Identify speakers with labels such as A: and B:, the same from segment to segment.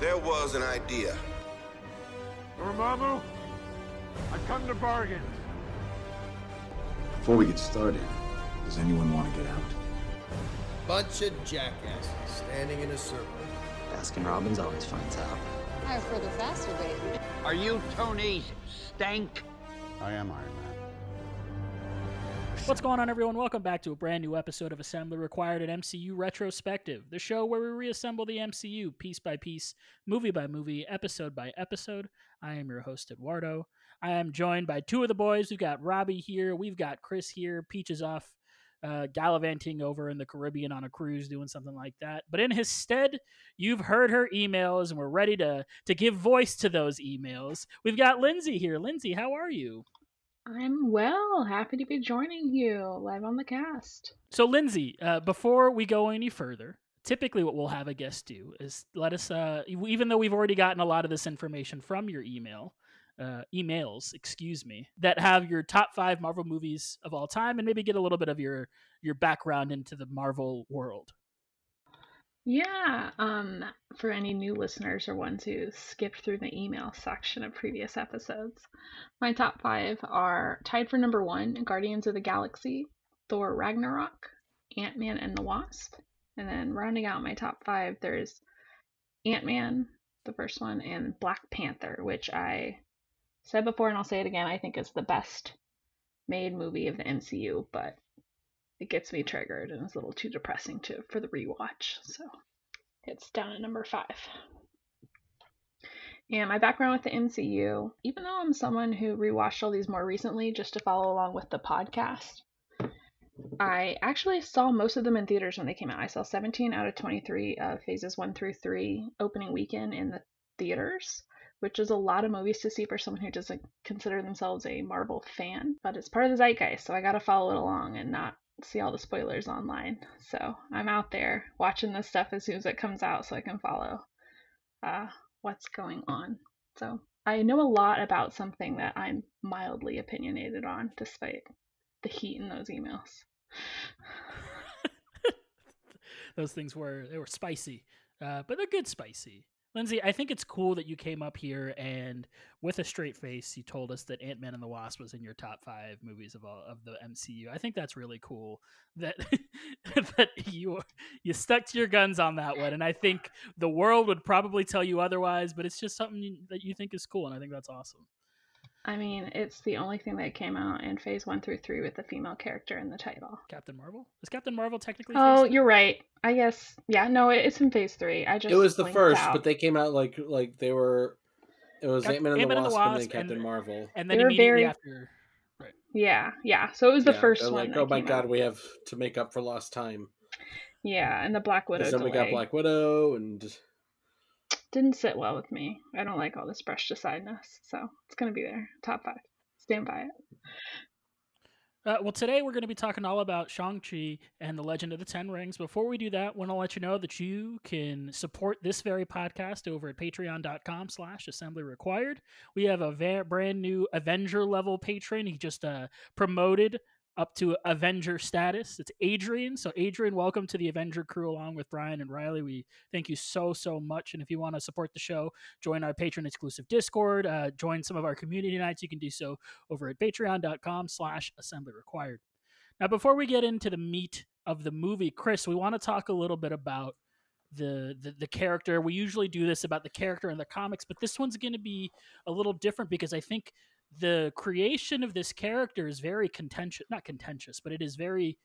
A: There was an idea.
B: Dormammu, I come to bargain.
C: Before we get started, does anyone want to get out?
D: Bunch of jackasses standing in a circle.
E: Baskin Robbins always finds out.
F: Higher, further, faster, baby.
G: Are you Tony's Stank?
B: I am Iron Man.
H: What's going on, everyone? Welcome back to a brand new episode of Assembly Required, an MCU retrospective, the show where we reassemble the MCU piece by piece, movie by movie, episode by episode. I am your host, Eduardo. I am joined by two of the boys. We've got Robbie here, we've got Chris here. Peach is off uh, gallivanting over in the Caribbean on a cruise, doing something like that. But in his stead, you've heard her emails, and we're ready to to give voice to those emails. We've got Lindsay here. Lindsay, how are you?
I: I'm well. Happy to be joining you live on the cast.
H: So, Lindsay, uh, before we go any further, typically what we'll have a guest do is let us, uh, even though we've already gotten a lot of this information from your email, uh, emails, excuse me, that have your top five Marvel movies of all time, and maybe get a little bit of your your background into the Marvel world.
I: Yeah, um, for any new listeners or ones who skipped through the email section of previous episodes, my top five are tied for number one Guardians of the Galaxy, Thor Ragnarok, Ant Man and the Wasp, and then rounding out my top five, there's Ant Man, the first one, and Black Panther, which I said before and I'll say it again, I think is the best made movie of the MCU, but it gets me triggered and it's a little too depressing to for the rewatch. So it's down at number five. And my background with the MCU, even though I'm someone who rewatched all these more recently just to follow along with the podcast, I actually saw most of them in theaters when they came out. I saw 17 out of 23 of phases one through three opening weekend in the theaters, which is a lot of movies to see for someone who doesn't consider themselves a Marvel fan. But it's part of the zeitgeist, so I gotta follow it along and not see all the spoilers online. So I'm out there watching this stuff as soon as it comes out so I can follow uh, what's going on. So I know a lot about something that I'm mildly opinionated on, despite the heat in those emails.
H: those things were they were spicy, uh, but they're good spicy. Lindsay, I think it's cool that you came up here and with a straight face you told us that Ant Man and the Wasp was in your top five movies of all of the MCU. I think that's really cool that that you you stuck to your guns on that one, and I think the world would probably tell you otherwise, but it's just something that you think is cool, and I think that's awesome.
I: I mean, it's the only thing that came out in phase one through three with the female character in the title.
H: Captain Marvel? Is Captain Marvel technically?
I: Oh, you're right. I guess. Yeah, no, it's in phase three. I just
D: it was the first,
I: out.
D: but they came out like like they were. It was Ant Man and,
H: Ant-Man
D: the
H: and the
D: Wasp, and then Captain
H: and-
D: Marvel.
H: And then
I: They were
H: immediately
I: very-
H: after, right?
I: Yeah, yeah. So it was the
D: Yeah,
I: first one.
D: Like, oh my god,
I: out.
D: we have to make up for lost time.
I: Yeah, and the Black Widow.
D: Because then we got Black Widow, and
I: Didn't sit well with me. I don't like all this brush brushed asideness, so it's gonna be there. Top five. Stand by it.
H: Uh, well, today we're going to be talking all about Shang-Chi and the Legend of the Ten Rings. Before we do that, want to let you know that you can support this very podcast over at patreon.com slash assembly required. We have a va- brand new Avenger level patron. He just uh, promoted up to Avenger status. It's Adrian. So, Adrian, welcome to the Avenger crew along with Brian and Riley. We thank you so, so much. And if you want to support the show, join our patron exclusive Discord, uh, join some of our community nights. You can do so over at patreon.com slash assembly required. Now, before we get into the meat of the movie, Chris, we want to talk a little bit about the, the the character. We usually do this about the character in the comics, but this one's going to be a little different because I think the creation of this character is very contentious. Not contentious, but it is very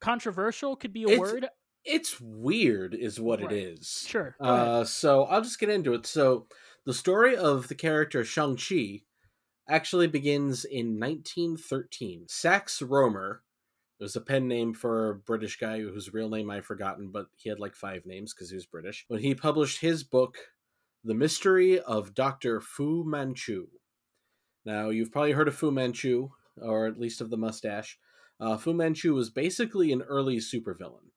H: controversial. Could be a
D: It's-
H: word.
D: it's weird, is what
H: Right.
D: it is.
H: Sure.
D: Uh, so I'll just get into it. So the story of the character Shang Chi actually begins in 1913. Sax Rohmer it was a pen name for a British guy whose real name I've forgotten, but he had like five names because he was British. When he published his book, The Mystery of Dr. Fu Manchu. Now, you've probably heard of Fu Manchu, or at least of the mustache. Uh, Fu Manchu was basically an early supervillain.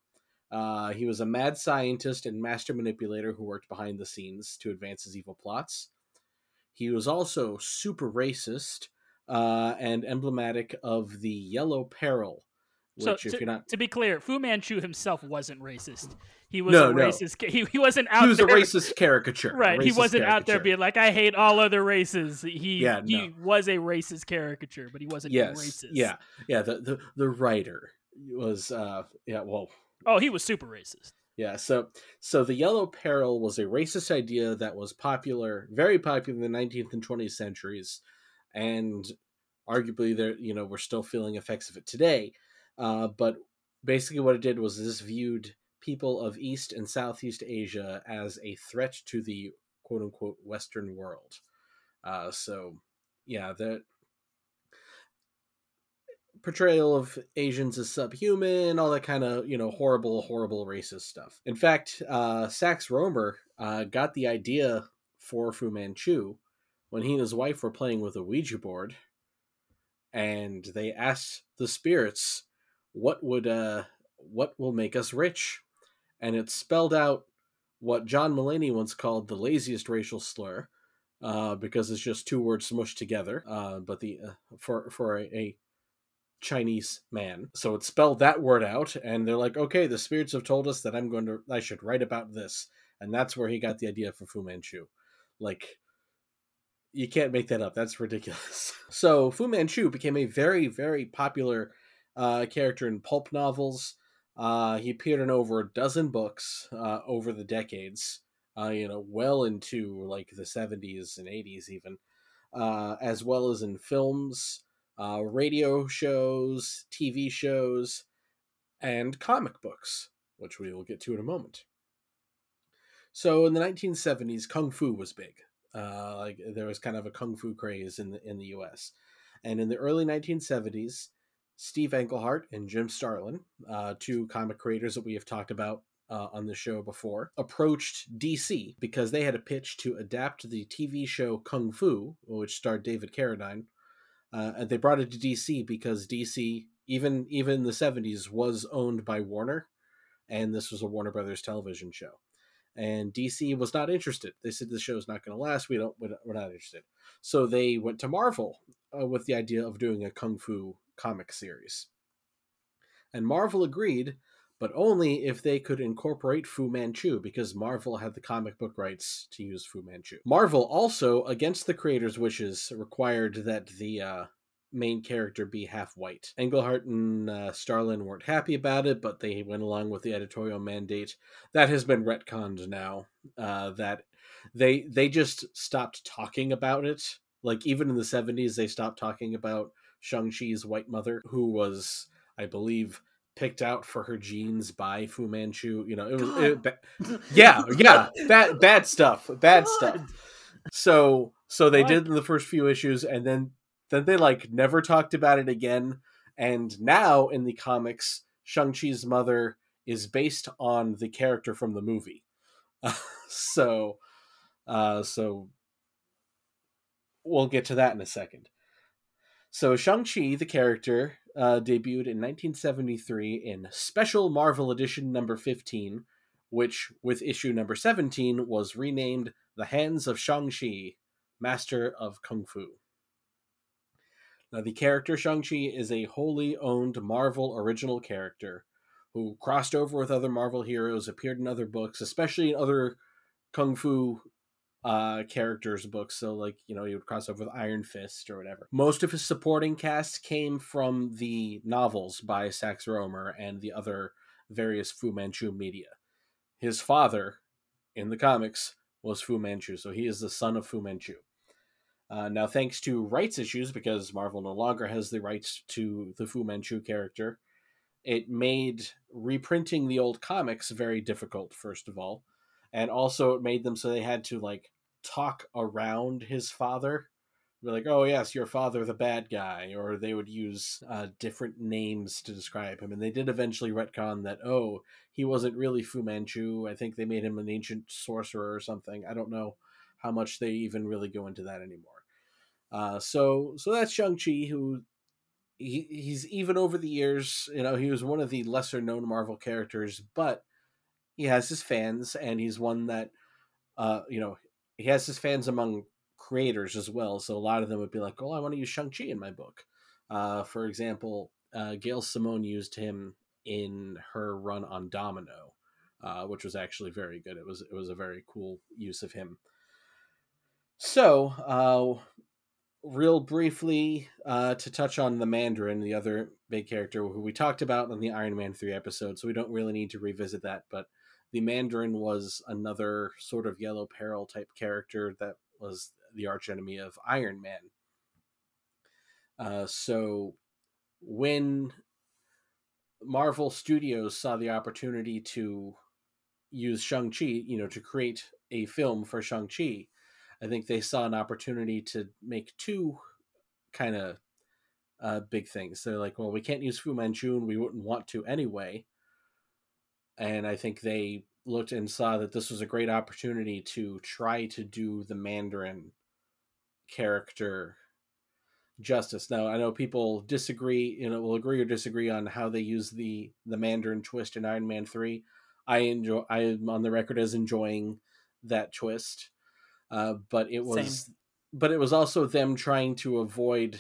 D: Uh, he was a mad scientist and master manipulator who worked behind the scenes to advance his evil plots. He was also super racist uh, and emblematic of the Yellow Peril,
H: So
D: Which, if
H: to,
D: you're not,
H: to be clear, Fu Manchu himself wasn't racist. He was
D: No,
H: a racist. ca- He, he wasn't out
D: he was
H: there.
D: a racist caricature.
H: Right, he wasn't out there being like, "I hate all other races." He
D: Yeah,
H: he was a racist caricature, but he wasn't
D: yes,
H: racist.
D: yeah, yeah. The the the writer was, uh, yeah, well,
H: Oh, he was super racist.
D: Yeah, so so the yellow peril was a racist idea that was popular, very popular in the 19th and 20th centuries, and arguably there, you know, we're still feeling effects of it today. Uh, but basically, what it did was this viewed people of East and Southeast Asia as a threat to the quote unquote Western world. Uh, so, yeah, the portrayal of Asians as subhuman, all that kind of you know horrible, horrible racist stuff. In fact, uh, Sax uh, got the idea for Fu Manchu when he and his wife were playing with a Ouija board, and they asked the spirits, "What would uh, what will make us rich?" And it spelled out what John Mulaney once called the laziest racial slur. Uh, because it's just two words smushed together. Uh, but the uh, for for a, a Chinese man. So it spelled that word out, and they're like, okay, the spirits have told us that I'm going to, I should write about this. And that's where he got the idea for Fu Manchu. Like, you can't make that up. That's ridiculous. So Fu Manchu became a very, very popular uh, character in pulp novels. Uh, he appeared in over a dozen books uh, over the decades, uh, you know, well into like the 70s and 80s, even, uh, as well as in films uh, radio shows, TV shows, and comic books, which we will get to in a moment. So in the 1970s, kung fu was big. Uh, like there was kind of a kung fu craze in the in the U.S. And in the early 1970s, Steve Englehart and Jim Starlin, uh, two comic creators that we have talked about uh, on the show before, approached DC because they had a pitch to adapt the TV show Kung Fu, which starred David Carradine, uh, and they brought it to DC because DC, even even in the seventies, was owned by Warner, and this was a Warner Brothers television show. And DC was not interested. They said the show's not going to last. We don't. We're not interested. So they went to Marvel uh, with the idea of doing a kung fu comic series. And Marvel agreed, but only if they could incorporate Fu Manchu because Marvel had the comic book rights to use Fu Manchu. Marvel also, against the creators' wishes, required that the uh, main character be half white. Englehart and uh, Starlin weren't happy about it, but they went along with the editorial mandate. That has been retconned now. Uh, that they they just stopped talking about it. Like even in the seventies, they stopped talking about Shang Chi's white mother, who was, I believe, picked out for her genes by Fu Manchu. You know, it was it, yeah, yeah, bad bad stuff, bad stuff. So so they
H: What?
D: did in the first few issues, and then then they like never talked about it again. And now in the comics, Shang Chi's mother is based on the character from the movie. so, uh, so we'll get to that in a second. So Shang-Chi, the character, uh, debuted in 1973 in Special Marvel Edition number 15, which, with issue number 17, was renamed The Hands of Shang-Chi, Master of Kung Fu. Now, the character Shang-Chi is a wholly owned Marvel original character who crossed over with other Marvel heroes, appeared in other books, especially in other Kung Fu uh, characters' books. So, like, you know, he would cross over with Iron Fist or whatever. Most of his supporting cast came from the novels by Sax Rohmer and the other various Fu Manchu media. His father in the comics was Fu Manchu, so he is the son of Fu Manchu. Uh, now, thanks to rights issues, because Marvel no longer has the rights to the Fu Manchu character, it made reprinting the old comics very difficult, first of all. And also, it made them so they had to, like, talk around his father. Be like, oh, yes, your father, the bad guy. Or they would use uh, different names to describe him. And they did eventually retcon that, oh, he wasn't really Fu Manchu. I think they made him an ancient sorcerer or something. I don't know how much they even really go into that anymore. Uh, so so that's Shang Chi, who he, he's even over the years. You know, he was one of the lesser known Marvel characters, but he has his fans, and he's one that uh, you know he has his fans among creators as well. So a lot of them would be like, "Oh, I want to use Shang Chi in my book." Uh, for example, uh, Gail Simone used him in her run on Domino, uh, which was actually very good. It was it was a very cool use of him. So, uh, real briefly uh, to touch on the Mandarin, the other big character who we talked about in the Iron Man 3 episode, so we don't really need to revisit that. But the Mandarin was another sort of Yellow Peril type character that was the archenemy of Iron Man. Uh, so when Marvel Studios saw the opportunity to use Shang-Chi, you know, to create a film for Shang-Chi, I think they saw an opportunity to make two kind of uh, big things. They're like, well, we can't use Fu Manchu and we wouldn't want to anyway. And I think they looked and saw that this was a great opportunity to try to do the Mandarin character justice. Now, I know people disagree, you know, will agree or disagree on how they use the the Mandarin twist in Iron Man 3. I enjoy I am on the record as enjoying that twist. Uh, but it was
A: Same.
D: but it was also them trying to avoid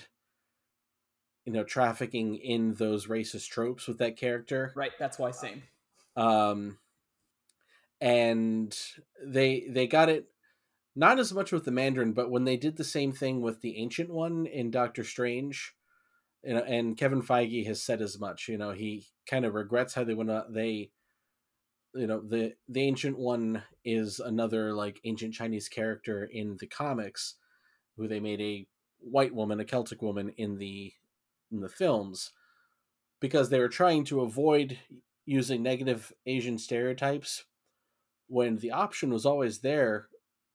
D: you know trafficking in those racist tropes with that character
A: Right, that's why same.
D: Um and they they got it not as much with the mandarin but when they did the same thing with the ancient one in doctor strange know and kevin feige has said as much you know he kind of regrets how they went out they you know the the ancient one is another like ancient chinese character in the comics who they made a white woman a celtic woman in the in the films because they were trying to avoid using negative asian stereotypes when the option was always there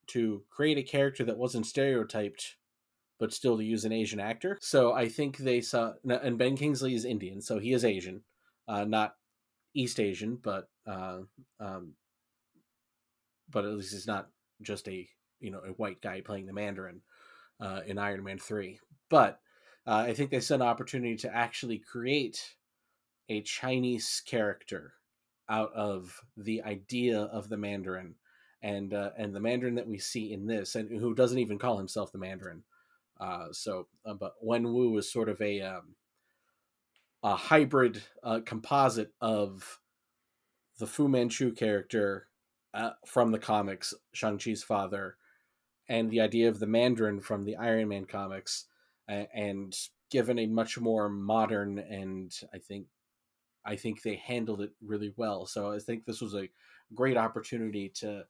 D: to create a character that wasn't stereotyped but still to use an asian actor. So i think they saw and ben kingsley is indian so he is asian uh, not east asian but uh, um, but at least he's not just a you know a white guy playing the mandarin uh, in iron man 3 but uh, i think they saw an opportunity to actually create a chinese character out of the idea of the mandarin and uh, and the mandarin that we see in this and who doesn't even call himself the mandarin. Uh, so uh, but wen wu is sort of a um, a hybrid uh, composite of the Fu Manchu character uh, from the comics, Shang-Chi's father, and the idea of the Mandarin from the Iron Man comics, and given a much more modern and I think I think they handled it really well. So I think this was a great opportunity to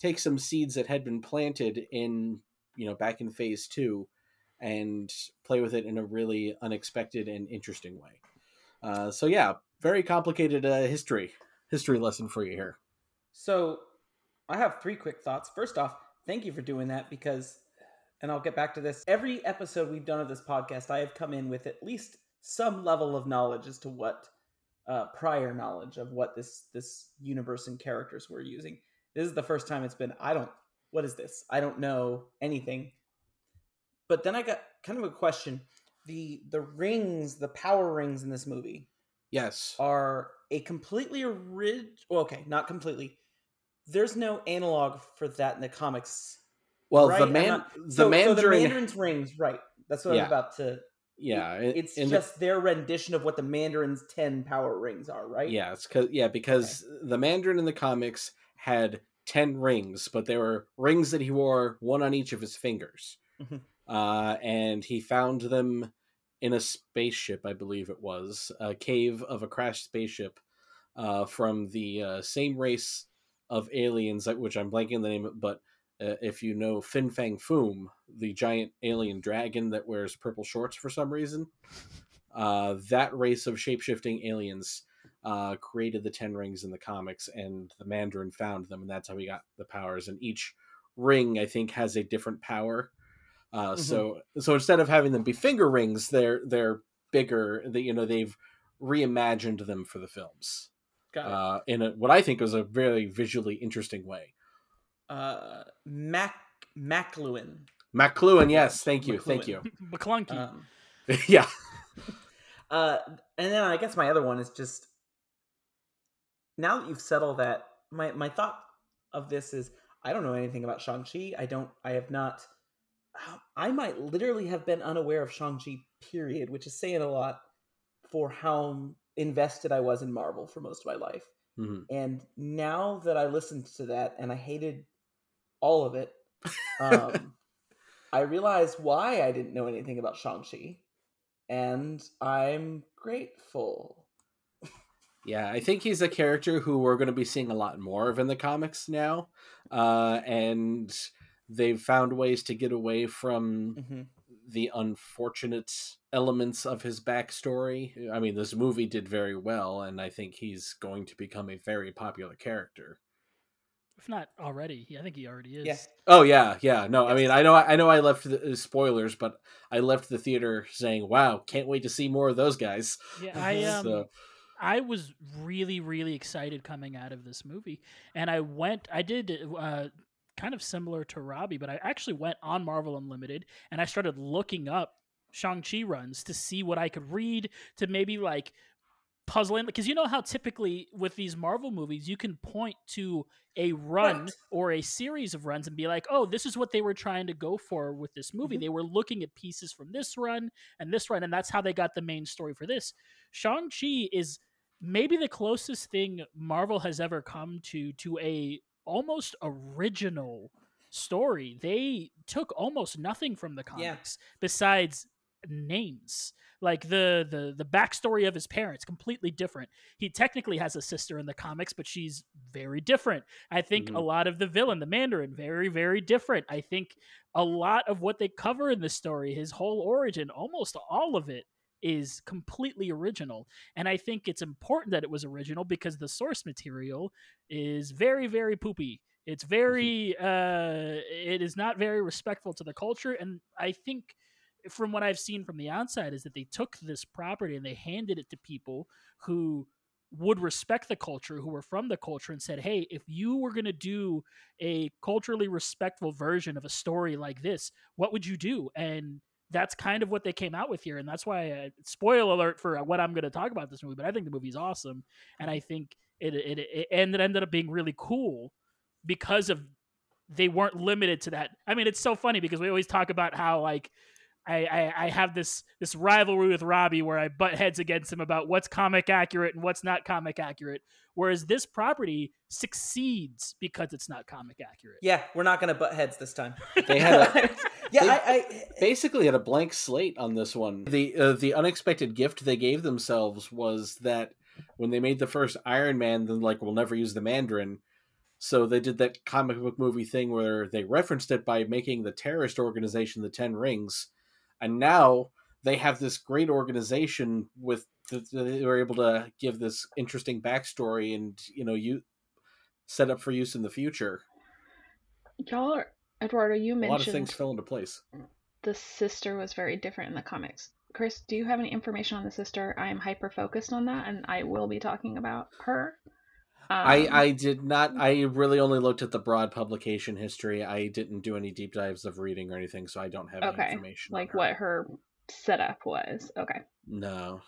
D: take some seeds that had been planted in you know back in phase two and play with it in a really unexpected and interesting way. Uh, so yeah, very complicated uh, history history lesson for you here.
A: So, I have three quick thoughts. First off, thank you for doing that because, and I'll get back to this. Every episode we've done of this podcast, I have come in with at least some level of knowledge as to what uh, prior knowledge of what this this universe and characters we're using. This is the first time it's been. I don't. What is this? I don't know anything. But then I got kind of a question. The the rings, the power rings in this movie
D: Yes.
A: are a completely original. Well, okay, not completely. There's no analog for that in the comics.
D: Well,
A: right?
D: the man,
A: not-
D: the
A: so, so the Mandarin's rings, right? That's what
D: Yeah.
A: I'm about to.
D: Yeah,
A: it-
D: it-
A: it's
D: in the-
A: just their rendition of what the Mandarin's ten power rings are, right?
D: Yeah, it's cause yeah, because the Mandarin in the comics had ten rings, but they were rings that he wore one on each of his fingers.
A: Mhm.
D: Uh, and he found them in a spaceship, I believe it was, a cave of a crashed spaceship uh, from the uh, same race of aliens, which I'm blanking the name of, but uh, if you know Fin Fang Foom, the giant alien dragon that wears purple shorts for some reason, uh, that race of shapeshifting aliens uh, created the Ten Rings in the comics, and the Mandarin found them, and that's how he got the powers. And each ring, I think, has a different power. Uh, So, so instead of having them be finger rings, they're they're bigger. That you know they've reimagined them for the films uh, in a, what I think was a very visually interesting way.
A: Uh, Mac Makluan.
D: Makluan, yes, thank you, thank you.
H: McClunky.
A: Um,
D: yeah,
A: Uh, and then I guess my other one is just now that you've settled that, my my thought of this is I don't know anything about Shang Chi. I don't. I have not. I might literally have been unaware of Shang Chi. Period, which is saying a lot for how invested I was in Marvel for most of my life.
D: Mhm.
A: And now that I listened to that and I hated all of it, um, I realized why I didn't know anything about Shang-Chi. And I'm grateful.
D: Yeah, I think he's a character who we're going to be seeing a lot more of in the comics now. Uh, and they've found ways to get away from
A: hmm
D: the unfortunate elements of his backstory. I mean, this movie did very well, and I think he's going to become a very popular character.
H: If not already, I think he already is.
A: Yeah.
D: Oh yeah, yeah. No, I mean, I know, I know, I left the uh, spoilers, but I left the theater saying, "Wow, can't wait to see more of those guys."
H: Yeah, I um,
D: So-
H: I was really, really excited coming out of this movie, and I went. I did uh, kind of similar to Robbie, but I actually went on Marvel Unlimited and I started looking up Shang Chi runs to see what I could read to maybe like puzzle in because you know how typically with these Marvel movies you can point to a run
A: Right.
H: or a series of runs and be like, oh, this is what they were trying to go for with this movie.
A: Mhm.
H: They were looking at pieces from this run and this run, and that's how they got the main story for this. Shang-Chi is maybe the closest thing Marvel has ever come to to a almost original story. They took almost nothing from the
A: Yeah.
H: comics besides names. Like the the the backstory of his parents, completely different. He technically has a sister in the comics, but she's very different. I think a
D: Mhm.
H: lot of the villain, the Mandarin, very very different. I think a lot of what they cover in the story, his whole origin, almost all of it is completely original. And I think it's important that it was original because the source material is very very poopy. It's very uh it is not very respectful to the culture and I think from what I've seen from the outside is that they took this property and they handed it to people who would respect the culture, who were from the culture, and said, "Hey, if you were going to do a culturally respectful version of a story like this, what would you do?" And that's kind of what they came out with here, and that's why. Uh, spoil alert for what I'm going to talk about this movie, but I think the movie's awesome, and I think it it, it and it ended up being really cool because of they weren't limited to that. I mean, it's so funny because we always talk about how like I, I, I have this this rivalry with Robbie where I butt heads against him about what's comic accurate and what's not comic accurate. Whereas this property succeeds because it's not comic accurate.
A: Yeah, we're not gonna butt heads this time.
D: They had a-
A: yeah,
D: they-
A: I, I
D: basically had a blank slate on this one. The uh, the unexpected gift they gave themselves was that when they made the first Iron Man, then like we'll never use the Mandarin. So they did that comic book movie thing where they referenced it by making the terrorist organization the Ten Rings, and now they have this great organization with that they were able to give this interesting backstory and you know you set up for use in the future.
I: Y'all are Eduardo, you mentioned
D: A lot of things fell into place.
I: the sister was very different in the comics. Chris, do you have any information on the sister? I am hyper focused on that, and I will be talking about her.
D: I,
I: Um,
D: I did not. I really only looked at the broad publication history. I didn't do any deep dives of reading or anything, so I don't have any
I: okay,
D: information. on
I: like
D: her.
I: what her setup was. Okay,
D: No.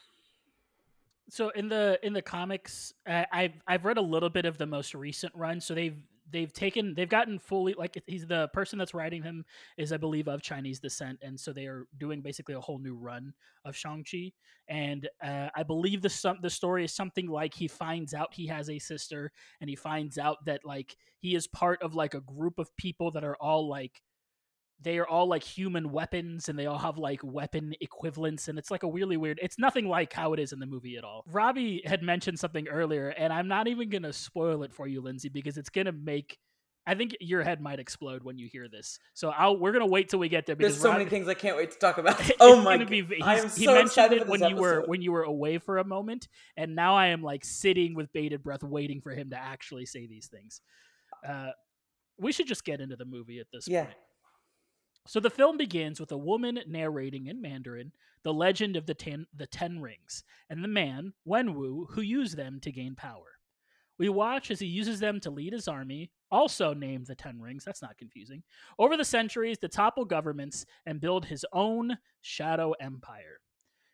H: So in the in the comics, uh, I've I've read a little bit of the most recent run. So they've they've taken they've gotten fully like he's the person that's writing him is I believe of Chinese descent, and so they are doing basically a whole new run of Shang Chi. And uh, I believe the the story is something like he finds out he has a sister, and he finds out that like he is part of like a group of people that are all like they are all like human weapons and they all have like weapon equivalents and it's like a really weird it's nothing like how it is in the movie at all robbie had mentioned something earlier and i'm not even gonna spoil it for you lindsay because it's gonna make i think your head might explode when you hear this so i'll we're gonna wait till we get there because
A: there's so
H: Rob-
A: many things I can't wait to talk about. Oh my!
H: gonna be,
A: I am
H: he
A: so
H: mentioned
A: excited
H: it when you were when you were away for a moment, and now I am like sitting with bated breath, waiting for him to actually say these things. Uh, we should just get into the movie at this
A: Yeah.
H: point. So the film begins with a woman narrating in Mandarin the legend of the ten, the Ten Rings and the man Wenwu who used them to gain power. We watch as he uses them to lead his army, also named the Ten Rings. That's not confusing. Over the centuries to topple governments and build his own shadow empire.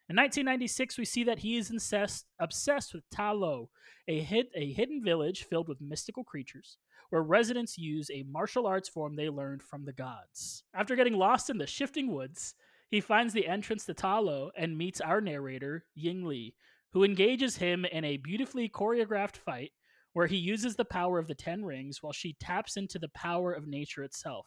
H: In 1996, we see that he is incest, obsessed with Ta Lo, a, hid, a hidden village filled with mystical creatures, where residents use a martial arts form they learned from the gods. After getting lost in the shifting woods, he finds the entrance to Ta Lo and meets our narrator, Ying Li, who engages him in a beautifully choreographed fight where he uses the power of the Ten Rings while she taps into the power of nature itself.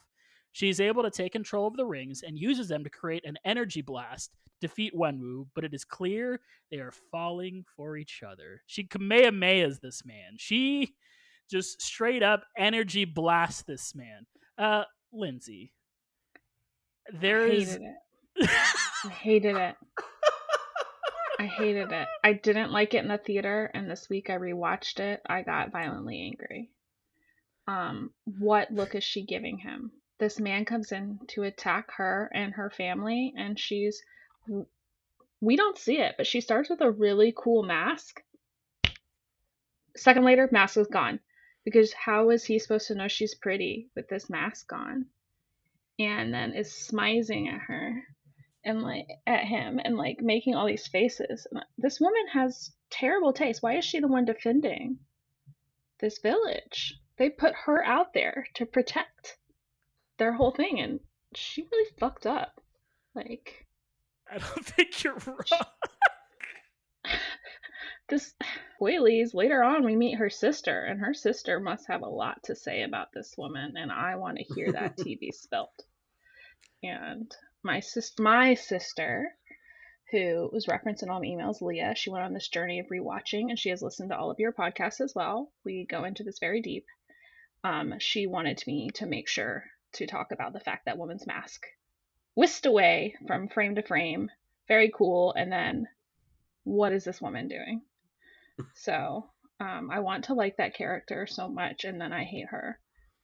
H: She is able to take control of the rings and uses them to create an energy blast to defeat Wenwu, but it is clear they are falling for each other. She Kamehamehas this man. She just straight up energy blast this man. Uh, Lindsay, there is.
I: I hated it. I hated it. I didn't like it in the theater, and this week I rewatched it. I got violently angry. Um, what look is she giving him? This man comes in to attack her and her family, and she's. We don't see it, but she starts with a really cool mask. Second later, mask is gone. Because how is he supposed to know she's pretty with this mask on? And then is smizing at her and like at him and like making all these faces. This woman has terrible taste. Why is she the one defending this village? They put her out there to protect their whole thing, and she really fucked up. Like,
H: I don't think you're wrong.
I: This Whaley's later on we meet her sister, and her sister must have a lot to say about this woman, and I want to hear that TV spelt. And my sis my sister, who was referenced in all my emails, Leah, she went on this journey of rewatching and she has listened to all of your podcasts as well. We go into this very deep. Um, she wanted me to make sure to talk about the fact that woman's mask whisked away from frame to frame. Very cool. And then what is this woman doing? So um, I want to like that character so much and then I hate her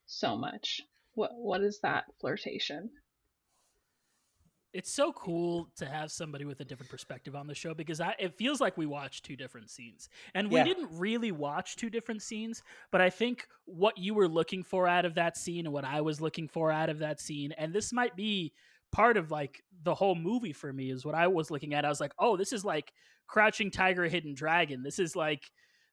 I: so much. What what is that flirtation?
H: it's so cool to have somebody with a different perspective on the show because I, it feels like we watched two different scenes and we
A: Yeah.
H: didn't really watch two different scenes but i think what you were looking for out of that scene and what i was looking for out of that scene and this might be part of like the whole movie for me is what i was looking at i was like oh this is like crouching tiger hidden dragon this is like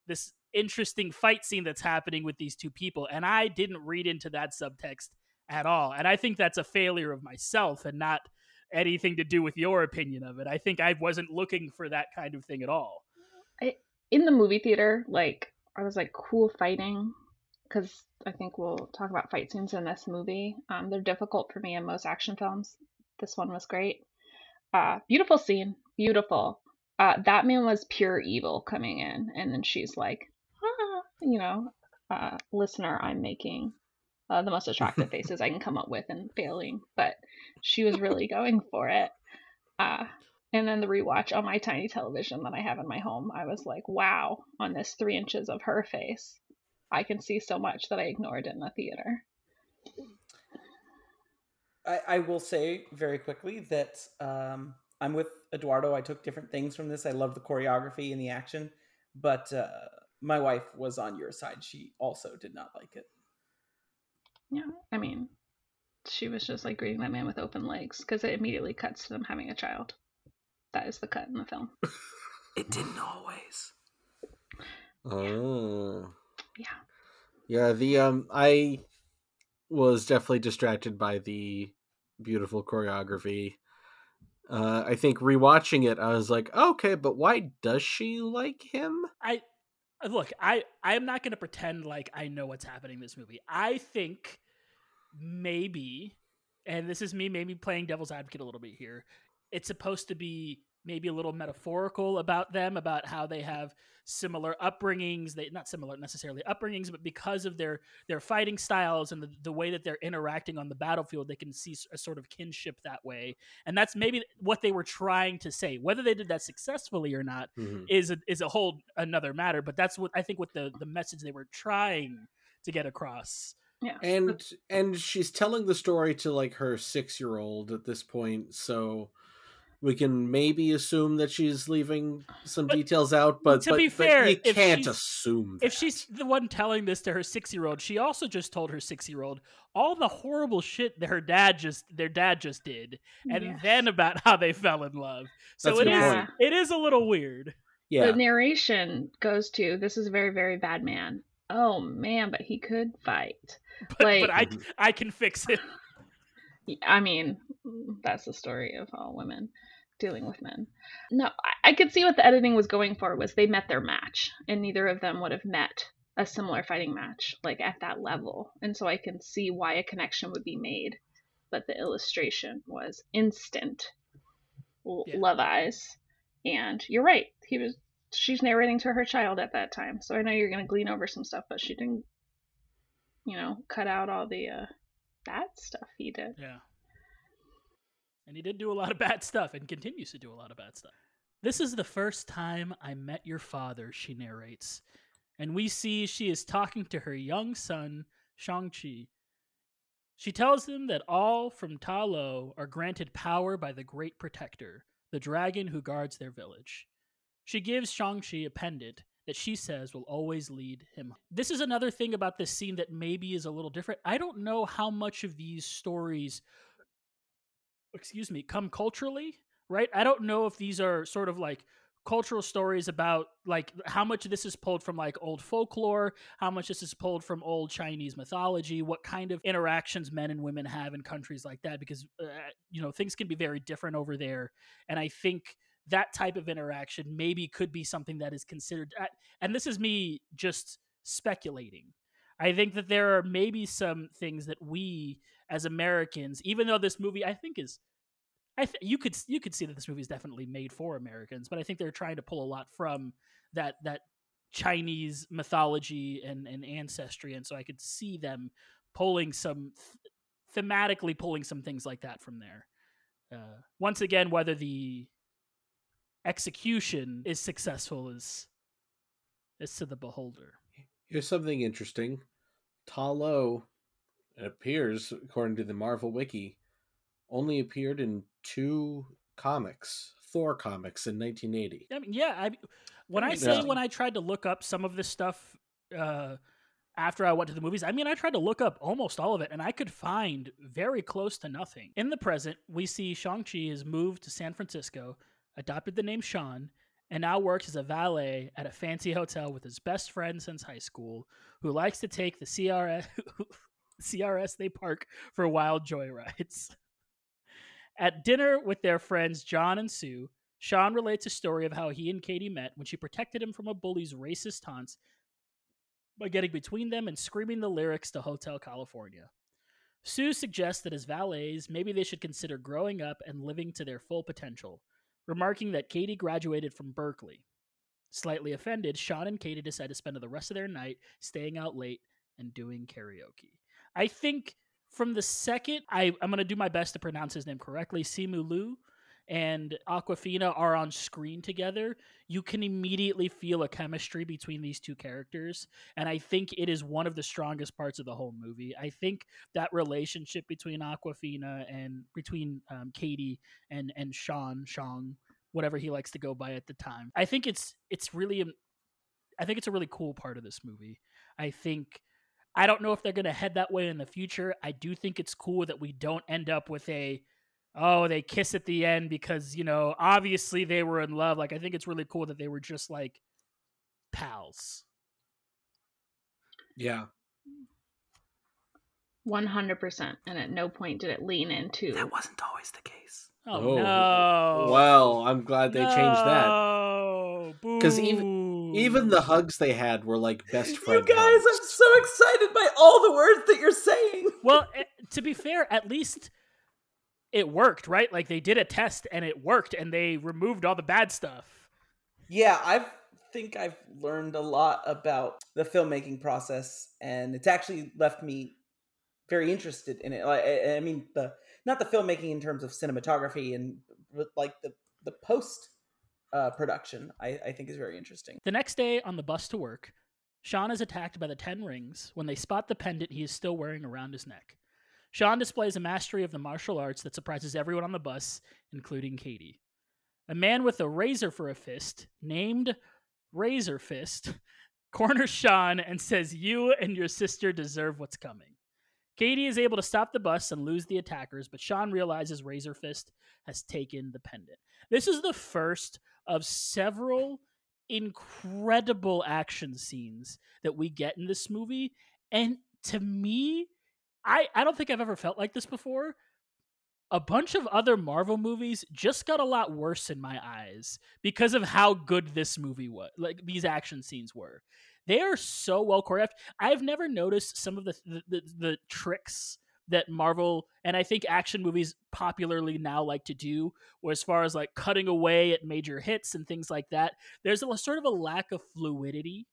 H: this interesting fight scene that's happening with these two people and i didn't read into that subtext at all and i think that's a failure of myself and not anything to do with your opinion of it. I think I wasn't looking for that kind of thing at all.
I: in the movie theater, like I was like cool fighting because I think we'll talk about fight scenes in this movie. Um, they're difficult for me in most action films. This one was great. Uh, beautiful scene, beautiful. Uh, that man was pure evil coming in, and then she's like, ah, you know, uh, listener, I'm making uh, the most attractive faces I can come up with and failing, but she was really going for it. Uh, and then the rewatch on my tiny television that I have in my home, I was like, wow, on this three inches of her face, I can see so much that I ignored in the theater.
A: I, I will say very quickly that um, I'm with Eduardo. I took different things from this. I love the choreography and the action, but uh, my wife was on your side. She also did not like it.
I: Yeah, I mean, she was just like greeting that man with open legs because it immediately cuts to them having a child. That is the cut in the film.
A: It didn't always.
D: Oh.
I: Yeah.
D: Yeah, the um I was definitely distracted by the beautiful choreography. Uh I think rewatching it I was like, "Okay, but why does she like him?"
H: I uh, look, I I'm not going to pretend like I know what's happening in this movie. I think maybe and this is me maybe playing devil's advocate a little bit here. It's supposed to be maybe a little metaphorical about them about how they have similar upbringings they not similar necessarily upbringings but because of their their fighting styles and the, the way that they're interacting on the battlefield they can see a sort of kinship that way and that's maybe what they were trying to say whether they did that successfully or not
D: Mhm.
H: is a, is a whole another matter but that's what i think what the the message they were trying to get across
I: Yeah.
D: And and she's telling the story to like her 6-year-old at this point, so we can maybe assume that she's leaving some
H: But
D: details out, but
H: to
D: but,
H: be
D: but
H: fair,
D: you
H: if
D: can't
H: she's-
D: assume that.
H: if she's the one telling this to her six year old, she also just told her six year old all the horrible shit that her dad just their dad just did, and
I: Yes.
H: then about how they fell in love. So
D: That's a
H: it
D: good
H: is
I: point.
H: it is a little weird.
D: yeah.
I: The narration goes to this is a very, very bad man. Oh man, but he could fight.
H: But,
I: Like-
H: but I mm-hmm. I can fix it.
I: I mean, that's the story of all women. Dealing with men. No, I, I could see what the editing was going for was they met their match, and neither of them would have met a similar fighting match like at that level, and so I can see why a connection would be made. But the illustration was instant
H: Yeah.
I: love eyes, and you're right. He was she's narrating to her child at that time, so I know you're gonna glean over some stuff, but she didn't, you know, cut out all the uh, bad stuff he did.
H: Yeah. And he did do a lot of bad stuff and continues to do a lot of bad stuff. This is the first time I met your father, she narrates. And we see she is talking to her young son, Shang-Chi. She tells him that all from Ta Lo are granted power by the Great Protector, the dragon who guards their village. She gives Shang-Chi a pendant that she says will always lead him. This is another thing about this scene that maybe is a little different. I don't know how much of these stories excuse me, come culturally, right? I don't know if these are sort of like cultural stories about like how much this is pulled from like old folklore, how much this is pulled from old Chinese mythology, what kind of interactions men and women have in countries like that because uh, you know, things can be very different over there. And I think that type of interaction maybe could be something that is considered uh, and this is me just speculating. I think that there are maybe some things that we as Americans, even though this movie I think is I th- you could you could see that this movie is definitely made for Americans, but I think they're trying to pull a lot from that that Chinese mythology and, and ancestry, and so I could see them pulling some th- thematically pulling some things like that from there. Uh, once again, whether the execution is successful is is to the beholder.
D: Here's something interesting. Ta Lo, it appears, according to the Marvel Wiki, only appeared in two comics, Thor comics in 1980.
H: I mean, yeah. I when I
D: Yeah.
H: say when I tried to look up some of this stuff uh, after I went to the movies, I mean I tried to look up almost all of it, and I could find very close to nothing. In the present, we see Shang Chi has moved to San Francisco, adopted the name Sean, and now works as a valet at a fancy hotel with his best friend since high school, who likes to take the CRS CRS they park for wild joyrides. At dinner with their friends John and Sue, Sean relates a story of how he and Katie met when she protected him from a bully's racist taunts by getting between them and screaming the lyrics to Hotel California. Sue suggests that as valets, maybe they should consider growing up and living to their full potential, remarking that Katie graduated from Berkeley. Slightly offended, Sean and Katie decide to spend the rest of their night staying out late and doing karaoke. I think from the second I, I'm going to do my best to pronounce his name correctly, Simu Liu and Awkwafina are on screen together, you can immediately feel a chemistry between these two characters. And I think it is one of the strongest parts of the whole movie. I think that relationship between Awkwafina and between um, Katie and, and Sean, Shang, whatever he likes to go by at the time. I think it's it's really I think it's a really cool part of this movie. I think I don't know if they're going to head that way in the future. I do think it's cool that we don't end up with a oh, they kiss at the end because, you know, obviously they were in love. Like I think it's really cool that they were just like pals.
D: Yeah.
I: 100%. And at no point did it lean into.
A: That wasn't always the case.
H: Oh,
D: Oh,
H: no.
D: Well, I'm glad they changed that.
H: No.
D: 'Cause
H: Boo.
D: Even the hugs they had were like best friends.
A: You
D: friend.
A: guys, I'm so excited by all the words that you're saying.
H: well, eh, to be fair, at least it worked, right? Like they did a test and it worked and they removed all the bad stuff.
A: Yeah, I think I've learned a lot about the filmmaking process, and it's actually left me very interested in it. Like, I, I mean, the not the filmmaking in terms of cinematography and like the the post uh, production. I, I think is very interesting.
H: The next day on the bus to work, Sean is attacked by the Ten Rings when they spot the pendant he is still wearing around his neck. Sean displays a mastery of the martial arts that surprises everyone on the bus, including Katie. A man with a razor for a fist, named Razor Fist, corners Sean and says, You and your sister deserve what's coming. Katie is able to stop the bus and lose the attackers, but Sean realizes Razor Fist has taken the pendant. This is the first of several incredible action scenes that we get in this movie. And to me, I, I don't think I've ever felt like this before. a bunch of other Marvel movies just got a lot worse in my eyes because of how good this movie was. Like these action scenes were. They are so well choreographed. I've never noticed some of the the, the, the tricks that Marvel and I think action movies popularly now like to do, or as far as like cutting away at major hits and things like that. There's a sort of a lack of fluidity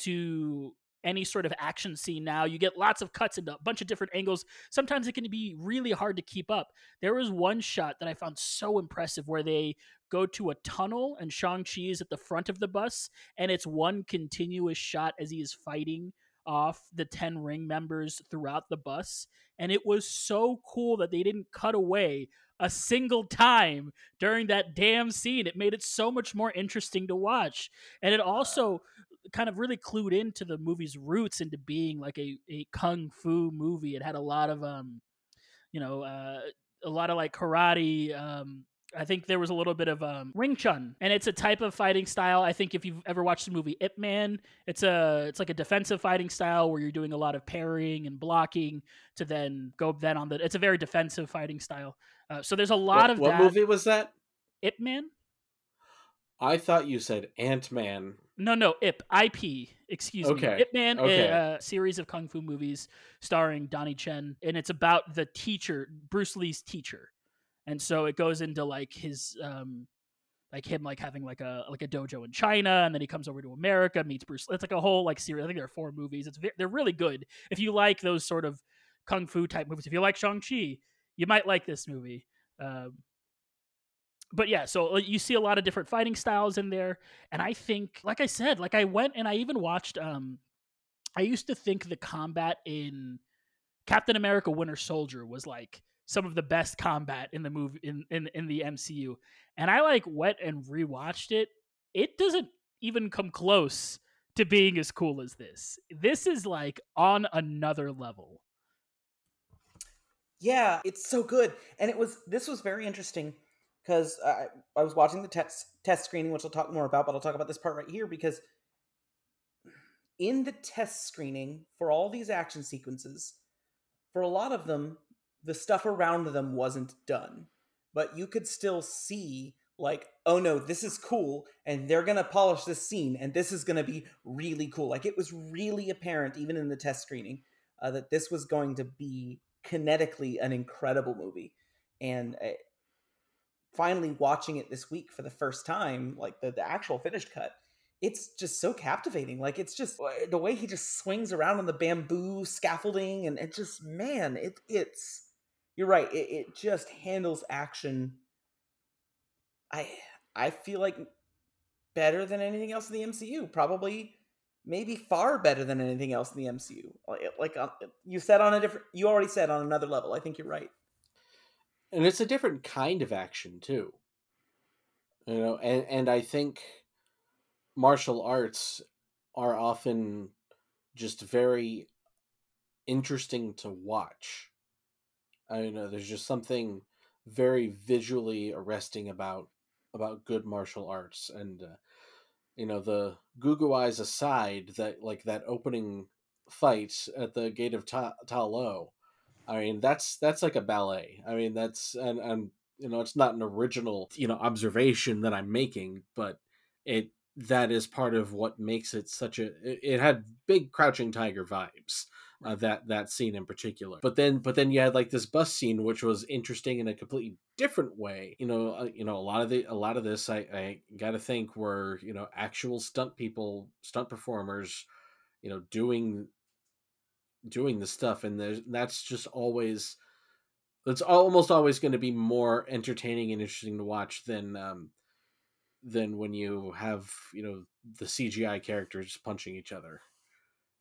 H: to any sort of action scene now. You get lots of cuts and a bunch of different angles. Sometimes it can be really hard to keep up. There was one shot that I found so impressive where they go to a tunnel and Shang-Chi is at the front of the bus and it's one continuous shot as he is fighting off the 10 ring members throughout the bus and it was so cool that they didn't cut away a single time during that damn scene. It made it so much more interesting to watch and it also kind of really clued into the movie's roots into being like a, a kung fu movie. It had a lot of um you know uh a lot of like karate um I think there was a little bit of um, Wing Chun, and it's a type of fighting style. I think if you've ever watched the movie Ip Man, it's a it's like a defensive fighting style where you're doing a lot of parrying and blocking to then go then on the. It's a very defensive fighting style. Uh, so there's a lot
D: what,
H: of
D: what
H: that.
D: movie was that?
H: Ip Man.
D: I thought you said Ant Man.
H: No, no, Ip, IP, excuse
D: Okay,
H: me. Ip Man,
D: okay.
H: a, a series of kung fu movies starring Donnie Chen, and it's about the teacher, Bruce Lee's teacher, and so it goes into like his, um, like him like having like a like a dojo in China, and then he comes over to America, meets Bruce. It's like a whole like series. I think there are four movies. It's they're really good. If you like those sort of kung fu type movies, if you like Shang Chi, you might like this movie. Um, but yeah, so you see a lot of different fighting styles in there, and I think, like I said, like I went and I even watched. Um, I used to think the combat in Captain America: Winter Soldier was like some of the best combat in the movie in in in the MCU, and I like went and rewatched it. It doesn't even come close to being as cool as this. This is like on another level.
A: Yeah, it's so good. And it was this was very interesting because I, I was watching the test test screening, which I'll talk more about, but I'll talk about this part right here because in the test screening for all these action sequences, for a lot of them, the stuff around them wasn't done. But you could still see like, oh no, this is cool, and they're gonna polish this scene, and this is gonna be really cool. Like it was really apparent, even in the test screening, uh, that this was going to be kinetically an incredible movie. And uh, finally watching it this week for the first time, like the, the actual finished cut, it's just so captivating. Like it's just uh, the way he just swings around on the bamboo scaffolding, and it just man, it it's you're right. It, it just handles action. I I feel like better than anything else in the MCU. Probably, maybe far better than anything else in the MCU. Like, uh, you said on a different, you already said on another level. I think you're right.
D: and it's a different kind of action too you know and and i think martial arts are often just very interesting to watch i don't know there's just something very visually arresting about about good martial arts and uh, you know the Gugu eyes aside that like that opening fight at the gate of Ta, Ta Lo I mean, that's that's like a ballet. I mean, that's and and you know, it's not an original you know observation that I'm making, but it that is part of what makes it such a. It, it had big Crouching Tiger vibes. Uh, that that scene in particular, but then but then you had like this bus scene, which was interesting in a completely different way. You know, uh, you know a lot of the a lot of this I I got to think were you know actual stunt people, stunt performers, you know, doing doing the stuff. And that's just always it's almost always going to be more entertaining and interesting to watch than um than when you have you know the cgi characters punching each other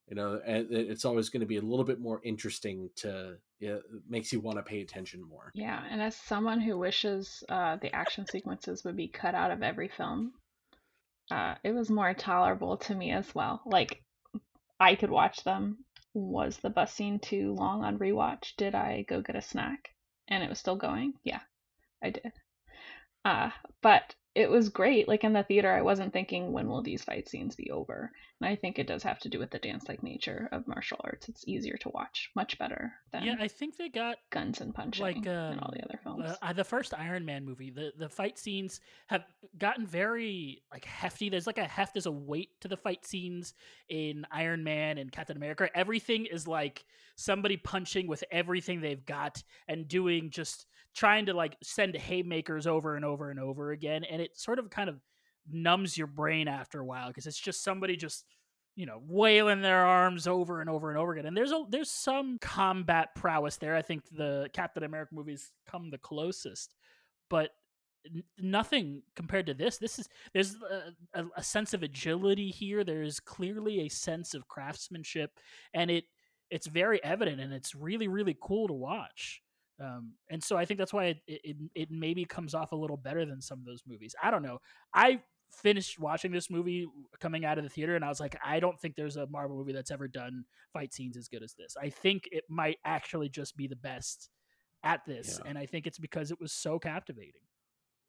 D: you know it's always going to be a little bit more interesting to it makes you want to pay attention more
I: Yeah, and as someone who wishes uh, the action sequences would be cut out of every film, uh, it was more tolerable to me as well. Like, I could watch them. Was the bus scene too long on rewatch? Did I go get a snack and it was still going? Yeah, I did. Uh, but it was great. Like in the theater, I wasn't thinking when will these fight scenes be over. And I think it does have to do with the dance-like nature of martial arts. It's easier to watch, much better than
H: Yeah, I think they got
I: guns and punching
H: like
I: and all the other films.
H: uh, uh, the first Iron Man movie. The the fight scenes have gotten very like hefty. There's like a heft, there's a weight to the fight scenes in Iron Man and Captain America. Everything is like somebody punching with everything they've got and doing just trying to like send haymakers over and over and over again, and it sort of kind of numbs your brain after a while because it's just somebody just you know wailing their arms over and over and over again and there's a there's some combat prowess there i think the captain america movies come the closest but n- nothing compared to this this is there's a, a, a sense of agility here there's clearly a sense of craftsmanship and it it's very evident and it's really really cool to watch um, and so I think that's why it, it it maybe comes off a little better than some of those movies. I don't know. I finished watching this movie coming out of the theater and I was like, I don't think there's a Marvel movie that's ever done fight scenes as good as this. I think it might actually just be the best at this,
D: Yeah.
H: and I think it's because it was so captivating.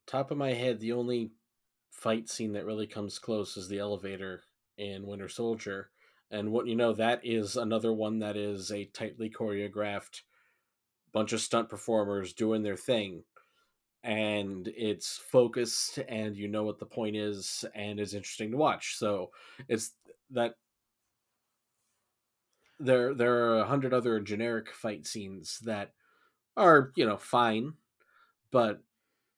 D: Top of my head, the only fight scene that really comes close is the elevator in Winter Soldier. And what you know, that is another one that is a tightly choreographed bunch of stunt performers doing their thing. And it's focused and you know what the point is and it's interesting to watch. So it's that there there are a hundred other generic fight scenes that are, you know, fine, but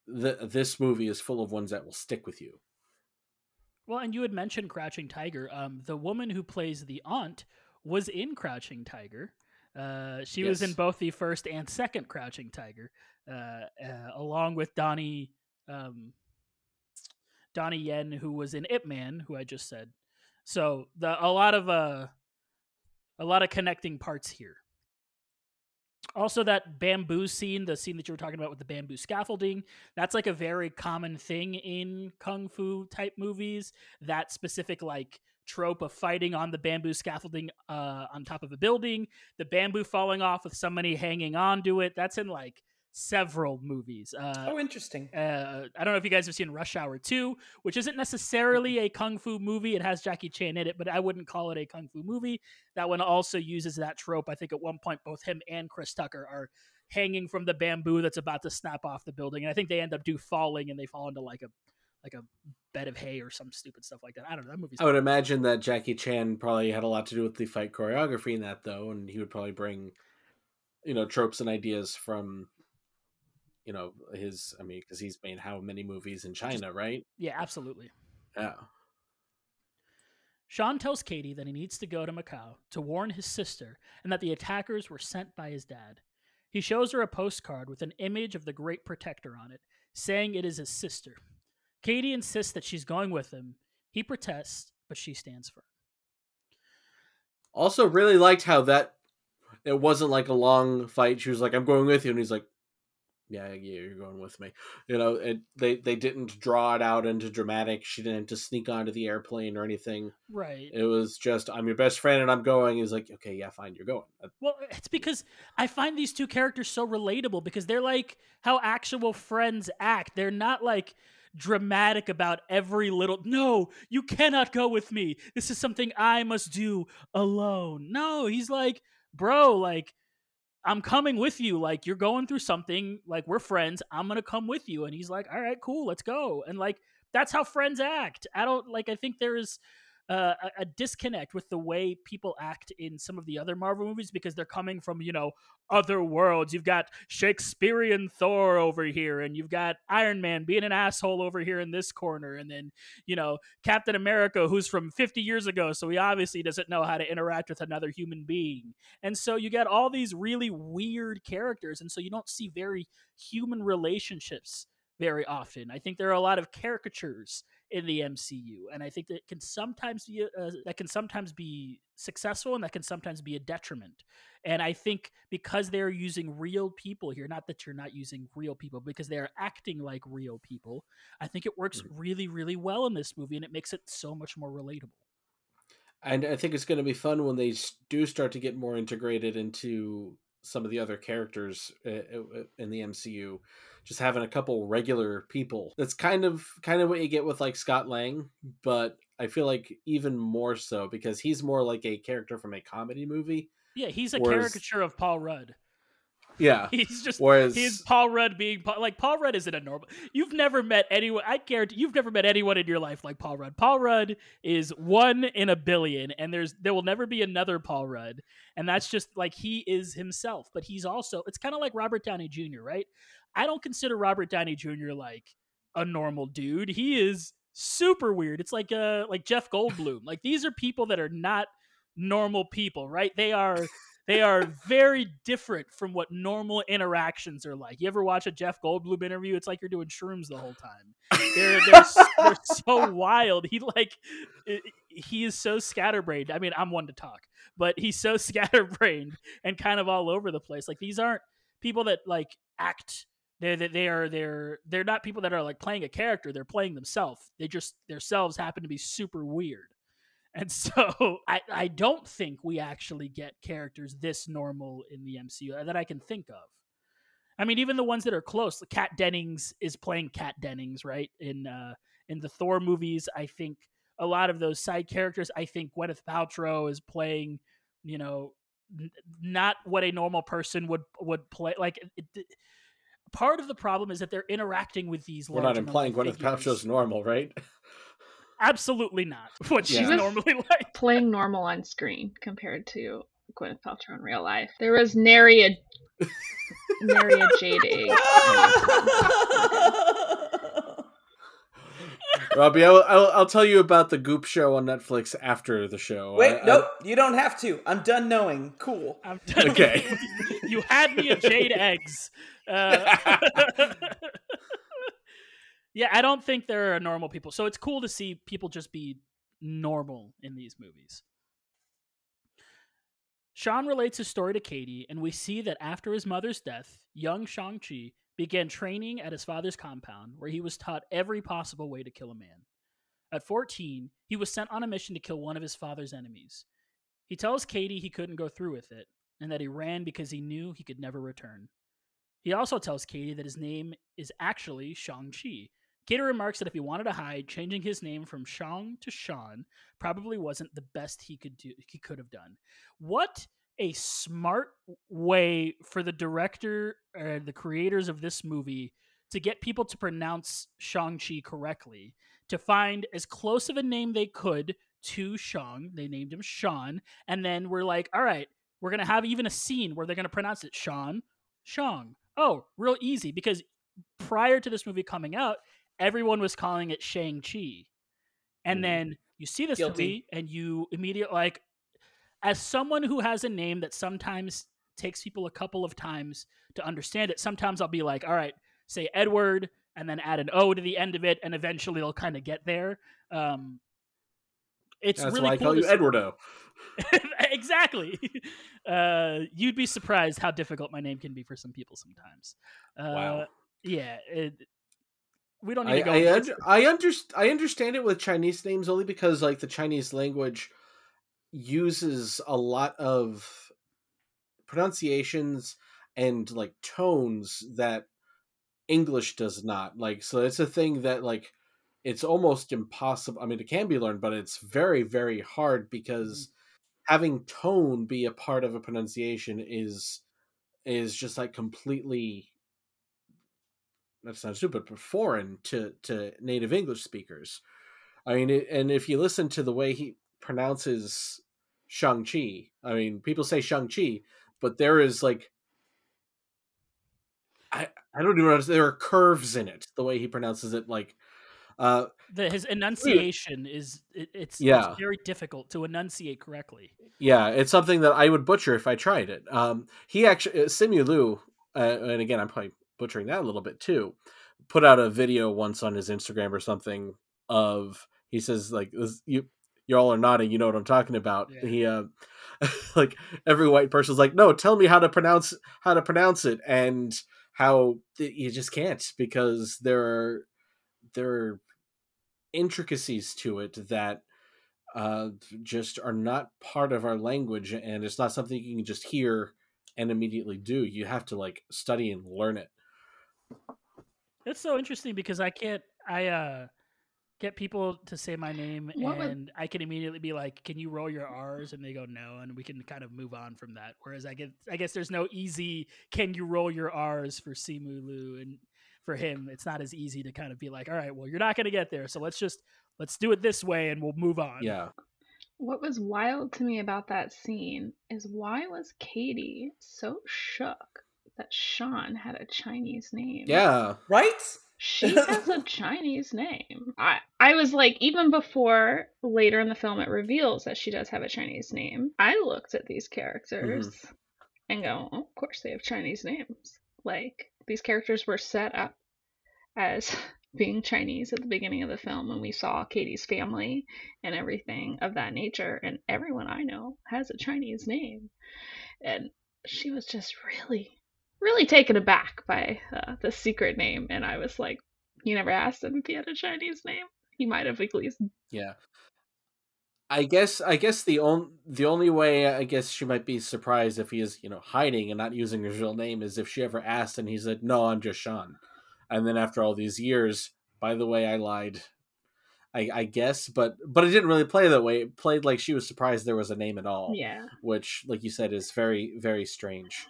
D: the, this movie is full of ones that will stick with you.
H: Well, and you had mentioned Crouching Tiger. Um, the woman who plays the aunt was in Crouching Tiger. Uh, she was in both the first and second Crouching Tiger, uh, uh, along with Donnie um, Donnie Yen, who was in Ip Man, who I just said. So the a lot of uh, a lot of connecting parts here. Also, that bamboo scene, the scene that you were talking about with the bamboo scaffolding, that's like a very common thing in kung fu type movies. That specific like trope of fighting on the bamboo scaffolding uh, on top of a building, the bamboo falling off with somebody hanging onto it. That's in like several movies. Uh,
A: oh, interesting.
H: uh, I don't know if you guys have seen Rush Hour 2, which isn't necessarily a kung fu movie. It has Jackie Chan in it, but I wouldn't call it a kung fu movie. That one also uses that trope. I think at one point both him and Chris Tucker are hanging from the bamboo that's about to snap off the building, and I think they end up do falling and they fall into like a like a bed of hay or some stupid stuff like that. I don't know. That movie's
D: I would imagine that Jackie Chan probably had a lot to do with the fight choreography in that, though, and he would probably bring, you know, tropes and ideas from, you know, his. I mean, because he's made how many movies in China, right?
H: yeah, absolutely.
D: Yeah.
H: Sean tells Katie that he needs to go to Macau to warn his sister and that the attackers were sent by his dad. He shows her a postcard with an image of the Great Protector on it, saying it is his sister. Katie insists that she's going with him. He protests, but she stands firm.
D: Also, really liked how that it wasn't like a long fight. She was like, "I'm going with you," and he's like, "Yeah, yeah, you're going with me." You know, it, they they didn't draw it out into dramatic. She didn't have to sneak onto the airplane or anything.
H: Right.
D: It was just, "I'm your best friend, and I'm going." He's like, "Okay, yeah, fine, you're going."
H: Well, it's because I find these two characters so relatable because they're like how actual friends act. They're not like dramatic about every little no you cannot go with me. This is something i must do alone. No he's like bro like i'm coming with you. Like you're going through something. Like we're friends. I'm gonna come with you. And he's like all right cool. Let's go. And like that's how friends act. I don't like i think there is uh, a, a disconnect with the way people act in some of the other Marvel movies because they're coming from you know other worlds. You've got Shakespearean Thor over here, and you've got Iron Man being an asshole over here in this corner, and then you know Captain America who's from 50 years ago, so he obviously doesn't know how to interact with another human being. And so you get all these really weird characters, and so you don't see very human relationships very often. I think there are a lot of caricatures in the MCU, and I think that can sometimes be uh, that can sometimes be successful, and that can sometimes be a detriment. And I think because they're using real people here, not that you're not using real people, because they are acting like real people, I think it works really, really well in this movie, and it makes it so much more relatable.
D: And I think it's going to be fun when they do start to get more integrated into some of the other characters uh, uh, in the MCU, just having a couple regular people. That's kind of kind of what you get with like Scott Lang, but I feel like even more so because he's more like a character from a comedy movie.
H: Yeah, he's a
D: Whereas-
H: caricature of Paul Rudd.
D: Yeah.
H: He's just
D: Whereas
H: he's Paul Rudd being Paul, like Paul Rudd isn't a normal. You've never met anyone. I guarantee you've never met anyone in your life like Paul Rudd. Paul Rudd is one in a billion, and there's there will never be another Paul Rudd, and that's just like he is himself. But he's also it's kind of like Robert Downey Jr. Right? I don't consider Robert Downey Jr. like a normal dude. He is super weird. It's like uh like Jeff Goldblum. like these are people that are not normal people, right? They are they are very different from what normal interactions are like. You ever watch a Jeff Goldblum interview? It's like you're doing shrooms the whole time. They're they're, they're so wild. He like he is so scatterbrained. I mean, I'm one to talk, but he's so scatterbrained and kind of all over the place. Like these aren't people that like act. They're they they are they're they're not people that are like playing a character. They're playing themselves. They just themselves happen to be super weird. And so I, I don't think we actually get characters this normal in the MCU that I can think of. I mean, even the ones that are close, Kat Dennings is playing Kat Dennings, right? In uh, in the Thor movies, I think a lot of those side characters. I think Gwyneth Paltrow is playing, you know, n- not what a normal person would would play. Like, it, it- part of the problem is that they're interacting with these.
D: We're not implying Gwyneth. Paltrow's normal, right?
H: Absolutely not. What
D: Yeah.
H: she's
I: She
H: normally like.
I: Playing normal on screen compared to Gwyneth Paltrow in real life. There was nary a nary a jade egg.
D: Robbie, I'll, I'll, I'll tell you about the Goop show on Netflix after the show.
A: Wait,
D: I- I-
A: nope, you don't have to. I'm done knowing. Cool.
H: I'm done.
D: Okay.
H: you had me at jade eggs. Uh, yeah, I don't think there are normal people. So it's cool to see people just be normal in these movies. Sean relates his story to Katie, and we see that after his mother's death, young Shang-Chi began training at his father's compound, where he was taught every possible way to kill a man. At 14, he was sent on a mission to kill one of his father's enemies. He tells Katie he couldn't go through with it, and that he ran because he knew he could never return. He also tells Katie that his name is actually Shang-Chi. Katie remarks that if he wanted to hide, changing his name from Shang to Sean probably wasn't the best he could do he could have done. What a smart way for the director and the creators of this movie to get people to pronounce Shang-Chi correctly, to find as close of a name they could to Shang. They named him Sean, and then we're like, all right, we're gonna have even a scene where they're gonna pronounce it Sean, Shang. Oh, real easy because prior to this movie coming out, everyone was calling it Shang Chi, and
D: Mhm.
H: then you see this
A: Guilty.
H: movie and you immediately like, as someone who has a name that sometimes takes people a couple of times to understand it, sometimes I'll be like, all right, say Edward and then add an O to the end of it, and eventually they'll kind of get there. Um, it's
D: That's
H: really
D: why I
H: cool
D: call
H: to
D: you
H: see-
D: Edwardo.
H: exactly. Uh, you'd be surprised how difficult my name can be for some people sometimes. Uh,
D: Wow.
H: Yeah. It, we don't need
D: I
H: to go.
D: I,
H: into
D: un- I, underst- I understand it with Chinese names only because like the Chinese language uses a lot of pronunciations and like tones that English does not. Like so it's a thing that like it's almost impossible. I mean it can be learned, but it's very very hard because mm. having tone be a part of a pronunciation is is just like completely that sounds stupid, but foreign to to native English speakers. I mean, it, and if you listen to the way he pronounces Shang Chi, I mean, people say Shang Chi, but there is like, I I don't even know. There are curves in it. The way he pronounces it, like, uh,
H: The, his enunciation is it, it's,
D: Yeah.
H: it's very difficult to enunciate correctly.
D: yeah, it's something that I would butcher if I tried it. Um, he actually uh, Simu Liu, uh, and again, I'm probably butchering that a little bit too. Put out a video once on his Instagram or something of he says like this, you you all are nodding, you know what I'm talking about.
H: Yeah.
D: He uh, like every white person's like, no, tell me how to pronounce how to pronounce it, and how you just can't because there are there are intricacies to it that uh just are not part of our language and it's not something you can just hear and immediately do. You have to like study and learn it.
H: It's so interesting because I can't. I uh get people to say my name
I: What would-
H: and I can immediately be like, "Can you roll your R's?" and they go no, and we can kind of move on from that. Whereas I get, I guess there's no easy, "Can you roll your R's?" for Simu Liu, and for him, it's not as easy to kind of be like, "All right, well, you're not going to get there, so let's just let's do it this way, and we'll move on."
D: Yeah.
I: What was wild to me about that scene is why was Katie so shook that Sean had a Chinese name?
D: Yeah.
A: Right?
I: She has a Chinese name. I I was like, even before later in the film it reveals that she does have a Chinese name. I looked at these characters mm-hmm. and go, oh, of course they have Chinese names. Like these characters were set up as being Chinese at the beginning of the film, when we saw Katie's family and everything of that nature. And everyone I know has a Chinese name, and she was just really really taken aback by uh, the secret name, and I was like, "You never asked him if he had a Chinese name. He might have at least."
D: Yeah. I guess I guess the only the only way I guess she might be surprised if he is you know hiding and not using his real name is if she ever asked and he said no I'm just Sean, and then after all these years, by the way I lied, I, I guess, but but it didn't really play that way. It played like she was surprised there was a name at all,
I: Yeah,
D: which like you said is very very strange.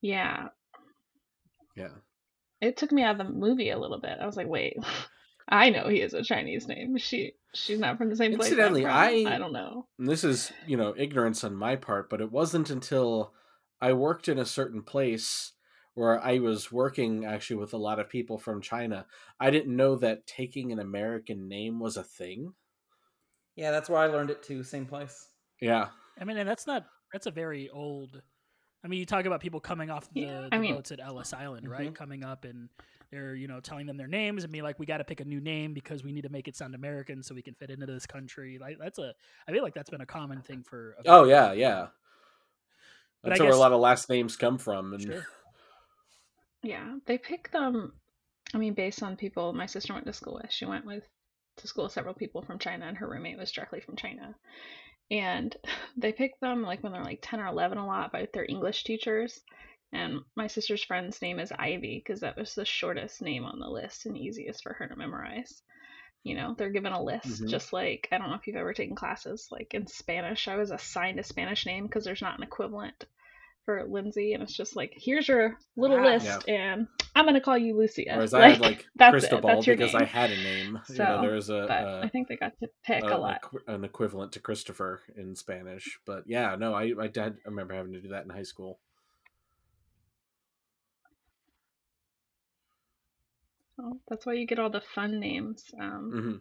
I: Yeah.
D: Yeah.
I: It took me out of the movie a little bit. I was like, "Wait, I know he has a Chinese name. She she's not from the same place."
D: Incidentally. I-
I: I don't know.
D: And this is you know ignorance on my part but it wasn't until i worked in a certain place where i was working actually with a lot of people from china i didn't know that taking an american name was a thing
A: Yeah, that's where I learned it too. Same place.
D: yeah
H: I mean, and that's not that's a very old. I mean, you talk about people coming off the,
I: Yeah,
H: the
I: mean-
H: boats at Ellis Island, right?
A: Mhm.
H: Coming up and they're you know telling them their names and be like, we got to pick a new name because we need to make it sound American so we can fit into this country. Like that's a, I feel like that's been a common thing for. a
D: oh yeah
H: long
D: yeah.
H: But I
D: that's where a lot of last names come from and
H: Sure.
I: Yeah, they pick them. I mean, based on people my sister went to school with. She went with to school with several people from China, and her roommate was directly from China. And they pick them like when they're like ten or eleven a lot by their English teachers. And my sister's friend's name is Ivy because that was the shortest name on the list and easiest for her to memorize. You know, they're given a list,
D: Mhm.
I: just like I don't know if you've ever taken classes. Like in Spanish, I was assigned a Spanish name because there's not an equivalent for Lindsay, and it's just like here's your little
H: Ah.
I: list, and I'm gonna call you Lucia.
D: whereas i had like
I: that's
D: crystal
I: it,
D: ball
I: that's your
D: because i had a name you
I: So,
D: know there was a,
I: But
D: a
I: I think they got to pick
D: a-
I: a
D: an
I: lot.
D: an equivalent to christopher in spanish but yeah no i i did I remember having to do that in high school
I: So that's why you get all the fun names um,
D: hmm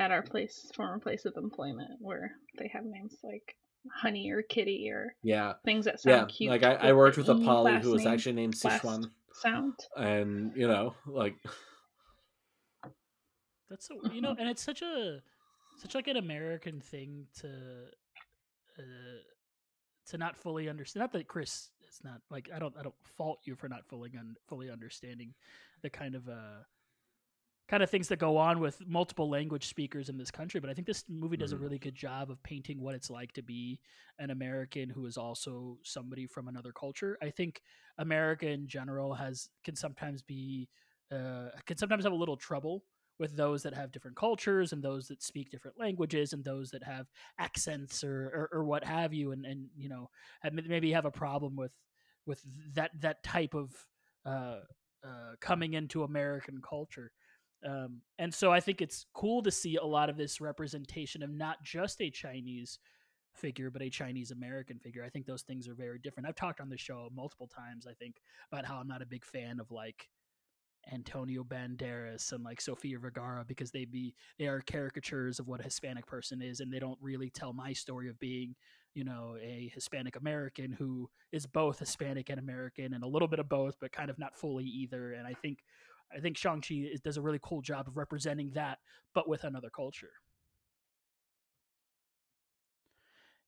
I: at our place, former place of employment, where they have names like Honey or Kitty or
D: yeah
I: things that
D: yeah
I: sound cute.
D: like i, I worked with a
I: a
D: polly who was actually named sichuan
I: sound.
D: and you know like
H: That's so you know, and it's such a such like an American thing to uh, to not fully understand. Not that Chris is not like I don't I don't fault you for not fully un- fully understanding the kind of uh kind of things that go on with multiple language speakers in this country. But I think this movie does
D: Mhm.
H: a really good job of painting what it's like to be an American who is also somebody from another culture. I think America in general has can sometimes be uh, can sometimes have a little trouble with those that have different cultures and those that speak different languages and those that have accents or or, or what have you and and you know maybe have a problem with with that that type of uh, uh, coming into American culture. Um, and so I think it's cool to see a lot of this representation of not just a Chinese figure, but a Chinese American figure. I think those things are very different. I've talked on the show multiple times, I think, about how I'm not a big fan of like Antonio Banderas and like Sofia Vergara because they be they are caricatures of what a Hispanic person is and they don't really tell my story of being, you know, a Hispanic American who is both Hispanic and American and a little bit of both but kind of not fully either and I think I think Shang-Chi does a really cool job of representing that but with another culture.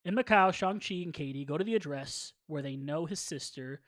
H: In Macau, Shang-Chi and Katie go to the address where they know his sister,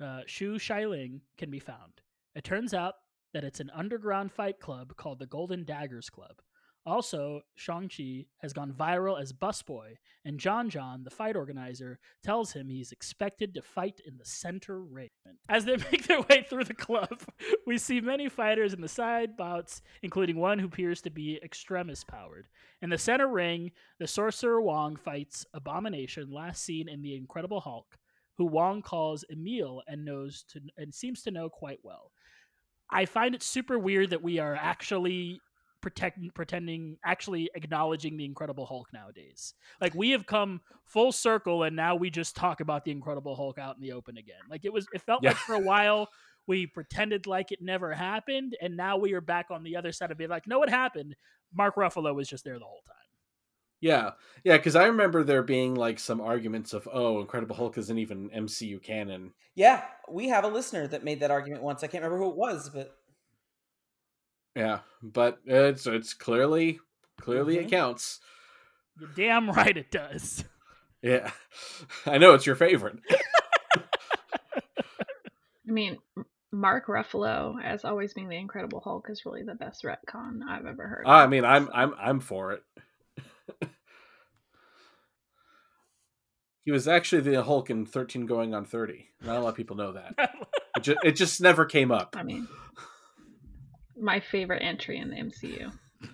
H: uh, Xu Xialing, can be found. It turns out that it's an underground fight club called the Golden Daggers Club. Also, Shang-Chi has gone viral as busboy, and Jon Jon, the fight organizer, tells him he's expected to fight in the center ring. As they make their way through the club, we see many fighters in the side bouts, including one who appears to be extremis powered. In the center ring, the Sorcerer Wong fights Abomination, last seen in The Incredible Hulk, who Wong calls Emil and knows to and seems to know quite well. I find it super weird that we are actually protect, pretending actually acknowledging the incredible hulk nowadays like we have come full circle and now we just talk about the incredible hulk out in the open again like it was it felt
D: Yeah.
H: like for a while we pretended like it never happened and now we are back on the other side of being like no it happened mark ruffalo was just there the whole time
D: Yeah, yeah, because I remember there being like some arguments of, oh, Incredible Hulk isn't even MCU canon.
A: Yeah, we have a listener that made that argument once. I can't remember who it was, but
D: Yeah, but it's it's clearly clearly
A: Mhm.
D: it counts.
H: you're damn right it does
D: Yeah, I know it's your favorite.
I: I mean, Mark Ruffalo, as always being the Incredible Hulk, is really the best retcon I've ever heard.
D: I
I: of,
D: mean, I'm
I: so-
D: I'm I'm for it. he was actually the Hulk in 13 going on 30. Not a lot of people know that. It just, it just never came up.
I: I mean, my favorite entry in the MCU.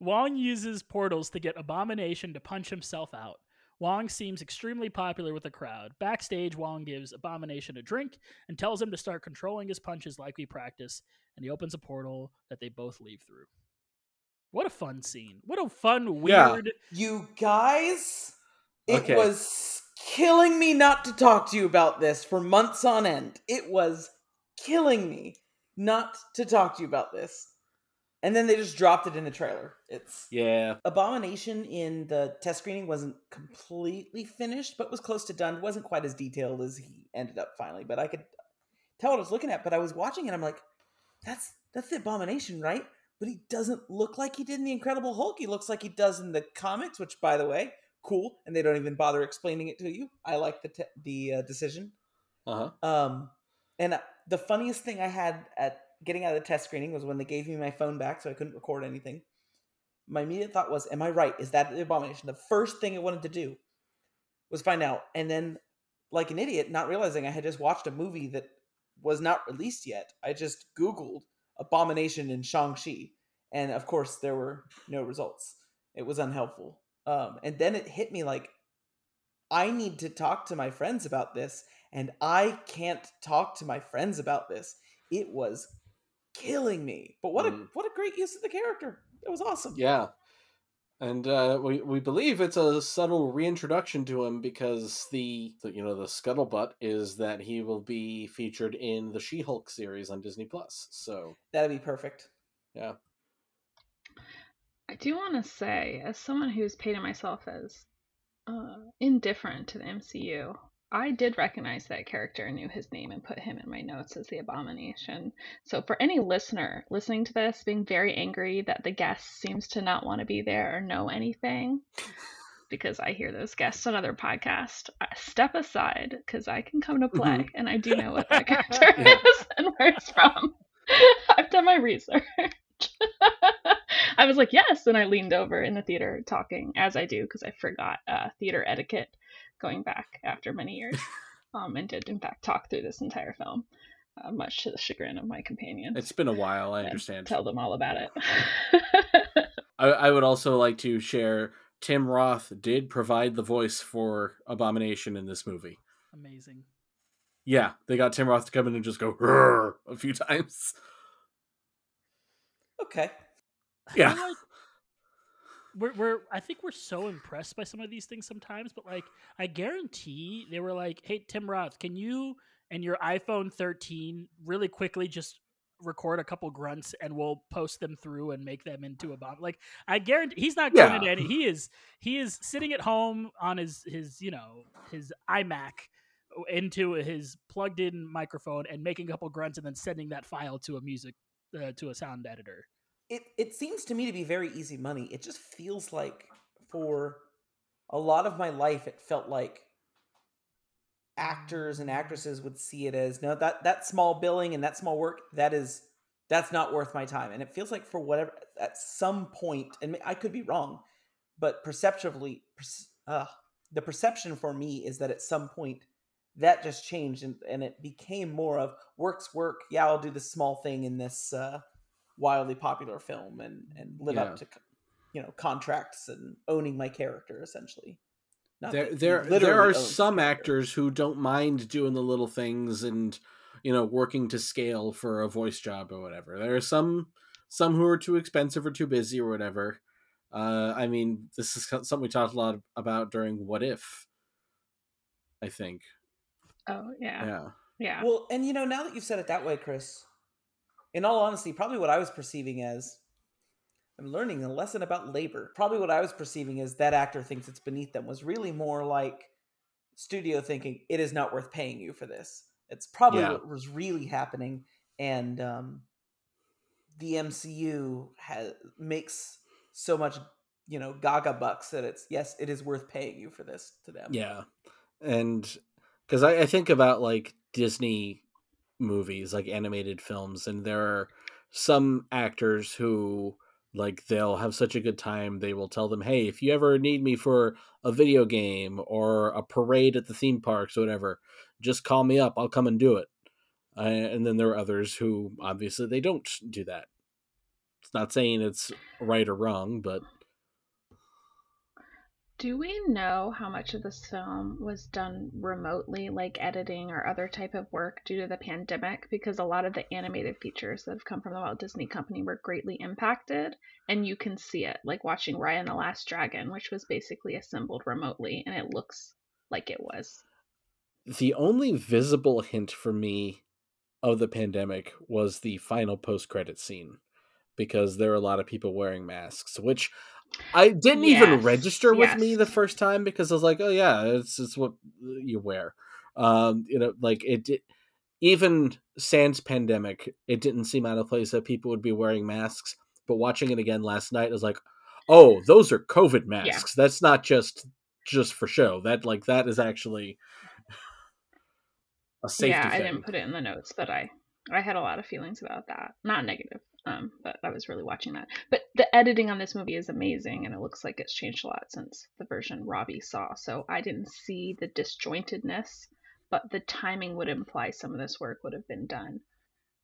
H: Wong uses portals to get Abomination to punch himself out. Wong seems extremely popular with the crowd. Backstage, Wong gives Abomination a drink and tells him to start controlling his punches like we practice, and he opens a portal that they both leave through. What a fun scene. What a fun,
D: Yeah.
H: weird.
A: you guys, it
D: Okay.
A: was killing me not to talk to you about this for months on end. It was killing me not to talk to you about this. And then they just dropped it in the trailer. It's
D: Yeah.
A: Abomination in the test screening wasn't completely finished, but was close to done. wasn't quite as detailed as he ended up finally, but I could tell what I was looking at. But I was watching it, I'm like, that's that's the Abomination, right? But he doesn't look like he did in the Incredible Hulk. He looks like he does in the comics, which, by the way, cool. And they don't even bother explaining it to you. I like the te- the uh, decision.
D: Uh huh.
A: Um, and the funniest thing I had at getting out of the test screening was when they gave me my phone back, so I couldn't record anything. My immediate thought was, "Am I right? Is that the abomination?" The first thing I wanted to do was find out, and then, like an idiot, not realizing I had just watched a movie that was not released yet. I just Googled "abomination" in Shang Chi, and of course, there were no results. It was unhelpful. Um, and then it hit me like, I need to talk to my friends about this, and I can't talk to my friends about this. It was killing me. But what a
D: Mm.
A: what a great use of the character. It was awesome.
D: Yeah. And uh, we we believe it's a subtle reintroduction to him because the, the you know the scuttlebutt is that he will be featured in the She-Hulk series on Disney Plus. So
A: That'd be perfect.
D: yeah,
I: I do want to say, as someone who's painted myself as uh, indifferent to the MCU, I did recognize that character and knew his name and put him in my notes as the Abomination. So, for any listener listening to this, being very angry that the guest seems to not want to be there or know anything, because I hear those guests on other podcasts, uh, step aside because I can come to play and I do know what that character
D: Yeah.
I: is and where it's from. I've done my research. I was like, yes. And I leaned over in the theater talking, as I do, because I forgot uh, theater etiquette going back after many years. Um, and did, in fact, talk through this entire film, uh, much to the chagrin of my companions.
D: it's been a while. I understand.
I: Tell them all about it.
D: I, I would also like to share Tim Roth did provide the voice for Abomination in this movie.
H: Amazing.
D: Yeah, they got Tim Roth to come in and just go a few times.
A: Okay.
D: Yeah.
H: feel like we're, we're I think we're so impressed by some of these things sometimes, but like I guarantee they were like, "Hey Tim Roth, can you and your iPhone 13 really quickly just record a couple grunts and we'll post them through and make them into a bomb." Like I guarantee he's not going
D: Yeah.
H: into any. He is he is sitting at home on his his you know his iMac into his plugged in microphone and making a couple grunts and then sending that file to a music uh, to a sound editor.
A: It it seems to me to be very easy money. It just feels like for a lot of my life it felt like actors and actresses would see it as no that that small billing and that small work that is that's not worth my time. And it feels like for whatever at some point, and I could be wrong, but perceptively, uh, the perception for me is that at some point that just changed and, and it became more of works work. Yeah, I'll do this small thing in this uh, wildly popular film and and live
D: Yeah.
A: up to you know contracts and owning my character essentially. Not
D: there there there are some actors who don't mind doing the little things and you know working to scale for a voice job or whatever there are some some who are too expensive or too busy or whatever uh i mean this is something we talked a lot about during what if i think
I: Oh yeah.
D: yeah
I: Yeah.
A: Well, and you know, now that you've said it that way, Chris, in all honesty, probably what I was perceiving as I'm learning a lesson about labor. Probably what I was perceiving as that actor thinks it's beneath them was really more like studio thinking it is not worth paying you for this. It's probably
D: Yeah.
A: what was really happening, and um, the MCU has makes so much you know Gaga bucks that it's yes, it is worth paying you for this to them.
D: yeah and because I, I think about like disney movies like animated films and there are some actors who like they'll have such a good time they will tell them hey if you ever need me for a video game or a parade at the theme parks or whatever just call me up i'll come and do it. Uh, and then there are others who obviously they don't do that. It's not saying it's right or wrong but
I: Do we know how much of this film was done remotely, like editing or other type of work due to the pandemic? Because a lot of the animated features that have come from the Walt Disney Company were greatly impacted, and you can see it, like watching Raya and the Last Dragon, which was basically assembled remotely, and it looks like it was.
D: the only visible hint for me of the pandemic was the final post credit scene because there were a lot of people wearing masks, which I didn't even register with me the first time because I was like, oh yeah, it's it's what you wear. Um, you know, like it did even sans pandemic, it didn't seem out of place that people would be wearing masks. But watching it again last night, I was like, oh, those are COVID masks. That's not just just for show. That like that is actually a safety
I: yeah,
D: thing.
I: I didn't put it in the notes, but I I had a lot of feelings about that. Not negative, um, but I was really watching that. But the editing on this movie is amazing, and it looks like it's changed a lot since the version Robbie saw. So I didn't see the disjointedness, but the timing would imply some of this work would have been done,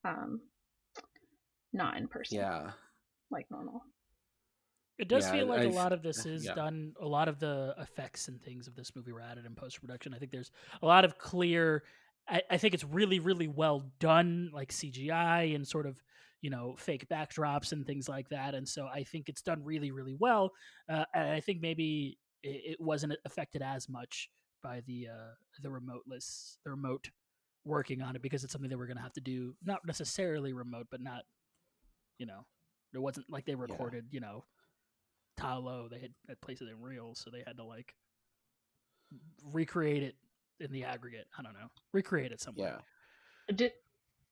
I: um, not in person,
D: yeah.
I: like normal.
H: It does
D: Yeah,
H: feel like a lot of this is
D: yeah.
H: done. A lot of the effects and things of this movie were added in post production. I think there's a lot of clear. I, I think it's really, really well done, like CGI and sort of you know fake backdrops and things like that. And so I think it's done really, really well. Uh, and I think maybe it, it wasn't affected as much by the uh, the remoteless, the remote working on it because it's something that we're going to have to do. Not necessarily remote, but not you know. It wasn't like they recorded, you know, low they had, had placed it in real, so they had to like recreate it in the aggregate. I don't know, recreate it somewhere.
D: Yeah.
I: It did.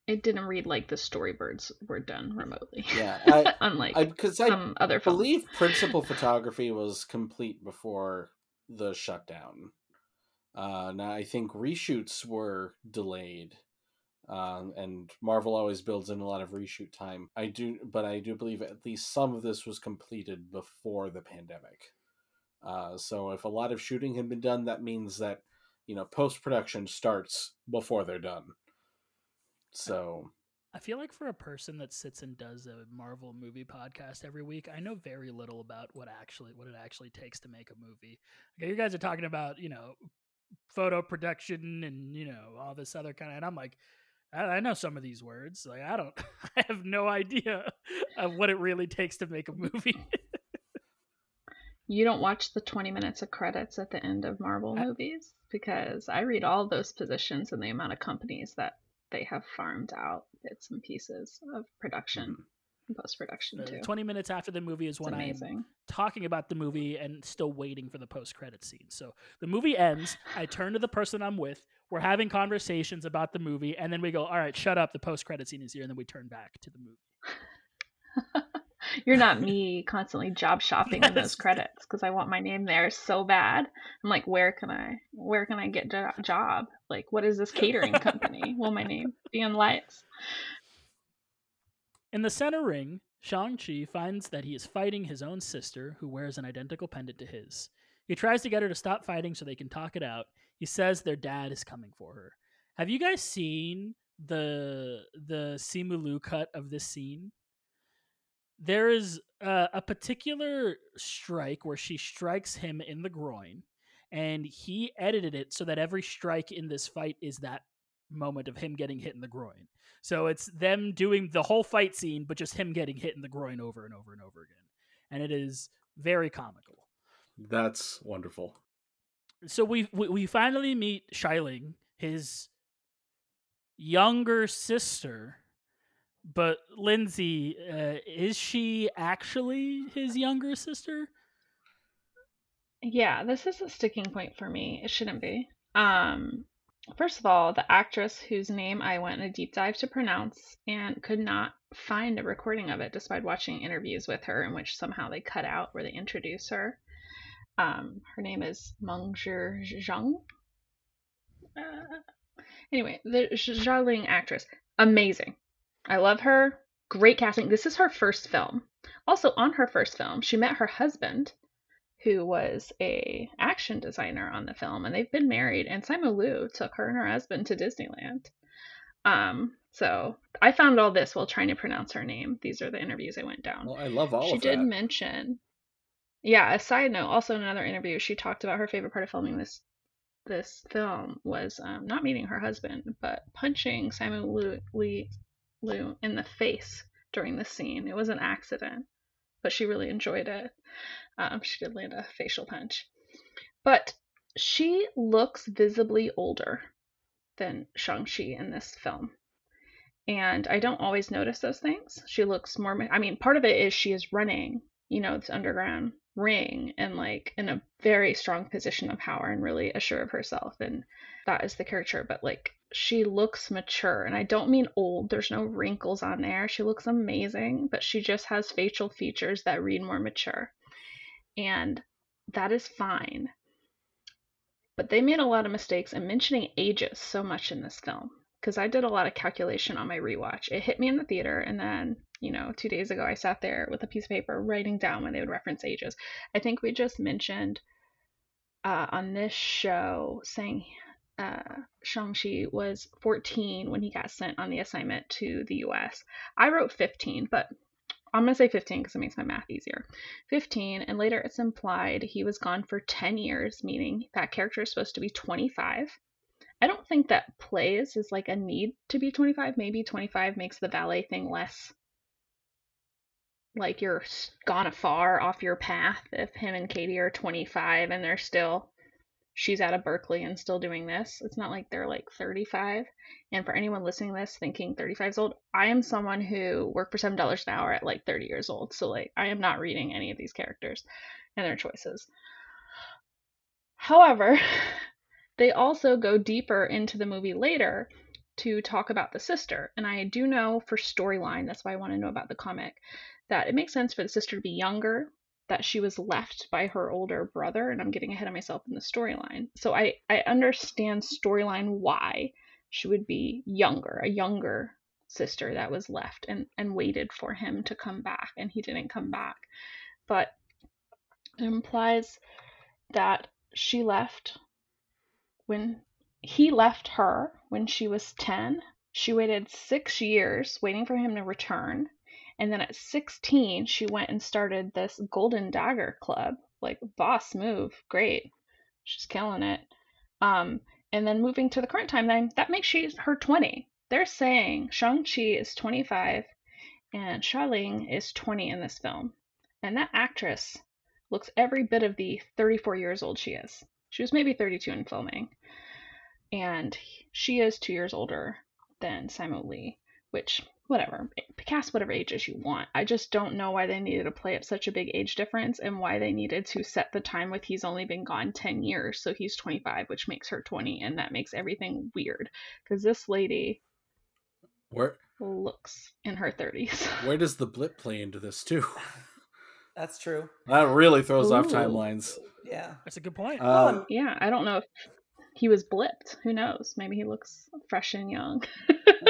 I: It didn't read like the storyboards were done remotely.
D: Yeah, I-
I: unlike
D: I because I
I: some other films.
D: believe principal photography was complete before the shutdown. Uh, now I think reshoots were delayed, um, and Marvel always builds in a lot of reshoot time. I do, but I do believe at least some of this was completed before the pandemic. Uh, so if a lot of shooting had been done, that means that you know post production starts before they're done. So
H: I feel like for a person that sits and does a Marvel movie podcast every week, I know very little about what actually what it actually takes to make a movie. Okay, you guys are talking about you know photo production and you know all this other kind of, and I'm like. I I know some of these words. Like I don't, I have no idea of what it really takes to make a movie.
I: You don't watch the 20 minutes of credits at the end of Marvel
H: I-
I: movies because I read all those positions and the amount of companies that they have farmed out bits and pieces of production mm-hmm. and post production too.
H: 20 minutes after the movie is when I'm talking about the movie and still waiting for the post credit scene. So the movie ends. I turn to the person I'm with. We're having conversations about the movie, and then we go, "All right, shut up. The post credit scene is here," and then we turn back to the movie.
I: You're not me constantly job shopping in those credits because I want my name there so bad. I'm like, where can I, where can I get a job? Like, what is this catering company? Will my name be in lights?
H: In the center ring, Shang-Chi finds that he is fighting his own sister, who wears an identical pendant to his. He tries to get her to stop fighting so they can talk it out. He says their dad is coming for her. Have you guys seen the the Simu Liu cut of this scene? There is a, a particular strike where she strikes him in the groin, and he edited it so that every strike in this fight is that moment of him getting hit in the groin. So it's them doing the whole fight scene, but just him getting hit in the groin over and over and over again. And it is very comical.
D: That's wonderful.
H: So we we, we finally meet Xialing, his younger sister. But Lindsay, uh, is she actually his younger sister?
I: Yeah, this is a sticking point for me. It shouldn't be. Um, first of all, the actress whose name I went in a deep dive to pronounce and could not find a recording of it despite watching interviews with her in which somehow they cut out where they introduce her. Um, her name is Mengzhi Zhang. Uh, anyway, the Xialing actress, amazing. I love her. Great casting. This is her first film. Also, on her first film, she met her husband who was a action designer on the film, and they've been married. And Simu Liu took her and her husband to Disneyland. Um, so I found all this while trying to pronounce her name. These are the interviews I went down.
D: Well, I love all
I: she did
D: that.
I: mention. Yeah, a side note. Also, in another interview, she talked about her favorite part of filming this this film was um, not meeting her husband, but punching Simu Liu, Liu, Liu in the face during the scene. It was an accident, but she really enjoyed it. Um, she did land a facial punch. But she looks visibly older than Shang-Chi in this film. And I don't always notice those things. She looks more, I mean, part of it is she is running, you know, this underground ring and like in a very strong position of power and really assured of herself. And that is the character. But like, she looks mature. And I don't mean old, there's no wrinkles on there. She looks amazing, but she just has facial features that read more mature and that is fine. But they made a lot of mistakes in mentioning ages so much in this film because I did a lot of calculation on my rewatch. It hit me in the theater, and then, you know, two days ago, I sat there with a piece of paper writing down when they would reference ages. I think we just mentioned uh, on this show saying uh, Shang-Chi was 14 when he got sent on the assignment to the US. I wrote 15, but I'm going to say 15 because it makes my math easier. 15, and later it's implied he was gone for 10 years, meaning that character is supposed to be 25. I don't think that plays is like a need to be 25. Maybe 25 makes the valet thing less like you're gone afar off your path if him and Katie are 25 and they're still she's out of Berkeley and still doing this. It's not like they're like 35. And for anyone listening this thinking 35 is old, I am someone who worked for $7 an hour at like 30 years old. So like I am not reading any of these characters and their choices. However, they also go deeper into the movie later to talk about the sister. And I do know for storyline, that's why I want to know about the comic, that it makes sense for the sister to be younger that she was left by her older brother and i'm getting ahead of myself in the storyline. So i i understand storyline why she would be younger a younger sister that was left and and waited for him to come back and he didn't come back. But it implies that she left when he left her when she was 10 she waited 6 years waiting for him to return and then at 16, she went and started this Golden Dagger Club. Like, boss move. Great. She's killing it. Um, and then moving to the current timeline, that makes she her 20. They're saying Shang-Chi is 25 and Xialing is 20 in this film. And that actress looks every bit of the 34 years old she is. She was maybe 32 in filming. And she is two years older than Simu Liu, which whatever cast whatever ages you want. I just don't know why they needed to play up such a big age difference and why they needed to set the time with he's only been gone 10 years so he's 25 which makes her 20 and that makes everything weird. Because this lady
D: where
I: looks in her 30s
D: where does the blip play into this too?
A: That's true.
D: That really throws
I: Ooh.
D: off timelines.
A: Yeah.
H: That's a good point.
D: Um,
I: yeah i don't know if he was blipped. Who knows? Maybe he looks fresh and young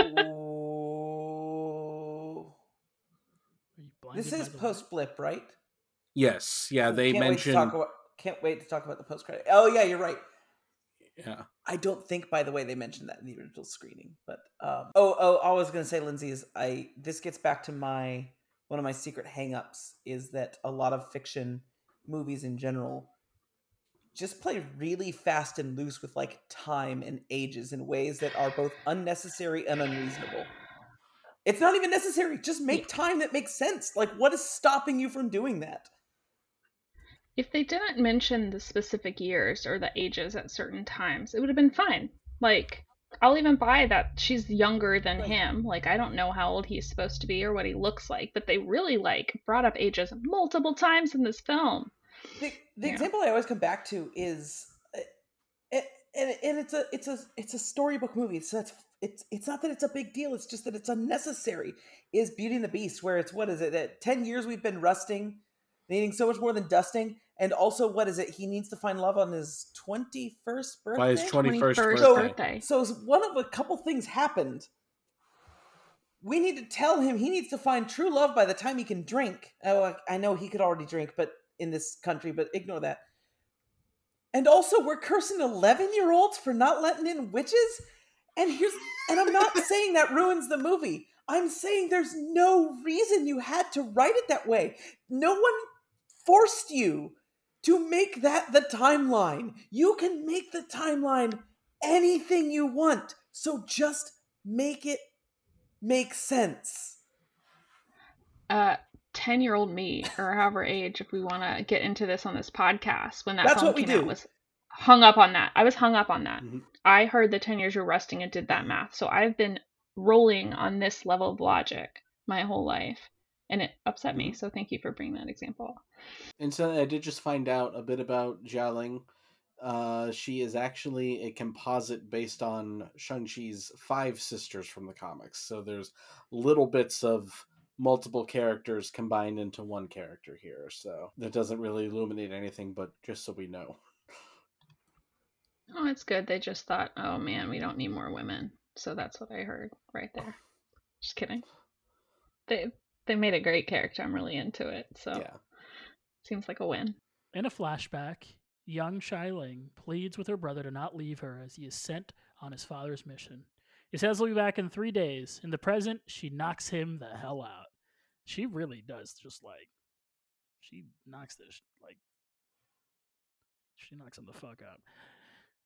H: Blinded
A: This is post blip, right?
D: Yes, yeah, they
A: can't
D: mentioned.
A: Wait to talk about, can't wait to talk about the post credit. Oh yeah, you're right.
D: yeah,
A: I don't think, by the way, they mentioned that in the original screening. But um, oh, oh, all I was gonna say, Lindsay, is I this gets back to my one of my secret hangups is that a lot of fiction movies in general just play really fast and loose with like time and ages in ways that are both unnecessary and unreasonable. It's not even necessary. Just make time that makes sense. Like, what is stopping you from doing that?
I: If they didn't mention the specific years or the ages at certain times, it would have been fine. Like, I'll even buy that she's younger than
A: Right.
I: him. Like, I don't know how old he's supposed to be or what he looks like, but they really like brought up ages multiple times in this film.
A: the, the
I: Yeah.
A: example I always come back to is, uh, and, and and it's a it's a it's a storybook movie. So it's it's it's not that it's a big deal. It's just that it's unnecessary. Is Beauty and the Beast where it's what is it that ten years we've been rusting, needing so much more than dusting, and also what is it? He needs to find love on his twenty first birthday.
D: by his twenty first
I: 21st
D: birthday.
I: birthday.
A: So one of a couple things happened. We need to tell him he needs to find true love by the time he can drink. Oh, I- I know he could already drink, but in this country, but ignore that. And also, we're cursing eleven-year-olds for not letting in witches. And here's, and I'm not saying that ruins the movie. I'm saying there's no reason you had to write it that way. No one forced you to make that the timeline. You can make the timeline anything you want. So just make it make sense.
I: Uh, 10 year old me, or however age, if we want to get into this on this podcast, when that
A: That's
I: film
A: what we
I: came out,
A: do.
I: was hung up on that. I was hung up on that.
D: Mhm.
I: I heard the 10 years you're resting and did that math. So I've been rolling on this level of logic my whole life. And it upset me. So thank you for bringing that example.
D: And so I did just find out a bit about Xialing. Uh, she is actually a composite based on Shang-Chi's five sisters from the comics. So there's little bits of multiple characters combined into one character here. So that doesn't really illuminate anything, but just so we know.
I: Oh, it's good. They just thought, oh man, we don't need more women. So that's what I heard right there. Just kidding. They they made a great character. I'm really into it. So
D: Yeah.
I: seems like a win.
H: In a flashback, young Xialing pleads with her brother to not leave her as he is sent on his father's mission. He says he'll be back in three days. In the present, she knocks him the hell out. She really does just like she knocks this like she knocks him the fuck out.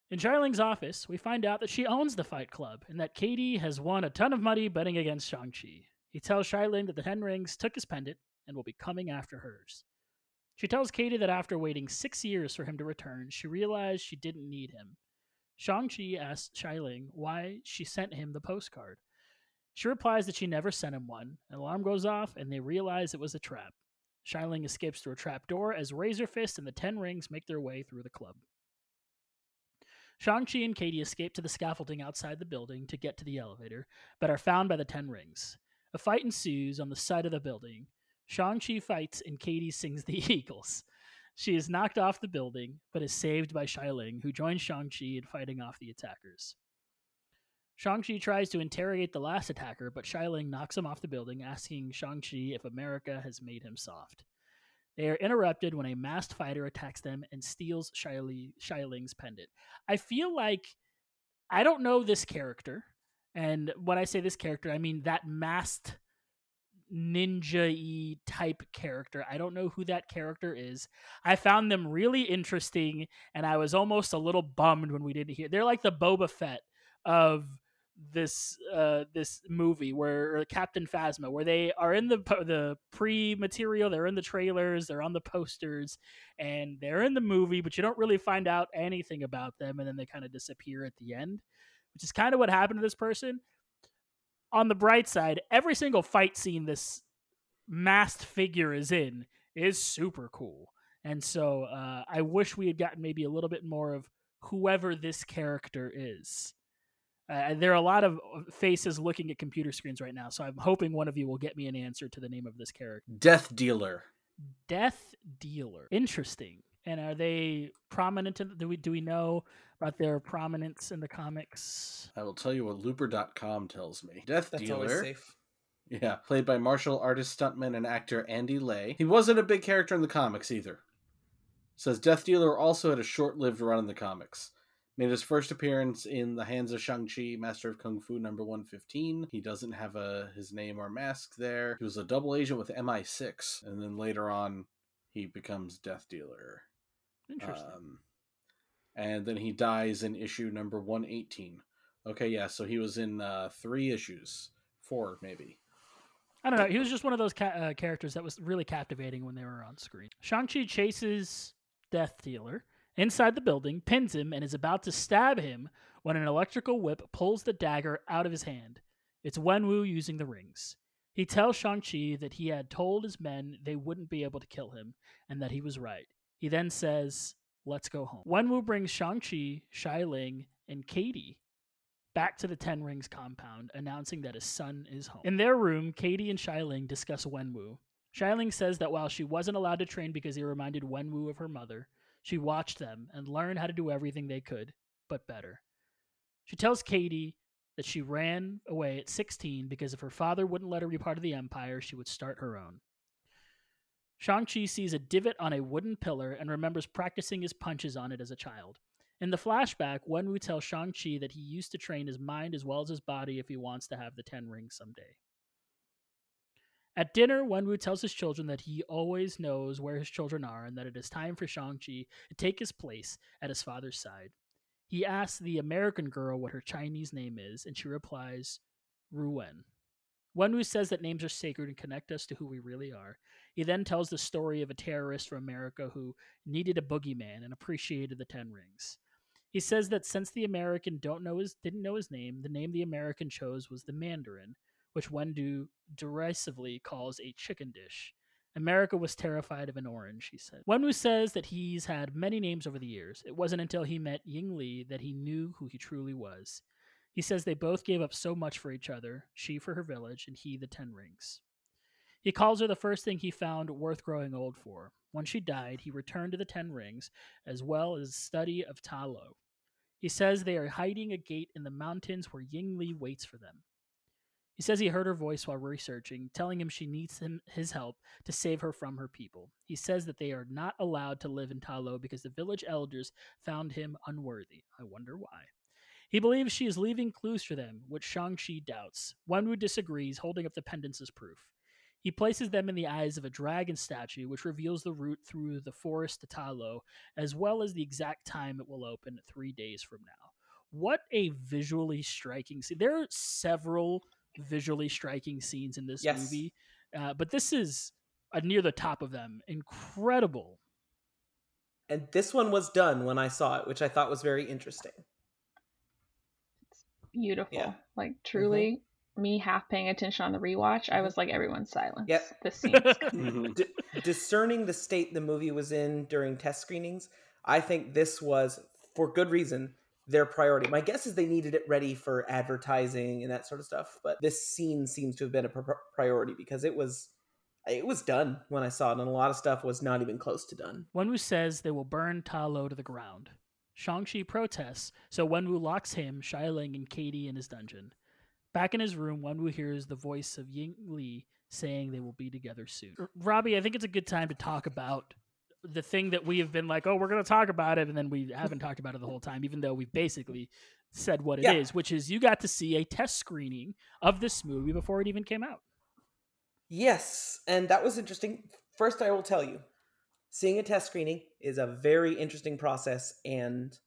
H: In Xialing's office, we find out that she owns the Fight Club and that Katie has won a ton of money betting against Shang-Chi. He tells Xialing that the Ten Rings took his pendant and will be coming after hers. She tells Katie that after waiting six years for him to return, she realized she didn't need him. Shang-Chi asks Xialing why she sent him the postcard. She replies that she never sent him one. An alarm goes off, and they realize it was a trap. Xialing escapes through a trap door as Razor Fist and the Ten Rings make their way through the club. Shang-Chi and Katie escape to the scaffolding outside the building to get to the elevator, but are found by the Ten Rings. A fight ensues on the side of the building. Shang-Chi fights and Katie sings the Eagles. She is knocked off the building, but is saved by Xialing, who joins Shang-Chi in fighting off the attackers. Shang-Chi tries to interrogate the last attacker, but Xialing knocks him off the building, asking Shang-Chi if America has made him soft. They are interrupted when a masked fighter attacks them and steals Shiley, pendant. I feel like I don't know this character, and when I say this character, I mean that masked ninja type character. I don't know who that character is. I found them really interesting, and I was almost a little bummed when we didn't hear. They're like the Boba Fett of this uh this movie where Captain Phasma where they are in the the pre material they're in the trailers they're on the posters and they're in the movie but you don't really find out anything about them and then they kind of disappear at the end which is kind of what happened to this person. On the bright side every single fight scene this masked figure is in is super cool. And so uh, I wish we had gotten maybe a little bit more of whoever this character is uh, there are a lot of uh, faces looking at computer screens right now, so I'm hoping one of you will get me an answer to the name of this character.
D: Death Dealer.
H: Death Dealer. Interesting. And are they prominent? In, do we do we know about their prominence in the comics?
D: I will tell you what Looper.com tells me. Death
A: That's always
D: Dealer
A: safe.
D: Yeah, played by martial artist, stuntman, and actor Andy Le. He wasn't a big character in the comics either. says Death Dealer also had a short-lived run in the comics. Made his first appearance in The Hands of Shang-Chi, Master of Kung Fu number 115. He doesn't have a his name or mask there. He was a double agent with MI6, and then later on he becomes Death Dealer.
H: Interesting.
D: Um, and then he dies in issue number 118. Okay, yeah, so he was in uh, three issues. Four, maybe.
H: I don't know. He was just one of those ca- uh, characters that was really captivating when they were on screen. Shang-Chi chases Death Dealer inside the building, pins him, and is about to stab him when an electrical whip pulls the dagger out of his hand. It's Wenwu using the rings. He tells Shang-Chi that he had told his men they wouldn't be able to kill him, and that he was right. He then says, Let's go home. Wenwu brings Shang-Chi, Xialing, and Katie back to the Ten Rings compound, announcing that his son is home. In their room, Katie and Xialing discuss Wenwu. Xialing says that while she wasn't allowed to train because he reminded Wenwu of her mother, she watched them and learned how to do everything they could, but better. She tells Katie that she ran away at 16 because if her father wouldn't let her be part of the Empire, she would start her own. Shang-Chi sees a divot on a wooden pillar and remembers practicing his punches on it as a child. In the flashback, Wenwu tells Shang-Chi that he used to train his mind as well as his body if he wants to have the Ten Rings someday. At dinner, Wenwu tells his children that he always knows where his children are and that it is time for Shang-Chi to take his place at his father's side. He asks the American girl what her Chinese name is, and she replies, Ruiwen. Wenwu says that names are sacred and connect us to who we really are. He then tells the story of a terrorist from America who needed a boogeyman and appreciated the Ten Rings. He says that since the American don't know his didn't know his name, the name the American chose was the Mandarin, which Wenwu derisively calls a chicken dish. America was terrified of an orange, he said. Wenwu says that he's had many names over the years. It wasn't until he met Ying Li that he knew who he truly was. He says they both gave up so much for each other, she for her village, and he the Ten Rings. He calls her the first thing he found worth growing old for. When she died, he returned to the Ten Rings, as well as study of Ta Lo. He says they are hiding a gate in the mountains where Ying Li waits for them. He says he heard her voice while researching, telling him she needs him his help to save her from her people. He says that they are not allowed to live in Ta Lo because the village elders found him unworthy. I wonder why. He believes she is leaving clues for them, which Shang-Chi doubts. Wenwu disagrees, holding up the pendants as proof. He places them in the eyes of a dragon statue, which reveals the route through the forest to Ta Lo, as well as the exact time it will open three days from now. What a visually striking scene! There are several visually striking scenes in this
A: Yes.
H: movie, uh, but this is uh, near the top of them. Incredible.
A: And this one was done when I saw it, which I thought was very interesting.
I: Beautiful.
A: Yeah.
I: Like truly, me half paying attention on the rewatch, I was like, everyone's silent.
A: Yep.
I: This scene. is good.
D: Mhm.
A: D- discerning the state the movie was in during test screenings, I think this was, for good reason, their priority. My guess is they needed it ready for advertising and that sort of stuff, but this scene seems to have been a pr- priority because it was it was done when I saw it, and a lot of stuff was not even close to done.
H: Wenwu says they will burn Ta Lo to the ground. Shang-Chi protests, so Wenwu locks him, Xialing, and Katie in his dungeon. Back in his room, Wenwu hears the voice of Ying Li saying they will be together soon. Robbie, I think it's a good time to talk about the thing that we have been like, oh, we're going to talk about it, and then we haven't talked about it the whole time, even though we've basically said what it is,
A: Yeah.
H: which is you got to see a test screening of this movie before it even came out.
A: Yes, and that was interesting. First, I will tell you, seeing a test screening is a very interesting process, and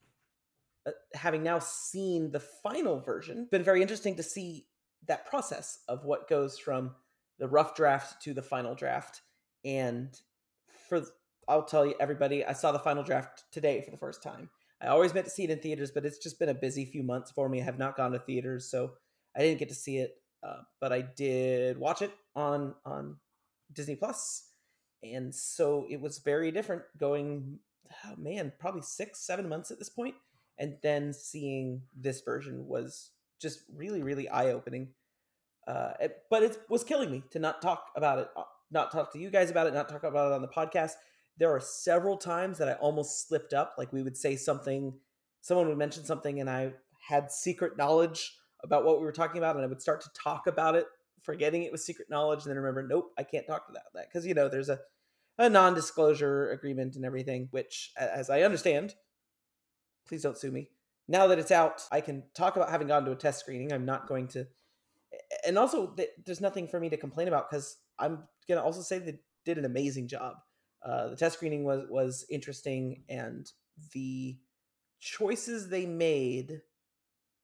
A: uh, having now seen the final version, been very interesting to see that process of what goes from the rough draft to the final draft. And for I'll tell you, everybody, I saw the final draft today for the first time. I always meant to see it in theaters, but it's just been a busy few months for me. I have not gone to theaters, so I didn't get to see it. Uh, but I did watch it on on Disney Plus, and so it was very different. Going, oh man, probably six, seven months at this point, and then seeing this version was just really, really eye opening. Uh, it- but it was killing me to not talk about it, uh, not talk to you guys about it, not talk about it on the podcast. There are several times that I almost slipped up. Like we would say something, someone would mention something, and I had secret knowledge about what we were talking about, and I would start to talk about it forgetting it was secret knowledge, and then remember, nope, I can't talk about that because you know there's a a non-disclosure agreement and everything. Which, as I understand, please don't sue me. Now that it's out, I can talk about having gone to a test screening. I'm not going to, and also there's nothing for me to complain about because I'm gonna also say they did an amazing job. Uh, the test screening was was interesting, and the choices they made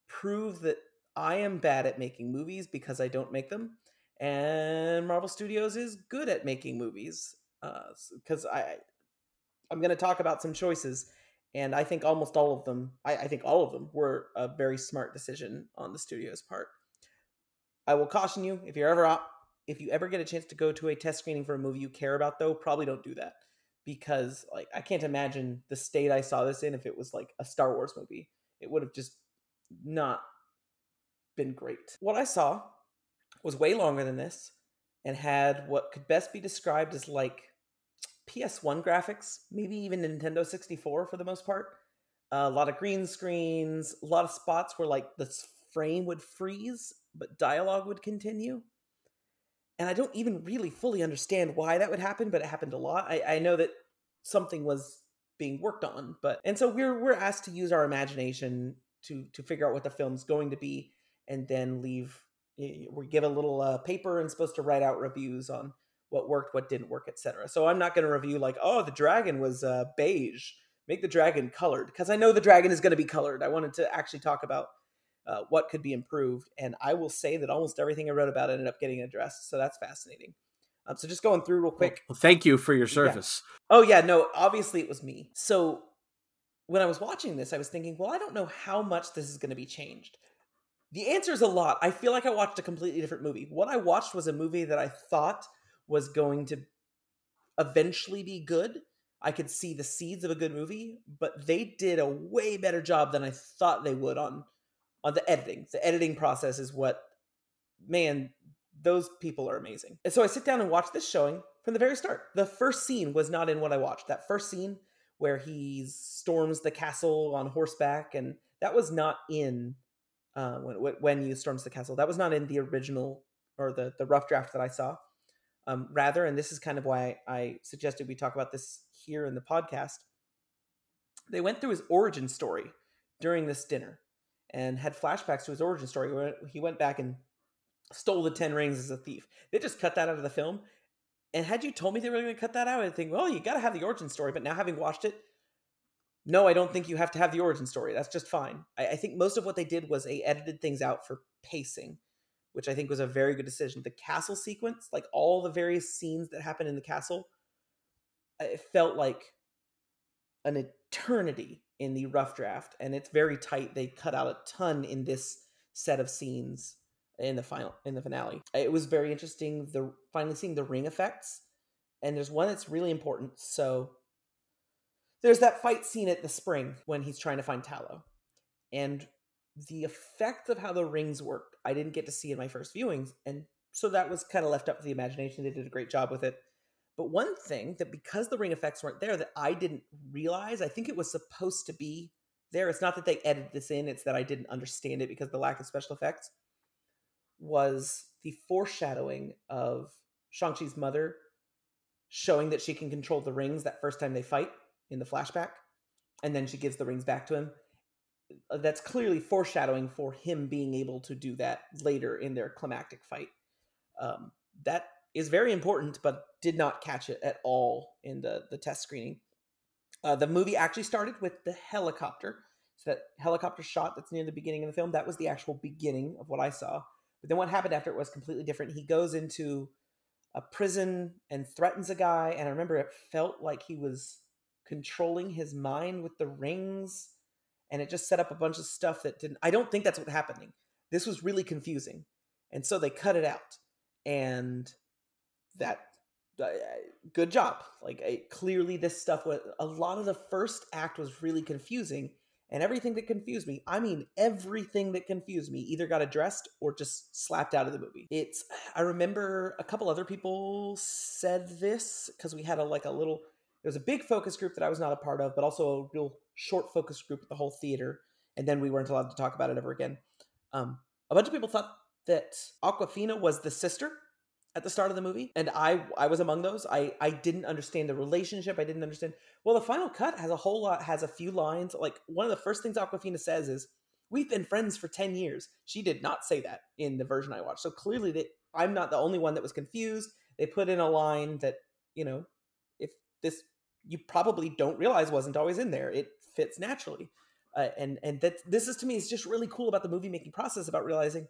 A: prove that I am bad at making movies because I don't make them, and Marvel Studios is good at making movies. Because uh, I, I'm going to talk about some choices, and I think almost all of them, I, I think all of them were a very smart decision on the studio's part. I will caution you if you're ever if you ever get a chance to go to a test screening for a movie you care about, though, probably don't do that because like I can't imagine the state I saw this in if it was like a Star Wars movie. It would have just not been great. What I saw was way longer than this and had what could best be described as like PS1 graphics, maybe even Nintendo 64 for the most part. A lot of green screens, a lot of spots where like the frame would freeze, but dialogue would continue. And I don't even really fully understand why that would happen, but it happened a lot. I, I know that something was being worked on, but and so we're we're asked to use our imagination to to figure out what the film's going to be and then leave we give a little uh, paper and supposed to write out reviews on what worked what didn't work etc so i'm not going to review like oh the dragon was uh, beige. Make the dragon colored because i know the dragon is going to be colored. I wanted to actually talk about uh, what could be improved and i will say that almost everything i wrote about ended up getting addressed so that's fascinating um, so just going through real quick
D: well, thank you for your service
A: yeah. oh yeah no obviously it was me so when I was watching this, I was thinking, well, I don't know how much this is going to be changed. The answer is a lot. I feel like I watched a completely different movie. What I watched was a movie that I thought was going to eventually be good. I could see the seeds of a good movie, but they did a way better job than I thought they would on on the editing. The editing process is what man, those people are amazing. And so I sit down and watch this showing from the very start. The first scene was not in what I watched. That first scene where he storms the castle on horseback, and that was not in uh, when when he storms the castle. That was not in the original or the the rough draft that I saw. Um, rather, and this is kind of why I suggested we talk about this here in the podcast. They went through his origin story during this dinner and had flashbacks to his origin story where he went back and stole the ten rings as a thief. They just cut that out of the film and had you told me they were going to cut that out, I'd think, well, you got to have the origin story. But now having watched it, no, I don't think you have to have the origin story. That's just fine. I, I think most of what they did was they edited things out for pacing, which I think was a very good decision. The castle sequence, like all the various scenes that happen in the castle, it felt like an eternity in the rough draft, and it's very tight. They cut out a ton in this set of scenes in the final in the finale. It was very interesting the finally seeing the ring effects. And there's one that's really important. So there's that fight scene at the spring when he's trying to find Ta-Lo. And the effect of how the rings work, I didn't get to see in my first viewings. And so that was kind of left up to the imagination. They did a great job with it. But one thing that because the ring effects weren't there that I didn't realize, I think it was supposed to be there. It's not that they edited this in, it's that I didn't understand it because the lack of special effects was the foreshadowing of Shang-Chi's mother showing that she can control the rings that first time they fight in the flashback. And then she gives the rings back to him. Uh, that's clearly foreshadowing for him being able to do that later in their climactic fight. Um, that is very important, but did not catch it at all in the, the test screening. Uh, the movie actually started with the helicopter. So that helicopter shot that's near the beginning of the film, that was the actual beginning of what I saw. But then what happened after it was completely different. He goes into a prison and threatens a guy, and I remember it felt like he was controlling his mind with the rings, and it just set up a bunch of stuff that didn't. I don't think that's what's happening. This was really confusing, and so they cut it out, and that uh, good job. Like I, clearly, this stuff was a lot of the first act was really confusing and everything that confused me i mean everything that confused me either got addressed or just slapped out of the movie it's i remember a couple other people said this because we had a like a little there was a big focus group that i was not a part of but also a real short focus group at the whole theater and then we weren't allowed to talk about it ever again um, a bunch of people thought that Awkwafina was the sister at the start of the movie, and I I was among those. I I didn't understand the relationship. I didn't understand. Well, the final cut has a whole lot, has a few lines. Like one of the first things Awkwafina says is, "We've been friends for ten years." She did not say that in the version I watched. So clearly, that I'm not the only one that was confused. They put in a line that you know, if this you probably don't realize wasn't always in there. It fits naturally, uh, and and that this is to me is just really cool about the movie making process about realizing,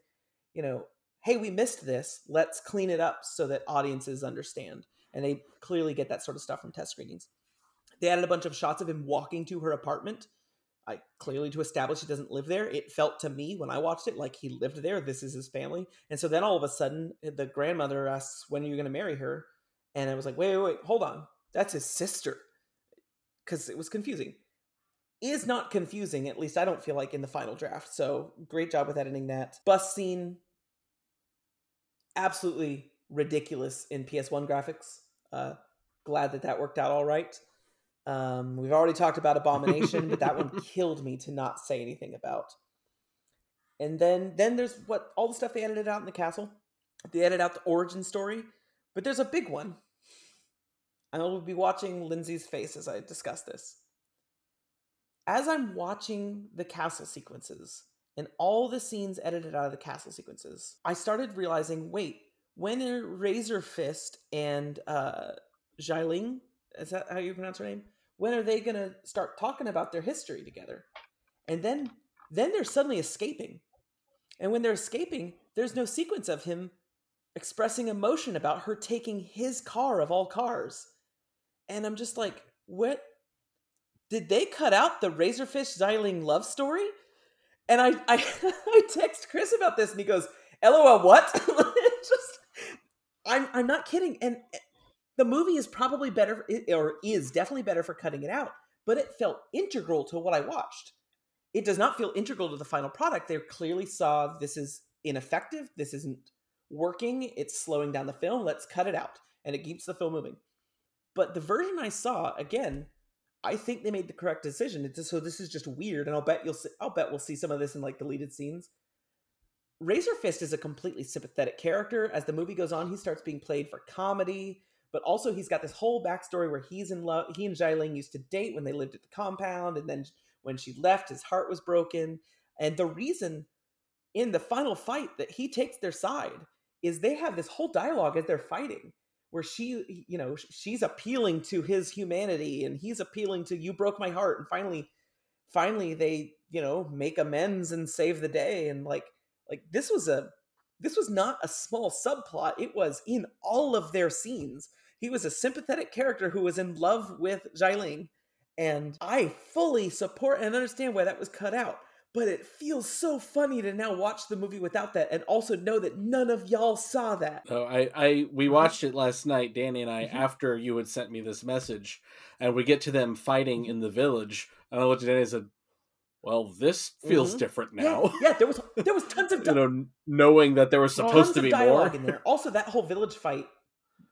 A: you know, hey, we missed this. Let's clean it up so that audiences understand. And they clearly get that sort of stuff from test screenings. They added a bunch of shots of him walking to her apartment. I clearly to establish he doesn't live there. It felt to me when I watched it like he lived there. This is his family. And so then all of a sudden, the grandmother asks, "When are you going to marry her?" And I was like, "Wait, wait, wait, hold on. That's his sister." Because it was confusing. Is not confusing. At least I don't feel like in the final draft. So great job with editing that. Bus scene absolutely ridiculous in PS1 graphics. Uh, glad that that worked out all right. Um, we've already talked about Abomination, but that one killed me to not say anything about. And then then there's what all the stuff they edited out in the castle. They edited out the origin story, but there's a big one. I will be watching Lindsay's face as I discuss this. As I'm watching the castle sequences, and all the scenes edited out of the castle sequences, I started realizing wait, when Razor Fist and uh, Xialing, is that how you pronounce her name? When are they going to start talking about their history together? And then then they're suddenly escaping. And when they're escaping, there's no sequence of him expressing emotion about her taking his car of all cars. And I'm just like, what? Did they cut out the Razorfish Xialing love story? And I, I, I text Chris about this, and he goes, "LOL, what?" just, I'm, I'm not kidding. And the movie is probably better, or is definitely better for cutting it out. But it felt integral to what I watched. It does not feel integral to the final product. They clearly saw this is ineffective. This isn't working. It's slowing down the film. Let's cut it out, and it keeps the film moving. But the version I saw again I think they made the correct decision. It's so this is just weird, and I'll bet you'll see, I'll bet we'll see some of this in like deleted scenes. Razor Fist is a completely sympathetic character. As the movie goes on, he starts being played for comedy, but also he's got this whole backstory where he's in love. He and Xialing used to date when they lived at the compound, and then when she left, his heart was broken. And the reason in the final fight that he takes their side is they have this whole dialogue as they're fighting where she you know she's appealing to his humanity and he's appealing to you broke my heart. And finally finally they you know make amends and save the day. And like like this was a this was not a small subplot. It was in all of their scenes. He was a sympathetic character who was in love with Xialing and I fully support and understand why that was cut out but it feels so funny to now watch the movie without that and also know that none of y'all saw that.
D: Oh, I, I we
A: Mm-hmm.
D: watched it last night, Danny and I, after you had sent me this message, and we get to them fighting
A: Mm-hmm.
D: in the village, and I looked at Danny and said, "Well, this feels
A: Mhm.
D: different now."
A: yeah, there was there was tons of
D: you know, knowing that there was supposed to be more.
A: in there. Also, that whole village fight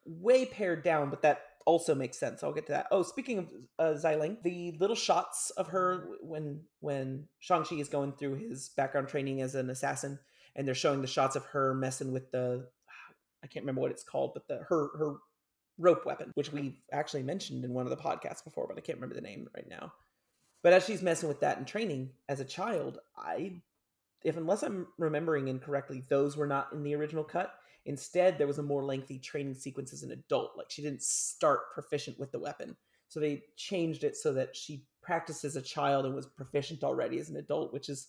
A: way pared down, but that also makes sense. I'll get to that. Oh, speaking of uh, Xialing, the little shots of her when when Shang Chi is going through his background training as an assassin, and they're showing the shots of her messing with the I can't remember what it's called, but the her her rope weapon, which we've actually mentioned in one of the podcasts before, but I can't remember the name right now. But as she's messing with that in training as a child, I if unless I'm remembering incorrectly, those were not in the original cut. Instead, there was a more lengthy training sequence as an adult. Like she didn't start proficient with the weapon. So they changed it so that she practiced as a child and was proficient already as an adult, which is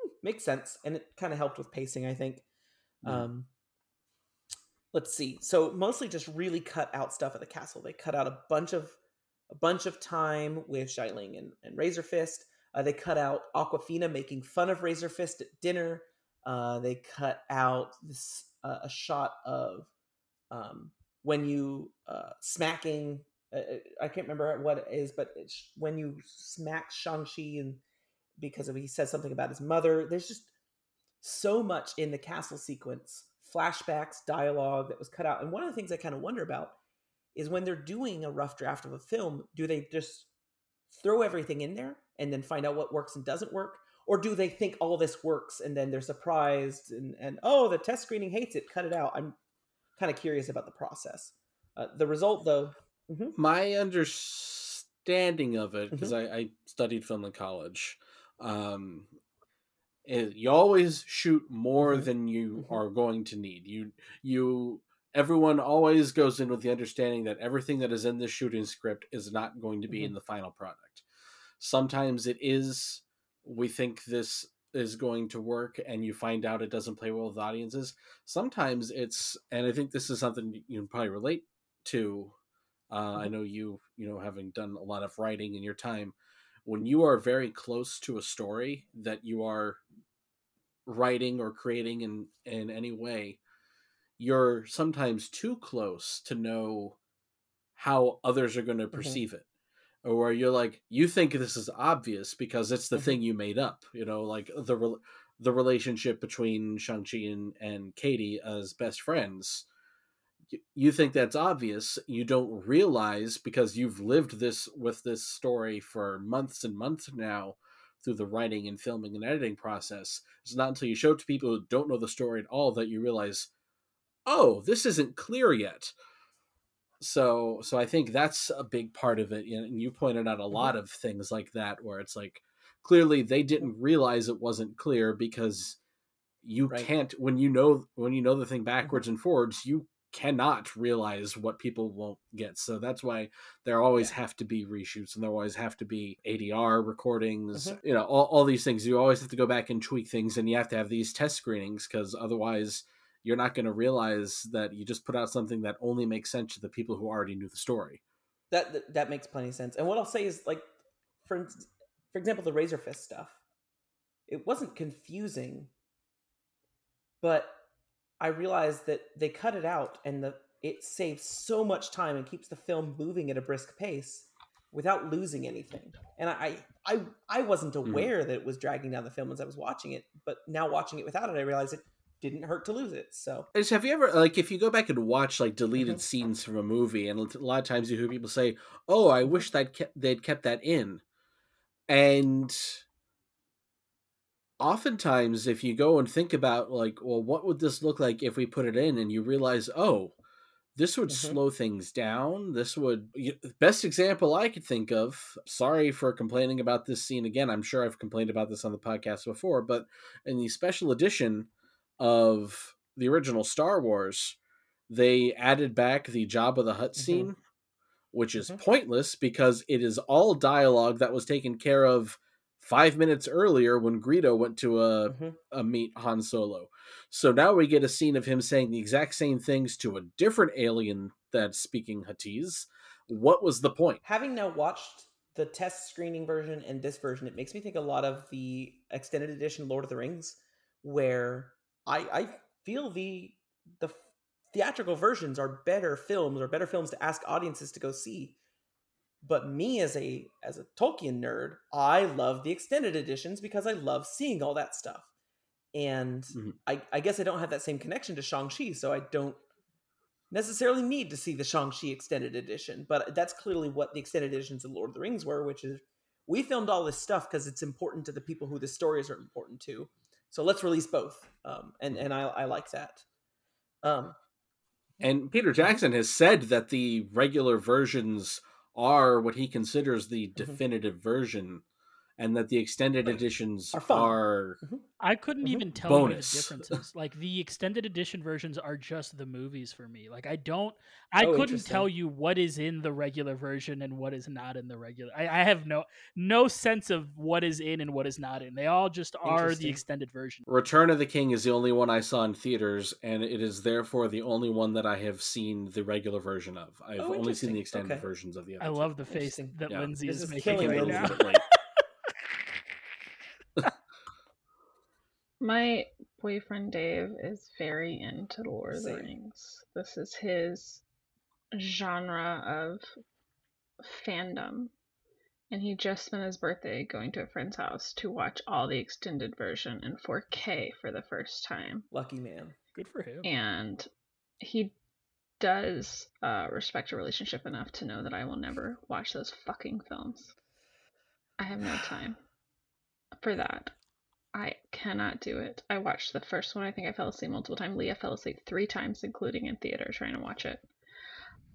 A: hmm, makes sense. And it kind of helped with pacing, I think.
D: Yeah.
A: Um let's see. So mostly just really cut out stuff at the castle. They cut out a bunch of a bunch of time with Xialing and, and Razor Fist. Uh, they cut out Awkwafina making fun of Razor Fist at dinner. Uh, they cut out this uh, a shot of um, when you uh, smacking. Uh, I can't remember what it is, but when you smack Shang Chi and because of he says something about his mother. There's just so much in the castle sequence, flashbacks, dialogue that was cut out. And one of the things I kind of wonder about is when they're doing a rough draft of a film, do they just throw everything in there and then find out what works and doesn't work? Or do they think all this works and then they're surprised and and oh the test screening hates it cut it out i'm kind of curious about the process uh, the result though Mhm.
D: My understanding of it, because
A: Mm-hmm.
D: I, I studied film in college, um, is you always shoot more
A: Mhm.
D: than you
A: Mhm.
D: are going to need. You you everyone always goes in with the understanding that everything that is in the shooting script is not going to be
A: Mhm.
D: in the final product. Sometimes it is. We think this is going to work, and you find out it doesn't play well with audiences. Sometimes it's, and I think this is something you can probably relate to. Uh, I know you, you know, having done a lot of writing in your time, when you are very close to a story that you are writing or creating in in any way, you're sometimes too close to know how others are going to perceive it or where you're like you think this is obvious because it's the
A: Mhm.
D: thing you made up you know like the rel- the relationship between shang-chi and, and katie as best friends. Y- you think that's obvious. You don't realize because you've lived this with this story for months and months now through the writing and filming and editing process. It's not until you show it to people who don't know the story at all that you realize oh this isn't clear yet so so i think that's a big part of it and you pointed out a lot of things like that where it's like clearly they didn't realize it wasn't clear because you
A: Right.
D: can't when you know when you know the thing backwards and forwards you cannot realize what people won't get. So that's why there always have to be reshoots and there always have to be adr recordings
A: Mhm.
D: you know all, all these things. You always have to go back and tweak things and you have to have these test screenings because otherwise you're not going to realize that you just put out something that only makes sense to the people who already knew the story.
A: That, that that makes plenty of sense. And what i'll say is like for for example the razor fist stuff it wasn't confusing but i realized that they cut it out and the it saves so much time and keeps the film moving at a brisk pace without losing anything. And i i i wasn't mm-hmm. aware that it was dragging down the film as i was watching it but now watching it without it i realized it didn't hurt to lose it so
D: have you ever like if you go back and watch like deleted
A: Mhm.
D: scenes from a movie, and a lot of times you hear people say, "Oh, I wish that kept they'd kept that in," and oftentimes if you go and think about like, well, what would this look like if we put it in, and you realize, oh, this would
A: Mhm.
D: slow things down. This would best example I could think of. Sorry for complaining about this scene again. I'm sure I've complained about this on the podcast before, but in the special edition of the original Star Wars, they added back the Jabba the Hutt
A: Mhm.
D: scene, which is
A: Mhm.
D: pointless because it is all dialogue that was taken care of five minutes earlier when Greedo went to a,
A: Mhm.
D: a meet Han Solo. So now we get a scene of him saying the exact same things to a different alien that's speaking Huttese. What was the point?
A: having now watched the test screening version and this version, it makes me think a lot of the extended edition Lord of the Rings, where I I feel the the theatrical versions are better films or better films to ask audiences to go see. But me as a as a Tolkien nerd, I love the extended editions because I love seeing all that stuff. And
D: Mhm.
A: I, I guess I don't have that same connection to Shang-Chi, so I don't necessarily need to see the Shang-Chi extended edition, but that's clearly what the extended editions of Lord of the Rings were, which is we filmed all this stuff because it's important to the people who the stories are important to. So let's release both. Um, and and I, I like that. Um,
D: And Peter Jackson has said that the regular versions are what he considers the definitive version, and that the extended editions
A: are,
D: are
H: I couldn't even tell
D: Bonus.
H: you the differences. like the extended edition versions are just the movies for me. Like I don't, I
A: Oh,
H: couldn't tell you what is in the regular version and what is not in the regular. I, I have no no sense of what is in and what is not in. They all just are the extended version.
D: Return of the King is the only one I saw in theaters, and it is therefore the only one that I have seen the regular version of. I've
A: Oh,
D: only seen the extended
A: Okay.
D: versions of the other.
H: I love the face that
D: Yeah.
H: Lindsay
A: This
H: is
A: is
H: making
A: killing
H: right
D: Came
H: now.
D: little bit late.
I: My boyfriend Dave is very into Lord of the
A: Same.
I: Rings. This is his genre of fandom. And he just spent his birthday going to a friend's house to watch all the extended version in 4K for the first time.
A: lucky man.
H: Good for him.
I: And he does uh, respect a relationship enough to know that I will never watch those fucking films. I have no time for that. I cannot do it. I watched the first one. I think I fell asleep multiple times. Leah fell asleep three times, including in theater, trying to watch it.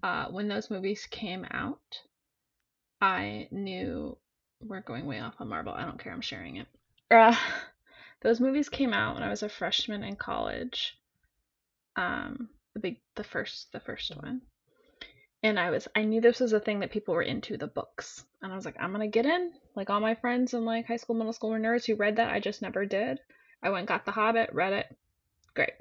I: Uh, when those movies came out, I knew we're going way off on Marvel. I don't care. I'm sharing it. Uh, those movies came out when I was a freshman in college. Um, the big, the first, the first one, and I was, I knew this was a thing that people were into the books, and I was like, I'm gonna get in. Like all my friends in like high school, middle school were nerds who read that. I just never did. I went got The Hobbit, read it, great.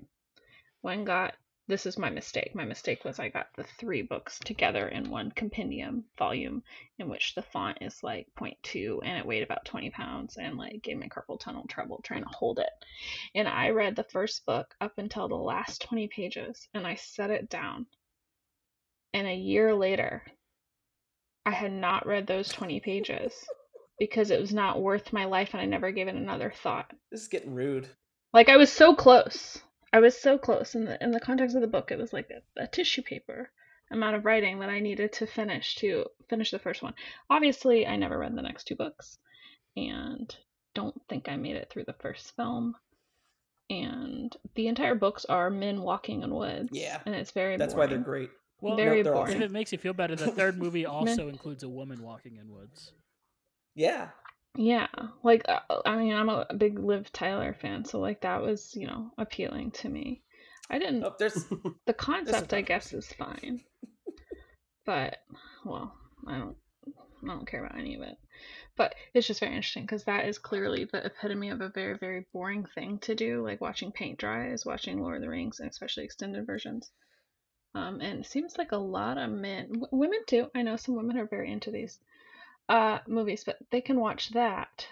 I: Went got this is my mistake. My mistake was I got the three books together in one compendium volume in which the font is like 0.2 and it weighed about 20 pounds and like gave me carpal tunnel trouble trying to hold it. And I read the first book up until the last 20 pages and I set it down. And a year later, I had not read those 20 pages because it was not worth my life and I never gave it another thought.
A: This is getting rude.
I: Like I was so close. I was so close in the in the context of the book. It was like a, a, tissue paper amount of writing that I needed to finish to finish the first one. Obviously, I never read the next two books, and don't think I made it through the first film. And the entire books are men walking in woods.
A: Yeah,
I: and it's very.
A: That's
I: boring.
A: why they're great.
H: Well,
I: very
A: no,
I: boring.
H: if it makes you feel better, the third movie also includes a woman walking in woods.
A: Yeah,
I: yeah, like uh, I mean, I'm a big Liv Tyler fan, so like that was you know appealing to me. I didn't.
A: oh, there's
I: The concept, I guess, is fine, but well, I don't, I don't care about any of it. But it's just very interesting because that is clearly the epitome of a very, very boring thing to do. Like watching paint dry is watching Lord of the Rings, and especially extended versions. Um, and it seems like a lot of men, w- women too. I know some women are very into these uh movies, but they can watch that.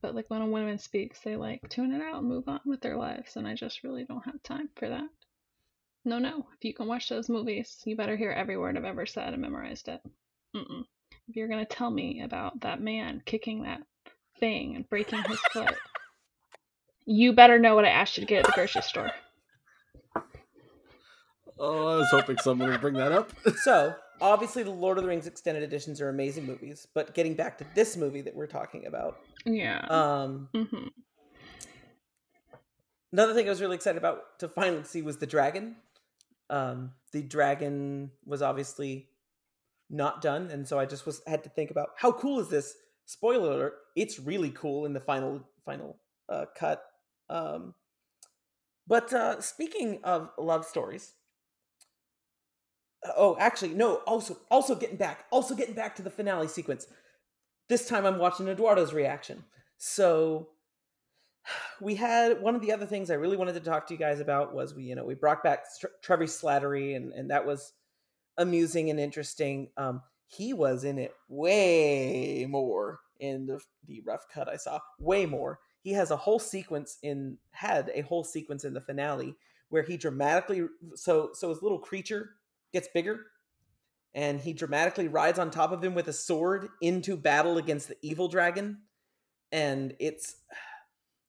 I: But like when a woman speaks, they like tune it out and move on with their lives, and I just really don't have time for that. No, no. If you can watch those movies, you better hear every word I've ever said and memorized it. Mm-mm. If you're gonna tell me about that man kicking that thing and breaking his foot, you better know what I asked you to get at the grocery store.
D: Oh, I was hoping someone would bring that up.
A: so obviously the Lord of the Rings extended editions are amazing movies, but getting back to this movie that we're talking about,
I: Yeah.
A: um,
I: hmm
A: another thing I was really excited about to finally see was the dragon. Um, the dragon was obviously not done, and so I just was had to think about how cool is this. Spoiler alert: it's really cool in the final final uh, cut. Um, but uh, speaking of love stories, oh, actually, no. Also, also getting back, also getting back to the finale sequence. This time, I'm watching Eduardo's reaction. So we had one of the other things I really wanted to talk to you guys about was we, you know, we brought back Tr- Trevor Slattery, and and that was amusing and interesting. Um, he was in it way more in the the rough cut I saw, way more. He has a whole sequence in had a whole sequence in the finale where he dramatically so so his little creature gets bigger and he dramatically rides on top of him with a sword into battle against the evil dragon. And it's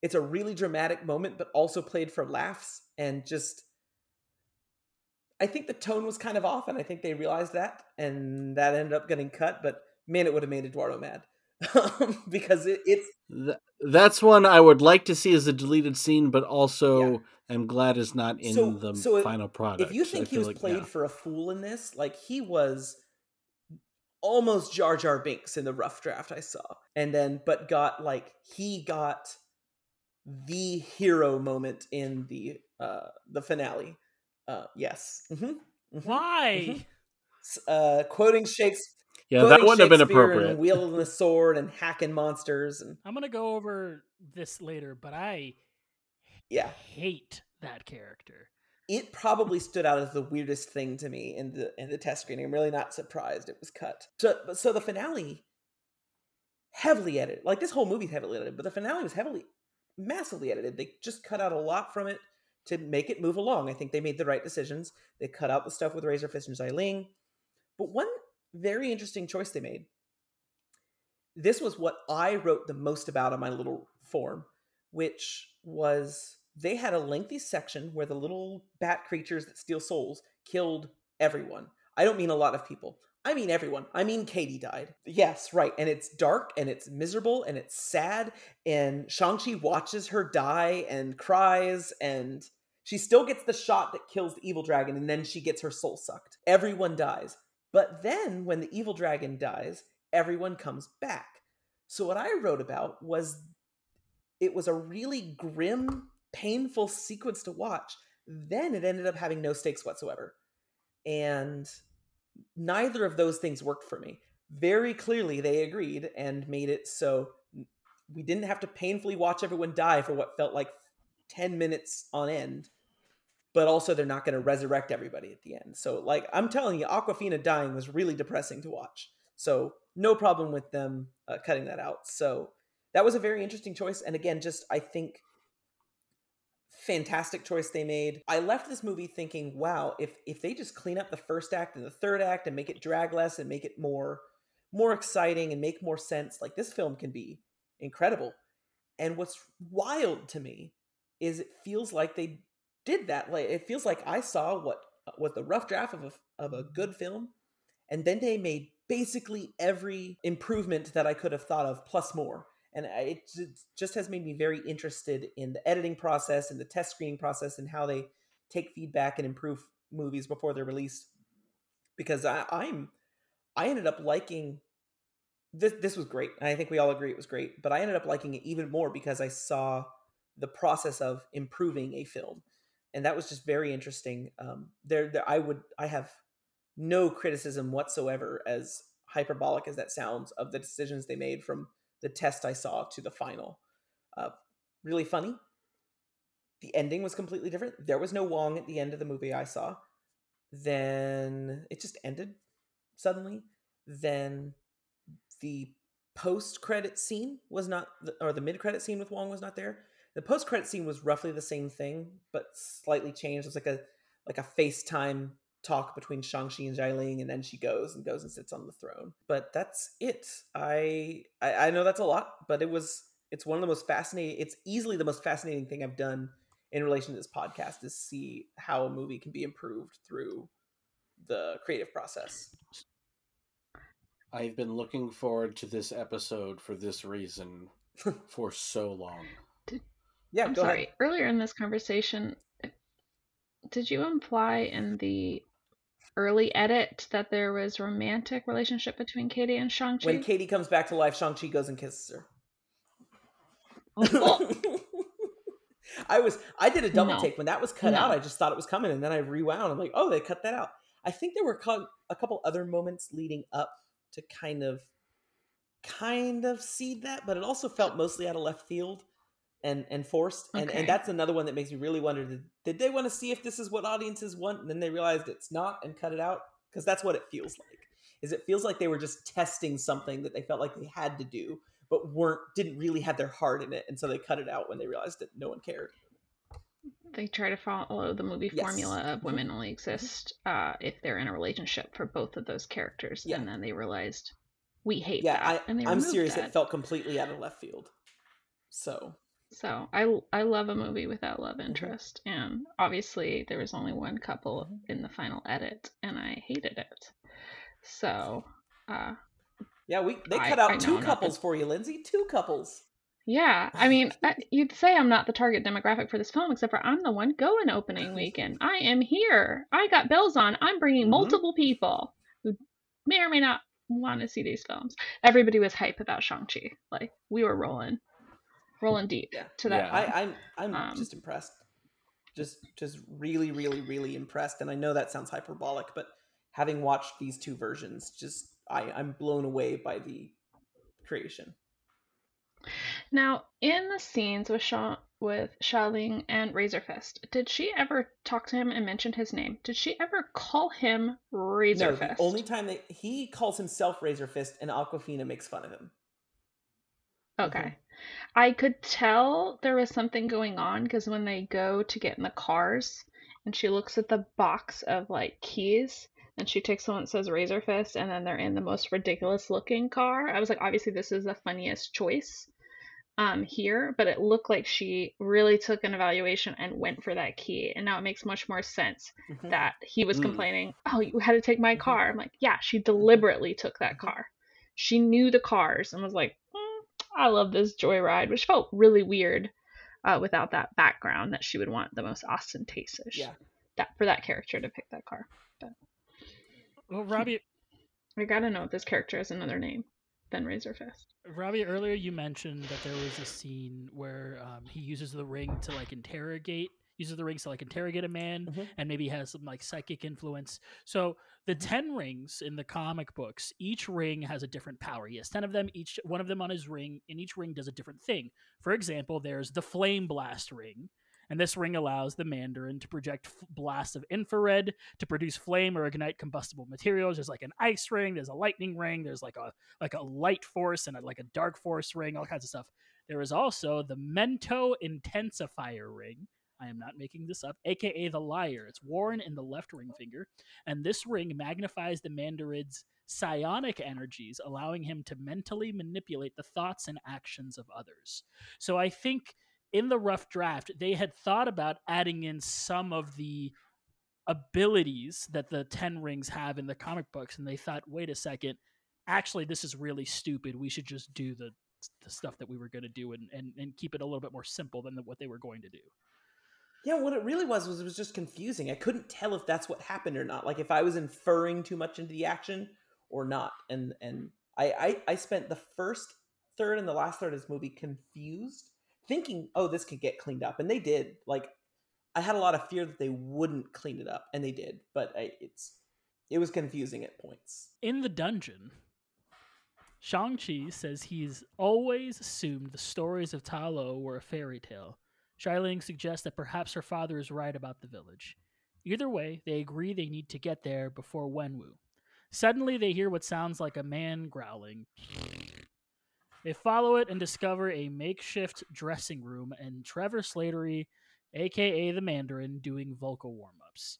A: it's a really dramatic moment but also played for laughs and just i think the tone was kind of off and i think they realized that and that ended up getting cut but man it would have made eduardo mad because it, it's
D: Th- that's one I would like to see as a deleted scene, but also am glad is not in
A: So-
D: the
A: so if-
D: final product.
A: if you
D: I
A: think he was
D: like,
A: played
D: yeah.
A: for a fool in this like he was almost jar jar binks in the rough draft i saw. And then but got like he got the hero moment in the uh the finale. Uh yes. Hmm
H: Why?
A: uh quoting shakespeare
D: yeah, that wouldn't have been appropriate.
A: and wielding a sword and hacking monsters and
H: I'm gonna go over this later, but I
A: yeah
H: hate that character.
A: it probably stood out as the weirdest thing to me in the in the test screening. I'm really not surprised it was cut. So so the finale heavily edited. Like this whole movie's heavily edited, but the finale was heavily massively edited. They just cut out a lot from it to make it move along. I think they made the right decisions. They cut out the stuff with Razor Fist and Xialing. But one very interesting choice they made. This was what I wrote the most about on my little form, which was they had a lengthy section where the little bat creatures that steal souls killed everyone. I don't mean a lot of people. I mean everyone. I mean Katie died. Yes, right. And it's dark and it's miserable and it's sad. And Shang-Chi watches her die and cries and she still gets the shot that kills the evil dragon and then she gets her soul sucked. Everyone dies. But then when the evil dragon dies, everyone comes back. So what I wrote about was it was a really grim, painful sequence to watch. Then it ended up having no stakes whatsoever. And neither of those things worked for me. Very clearly, they agreed and made it so we didn't have to painfully watch everyone die for what felt like 10 minutes on end. But also, they're not going to resurrect everybody at the end. So, like, I'm telling you, Awkwafina dying was really depressing to watch. So, no problem with them uh, cutting that out. So, that was a very interesting choice. And again, just I think fantastic choice they made. I left this movie thinking, wow, if if they just clean up the first act and the third act and make it drag less and make it more more exciting and make more sense, like this film can be incredible. And what's wild to me is it feels like they did that. Like it feels like I saw what was the rough draft of a of a good film, and then they made basically every improvement that I could have thought of plus more and it just has made me very interested in the editing process and the test screening process and how they take feedback and improve movies before they're released because I, i'm i ended up liking this this was great i think we all agree it was great but i ended up liking it even more because i saw the process of improving a film and that was just very interesting um there, there i would i have no criticism whatsoever as hyperbolic as that sounds of the decisions they made from the test I saw to the final. Uh, really funny. The ending was completely different. There was no Wong at the end of the movie I saw. Then it just ended suddenly. Then the post credit scene was not, or the mid credit scene with Wong was not there. The post credit scene was roughly the same thing, but slightly changed. It was like a like a FaceTime talk between Shang-Chi and Xialing, and then she goes and goes and sits on the throne. But that's it. I, I I know that's a lot, but it was it's one of the most fascinating it's easily the most fascinating thing I've done in relation to this podcast is see how a movie can be improved through the creative process.
D: I've been looking forward to this episode for this reason for so long.
I: Yeah, I'm sorry. Ahead. Earlier in this conversation, did you imply in the early edit that there was romantic relationship between Katie and Shang-Chi?
A: When Katie comes back to life, Shang-Chi goes and kisses her. Oh. I was I did a double no. take when that was cut no. out. I just thought it was coming, and then I rewound. I'm like, oh, they cut that out. I think there were a couple other moments leading up to kind of, kind of seed that, but it also felt mostly out of left field and and forced and okay. and that's another one that makes me really wonder did, did they want to see if this is what audiences want and then they realized it's not and cut it out because that's what it feels like is it feels like they were just testing something that they felt like they had to do but weren't didn't really have their heart in it and so they cut it out when they realized that no one cared
I: they try to follow the movie yes. formula of mm-hmm. women only exist uh, if they're in a relationship for both of those characters yeah. and then they realized we hate yeah, that I, and
A: i'm serious that. it felt completely out of left field so
I: so I I love a movie without love mm-hmm. interest, and obviously there was only one couple in the final edit, and I hated it. So, uh,
A: yeah, we they cut I, out I two couples for you, Lindsay. Two couples.
I: Yeah, I mean, you'd say I'm not the target demographic for this film, except for I'm the one going opening weekend. I am here. I got bells on. I'm bringing mm-hmm. multiple people who may or may not want to see these films. Everybody was hype about Shang Chi. Like we were rolling rolling deep yeah. to that.
A: Yeah. I, I'm I'm um, just impressed. Just just really, really, really impressed. And I know that sounds hyperbolic, but having watched these two versions, just I, I'm blown away by the creation.
I: Now, in the scenes with Sha with Xialing and Razor Fist, did she ever talk to him and mention his name? Did she ever call him Razor Fist? No,
A: the only time that he calls himself Razor Fist and Awkwafina makes fun of him.
I: Okay. Mm-hmm. I could tell there was something going on because when they go to get in the cars and she looks at the box of like keys and she takes the one that says Razor Fist and then they're in the most ridiculous looking car. I was like, obviously, this is the funniest choice. um, here, but it looked like she really took an evaluation and went for that key. And now it makes much more sense
A: Mhm.
I: that he was
D: Mm.
I: complaining, oh, you had to take my
A: Mhm.
I: car. I'm like, yeah, she deliberately took that
A: Mhm.
I: car. She knew the cars and was like, "Mm, I love this joyride, which felt really weird uh, without that background that she would want the most ostentatious.
A: Yeah.
I: That for that character to pick that car.
H: Well, Robbie,
I: I gotta know if this character has another name than Razor Fist.
H: Robbie, earlier you mentioned that there was a scene where um, he uses the ring to like interrogate, uses the rings to like interrogate a man,
A: Mhm.
H: and maybe has some like psychic influence. So the ten rings in the comic books, each ring has a different power. He has ten of them. Each one of them on his ring, and each ring does a different thing. For example, there's the Flame Blast ring. And this ring allows the Mandarin to project f- blasts of infrared to produce flame or ignite combustible materials. There's like an ice ring, there's a lightning ring, there's like a like a light force and a, like a dark force ring, all kinds of stuff. There is also the Mento Intensifier ring. I am not making this up, aka the Liar. It's worn in the left ring finger, and this ring magnifies the Mandarin's psionic energies, allowing him to mentally manipulate the thoughts and actions of others. So I think in the rough draft, they had thought about adding in some of the abilities that the 10 rings have in the comic books and they thought wait a second actually this is really stupid we should just do the, the stuff that we were going to do and, and, and keep it a little bit more simple than what they were going to do
A: Yeah, what it really was was it was just confusing. I couldn't tell if that's what happened or not. Like if I was inferring too much into the action or not. And and I I, I spent the first third and the last third of this movie confused, thinking, oh, this could get cleaned up, and they did. Like I had a lot of fear that they wouldn't clean it up, and they did. But I, it's it was confusing at points.
H: in the dungeon shang-chi says he's always assumed the stories of Ta Lo were a fairy tale Xialing suggests that perhaps her father is right about the village. Either way, they agree they need to get there before Wenwu. Suddenly, they hear what sounds like a man growling. They follow it and discover a makeshift dressing room and Trevor Slattery, aka the Mandarin, doing vocal warm ups.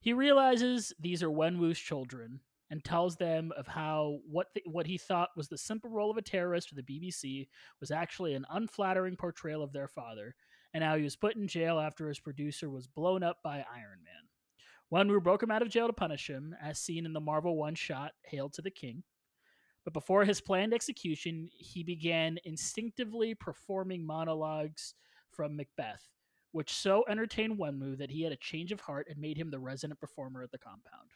H: He realizes these are Wenwu's children and tells them of how what the, what he thought was the simple role of a terrorist for the BBC was actually an unflattering portrayal of their father, and how he was put in jail after his producer was blown up by Iron Man. Wenwu broke him out of jail to punish him, as seen in the Marvel one shot Hail to the King. But before his planned execution, he began instinctively performing monologues from Macbeth, which so entertained Wenwu that he had a change of heart and made him the resident performer at the compound.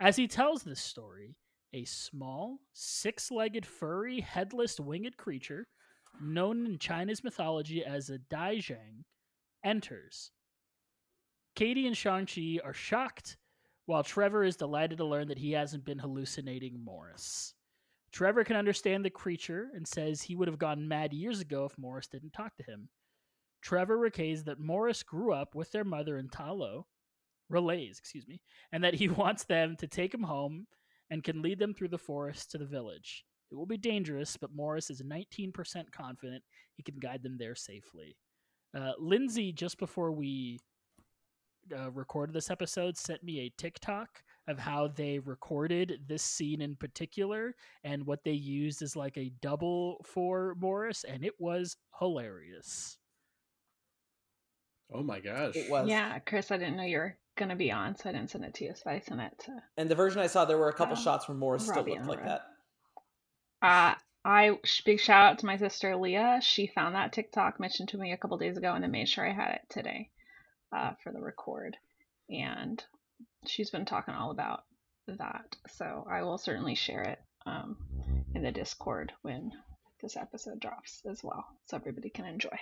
H: As he tells this story, a small, six legged, furry, headless, winged creature, known in China's mythology as a Dijiang, enters. Katie and Shang-Chi are shocked, while Trevor is delighted to learn that he hasn't been hallucinating Morris. Trevor can understand the creature and says he would have gone mad years ago if Morris didn't talk to him. Trevor recays that Morris grew up with their mother in Ta Lo, relays, excuse me, and that he wants them to take him home and can lead them through the forest to the village. It will be dangerous, but Morris is 19% confident he can guide them there safely. Uh, Lindsay, just before we uh, recorded this episode, sent me a TikTok of how they recorded this scene in particular and what they used as like a double for Morris, and it was hilarious.
D: Oh my gosh.
A: It was.
I: Yeah, Chris, I didn't know you were gonna be on, so I didn't send it to you. So I sent it to.
A: And the version I saw, there were a couple
I: Um,
A: shots where Morris still looked like
I: Laura.
A: that.
I: Uh, I big shout out to my sister Leah. She found that TikTok mentioned to me a couple days ago, and then made sure I had it today, uh, for the record. And she's been talking all about that, so I will certainly share it um, in the Discord when this episode drops as well, so everybody can enjoy.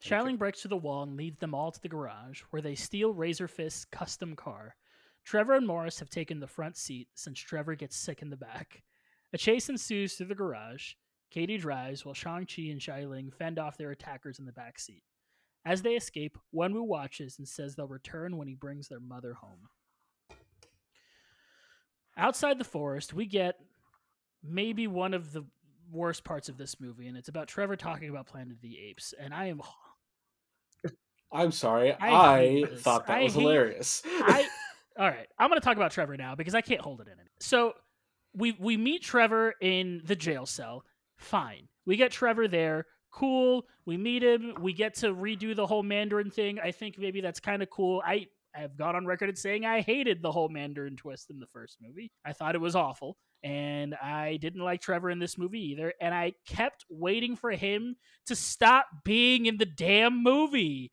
H: Xialing breaks through the wall and leads them all to the garage, where they steal Razor Fist's custom car. Trevor and Morris have taken the front seat since Trevor gets sick in the back. A chase ensues through the garage. Katie drives while Shang-Chi and Xialing fend off their attackers in the back seat. As they escape, Wenwu watches and says they'll return when he brings their mother home. Outside the forest, we get maybe one of the worst parts of this movie, and it's about Trevor talking about Planet of the Apes. And I am
D: I'm sorry.
H: I
D: I, thought that
H: I
D: was
H: hate-
D: hilarious.
H: I all right. I'm going to talk about Trevor now because I can't hold it in it. So we we meet Trevor in the jail cell. Fine. We get Trevor there. Cool. We meet him. We get to redo the whole Mandarin thing. I think maybe that's kind of cool. I I've gone on record as saying I hated the whole Mandarin twist in the first movie. I thought it was awful. And I didn't like Trevor in this movie either. And I kept waiting for him to stop being in the damn movie.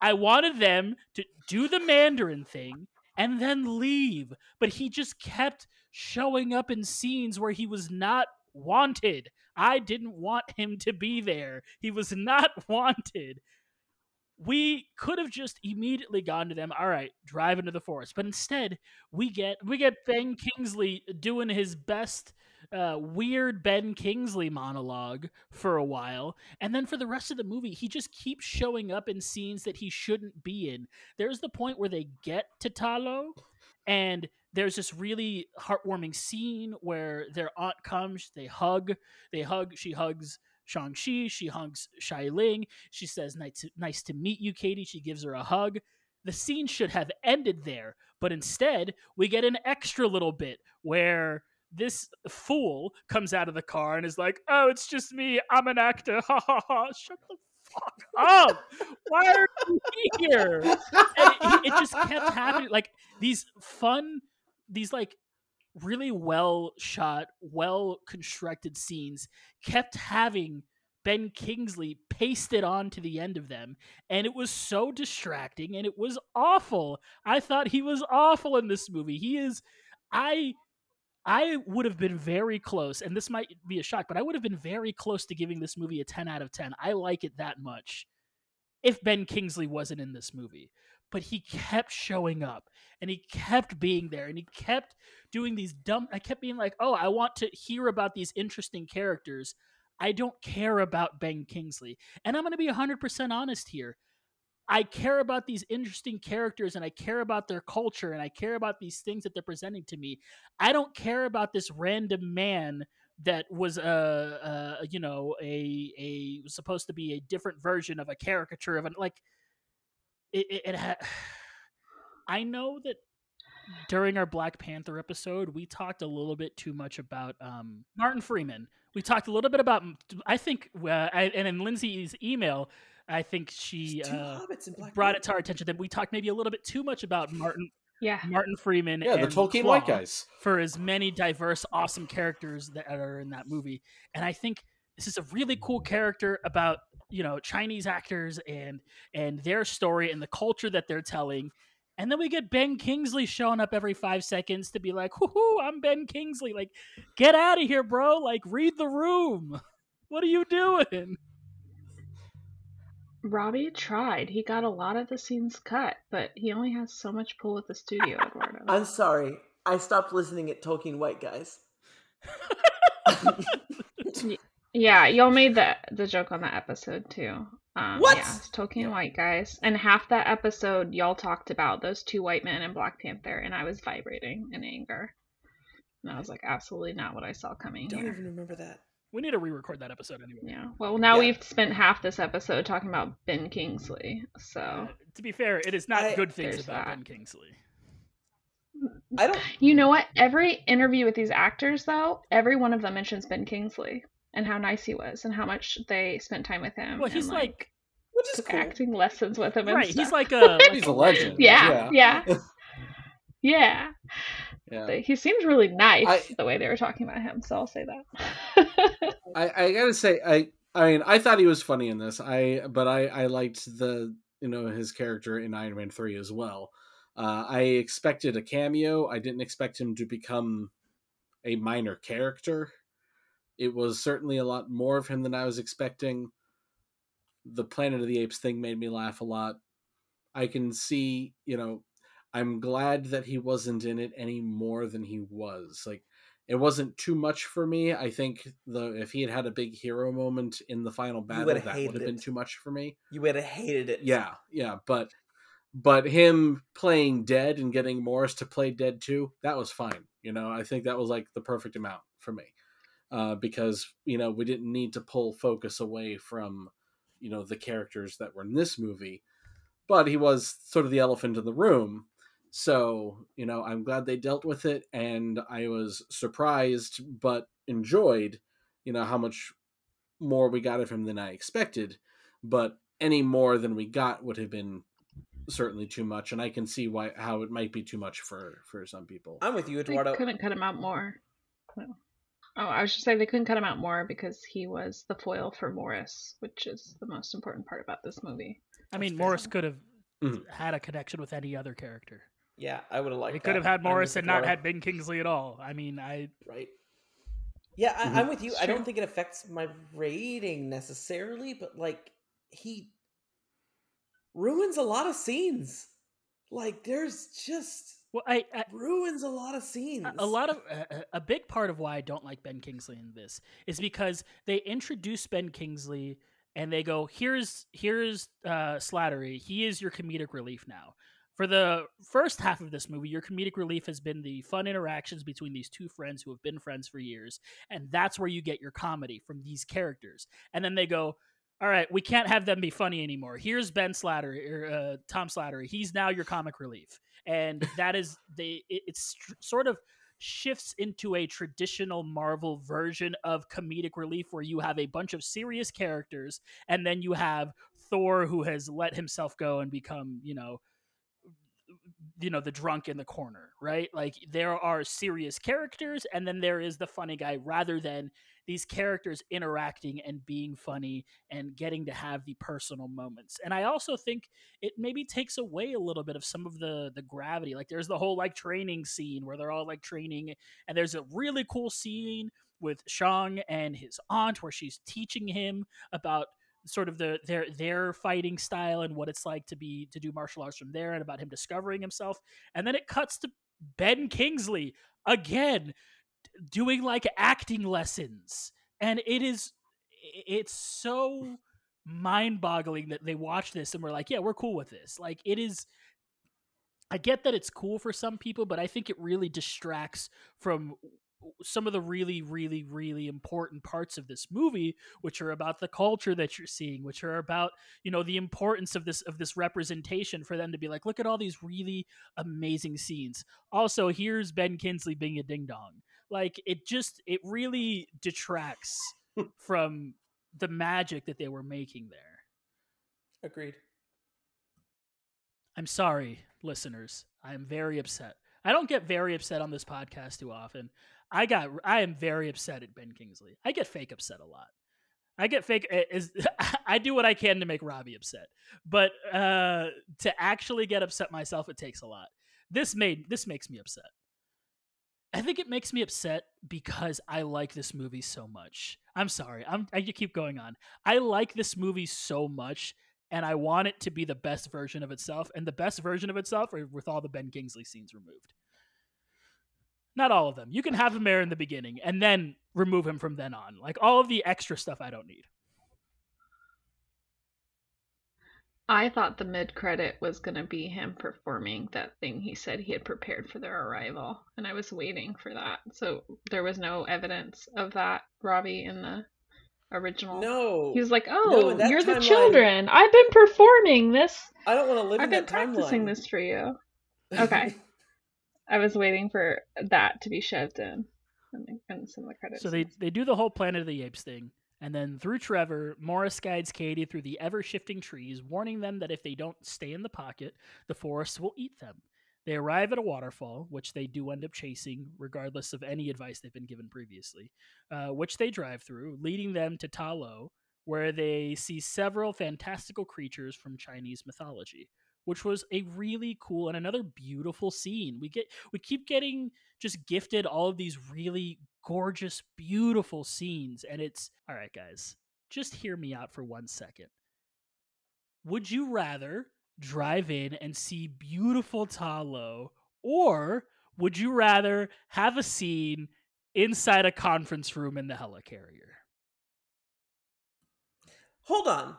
H: I wanted them to do the Mandarin thing and then leave. But he just kept showing up in scenes where he was not wanted. I didn't want him to be there. He was not wanted. We could have just immediately gone to them. All right, drive into the forest. But instead, we get we get Ben Kingsley doing his best uh, weird Ben Kingsley monologue for a while, and then for the rest of the movie, he just keeps showing up in scenes that he shouldn't be in. There's the point where they get to Ta Lo, and there's this really heartwarming scene where their aunt comes, they hug, they hug, she hugs Shang-Chi, she hugs Xialing, she says, nice to, nice to meet you, Katie, she gives her a hug. The scene should have ended there, but instead, we get an extra little bit where this fool comes out of the car and is like, "Oh, it's just me. I'm an actor." Ha ha ha. Shut the fuck up. Why are you here? And it, it just kept happening. Like these fun, these like really well shot, well constructed scenes kept having Ben Kingsley pasted on to the end of them, and it was so distracting and it was awful. I thought he was awful in this movie. He is. I I would have been very close, and this might be a shock, but I would have been very close to giving this movie a 10 out of 10. I like it that much if Ben Kingsley wasn't in this movie. But he kept showing up and he kept being there and he kept doing these dumb. I kept being like, oh, I want to hear about these interesting characters. I don't care about Ben Kingsley. And I'm going to be 100% honest here. I care about these interesting characters and I care about their culture and I care about these things that they're presenting to me. I don't care about this random man that was a, uh, uh, you know a a was supposed to be a different version of a caricature of an like it, it, it ha- I know that during our Black Panther episode we talked a little bit too much about um, Martin Freeman. We talked a little bit about I think uh, I, and in Lindsay's email I think she uh, brought it to our attention that we talked maybe a little bit too much about Martin.
I: Yeah,
H: Martin Freeman.
D: Yeah, the Tolkien white guys
H: for as many diverse, awesome characters that are in that movie, and I think this is a really cool character about you know Chinese actors and and their story and the culture that they're telling. And then we get Ben Kingsley showing up every five seconds to be like, "Whoo, I'm Ben Kingsley!" Like, get out of here, bro! Like, read the room. What are you doing?
I: Robbie tried. He got a lot of the scenes cut, but he only has so much pull with the studio, Eduardo.
A: I'm sorry. I stopped listening at Tolkien White guys.
I: yeah, y'all made the the joke on that episode too. Um,
A: what?
I: Yeah, Tolkien White guys, and half that episode y'all talked about those two white men in Black Panther, and I was vibrating in anger. And I was like, absolutely not what I saw coming.
A: Don't
I: here.
A: even remember that.
H: We need to re-record that episode anyway.
I: Yeah. Well, now
A: Yeah.
I: we've spent half this episode talking about Ben Kingsley. So
H: Uh, to be fair, it is not
A: I-
H: good things about
I: that.
H: Ben Kingsley.
A: I don't.
I: you know what? Every interview with these actors, though, every one of them mentions Ben Kingsley and how nice he was and how much they spent time with him.
H: Well, he's
I: and,
H: like,
A: Which is
I: took
A: cool.
I: acting lessons with him. And
H: right. He's like a
D: he's a legend
I: yeah, yeah, yeah.
D: yeah.
I: But He seems really nice
D: I-
I: the way they were talking about him. So I'll say that.
D: I, I gotta say, I I mean, I thought he was funny in this. I but I I liked the you know his character in Iron Man three as well. Uh, I expected a cameo. I didn't expect him to become a minor character. It was certainly a lot more of him than I was expecting. The Planet of the Apes thing made me laugh a lot. I can see, you know, I'm glad that he wasn't in it any more than he was. Like it wasn't too much for me. I think the if he had had a big hero moment in the final battle, that would have been too much for me.
A: You would have hated it.
D: Yeah, yeah, but but him playing dead and getting Morris to play dead too, that was fine. You know, I think that was like the perfect amount for me. Uh, because, you know, we didn't need to pull focus away from, you know, the characters that were in this movie. But he was sort of the elephant in the room. So, you know, I'm glad they dealt with it and I was surprised but enjoyed, you know, how much more we got of him than I expected, but any more than we got would have been certainly too much, and I can see why how it might be too much for for some people.
A: I'm with you,
I: They
A: Eduardo.
I: couldn't cut him out more. Oh, I was just saying they couldn't cut him out more because he was the foil for Morris, which is the most important part about this movie.
H: I mean,
A: fair.
H: Morris could have
D: Mhm.
H: had a connection with any other character.
A: Yeah, I would have liked.
H: They could have had Morris and not had Ben Kingsley at all. I mean, I
A: Right. Yeah, I,
D: Mhm.
A: I'm with you. I don't think it affects my rating necessarily, but like he ruins a lot of scenes. Like there's just
H: well, I, I
A: ruins a lot of scenes.
H: a- a lot of a, a big part of why I don't like Ben Kingsley in this is because they introduce Ben Kingsley and they go, "Here's here's uh, Slattery. He is your comedic relief now." For the first half of this movie, your comedic relief has been the fun interactions between these two friends who have been friends for years, and that's where you get your comedy from these characters. And then they go, "All right, we can't have them be funny anymore. Here's Ben Slattery or uh, Tom Slattery. He's now your comic relief." And that is they it, it's tr- sort of shifts into a traditional marvel version of comedic relief where you have a bunch of serious characters and then you have thor who has let himself go and become you know you know the drunk in the corner right? Like there are serious characters and then there is the funny guy rather than these characters interacting and being funny and getting to have the personal moments. And i also think it maybe takes away a little bit of some of the the gravity. Like there's the whole like training scene where they're all like training and there's a really cool scene with shang and his aunt where she's teaching him about sort of the their their fighting style and what it's like to be to do martial arts from there and about him discovering himself. And then it cuts to ben kingsley again doing like acting lessons. And it is it's so mind-boggling that they watch this and we're like yeah we're cool with this. Like it is i get that it's cool for some people but i think it really distracts from some of the really really really important parts of this movie which are about the culture that you're seeing which are about you know the importance of this of this representation for them to be like look at all these really amazing scenes. Also here's ben kingsley being a ding dong like it just it really detracts from the magic that they were making there
A: Agreed.
H: i'm sorry listeners i am very upset i don't get very upset on this podcast too often i got i am very upset at ben kingsley i get fake upset a lot I get fake is I do what I can to make Robbie upset. But uh to actually get upset myself it takes a lot. This made this makes me upset. I think it makes me upset because I like this movie so much. I'm sorry. I'm I keep going on. I like this movie so much and I want it to be the best version of itself and the best version of itself with all the Ben Kingsley scenes removed. Not all of them. You can have him there in the beginning and then remove him from then on. Like all of the extra stuff I don't need.
I: I thought the mid credit was going to be him performing that thing he said he had prepared for their arrival, and I was waiting for that. So there was no evidence of that, Robbie, in the original.
A: No,
I: He was like, "Oh,
A: in that
I: you're the
A: timeline-
I: children. I've been performing this.
A: I don't want to live
I: I've
A: in
I: been
A: that
I: practicing
A: timeline.
I: this for you." Okay. I was waiting for that to be shoved in, in, in some of the credits.
H: So they they do the whole Planet of the Apes thing, and then through Trevor, Morris guides Katie through the ever shifting trees, warning them that if they don't stay in the pocket, the forest will eat them. They arrive at a waterfall, which they do end up chasing, regardless of any advice they've been given previously, uh, which they drive through, leading them to Ta Lo, where they see several fantastical creatures from Chinese mythology, which was a really cool and another beautiful scene. We get we keep getting just gifted all of these really gorgeous, beautiful scenes, and it's all right, guys. Just hear me out for one second. Would you rather drive in and see beautiful Ta Lo, or would you rather have a scene inside a conference room in the helicarrier?
A: Hold on.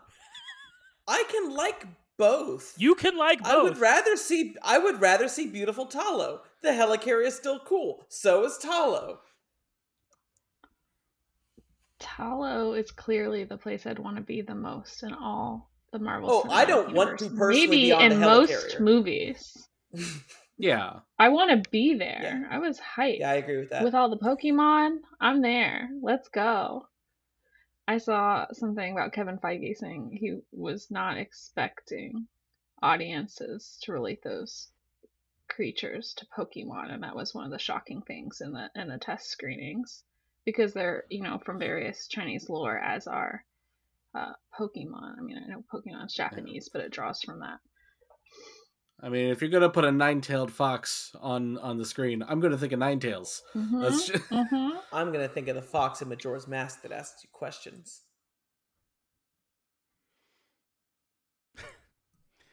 A: I can like both.
H: You can like both.
A: I would rather see I would rather see beautiful Ta Lo. The helicarrier is still cool. So is Ta Lo.
I: Talo is clearly the place I'd want to be the most in all the Marvel.
A: Oh, I don't want to
I: Universe.
A: personally
I: Maybe
A: be on
I: in
A: the
I: most movies.
D: Yeah.
I: I want to be there. I was hyped.
A: Yeah, I agree with that.
I: With all the Pokemon, I'm there. Let's go. I saw something about Kevin Feige saying he was not expecting audiences to relate those creatures to Pokemon, and that was one of the shocking things in the in the test screenings because they're you know from various Chinese lore as are uh, Pokemon. I mean, I know Pokemon's Japanese, but it draws from that.
D: I mean, if you're gonna put a nine-tailed fox on on the screen, I'm gonna think of Ninetales.
I: Mm-hmm.
D: Just...
I: mm-hmm.
A: I'm gonna think of the fox in Majora's Mask that asks you questions.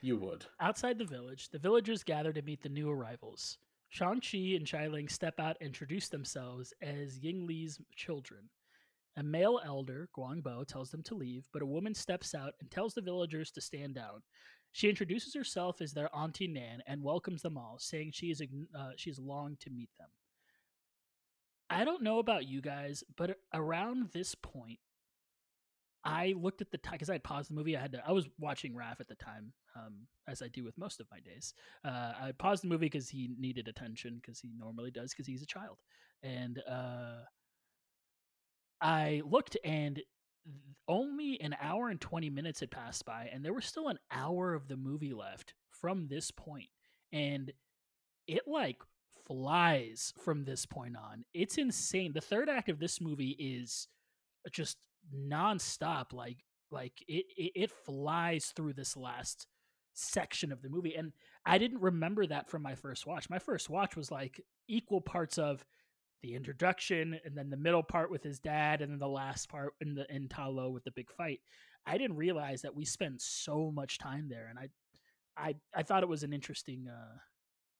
D: you would.
H: Outside the village, the villagers gather to meet the new arrivals. Shang-Chi and Xialing step out and introduce themselves as Ying Li's children. A male elder, Guangbo, tells them to leave, but a woman steps out and tells the villagers to stand down. She introduces herself as their Auntie Nan and welcomes them all, saying she is uh, she's longed to meet them. I don't know about you guys, but around this point, I looked at the time because I had paused the movie. I had to. I was watching Raph at the time, um, as I do with most of my days. Uh, I paused the movie because he needed attention because he normally does because he's a child, and uh, I looked and only an hour and 20 minutes had passed by and there was still an hour of the movie left from this point and it like flies from this point on. It's insane. The third act of this movie is just nonstop like like it, it it flies through this last section of the movie and i didn't remember that from my first watch. My first watch was like equal parts of the introduction and then the middle part with his dad and then the last part in the in Ta Lo with the big fight. I didn't realize that we spent so much time there and I I I thought it was an interesting uh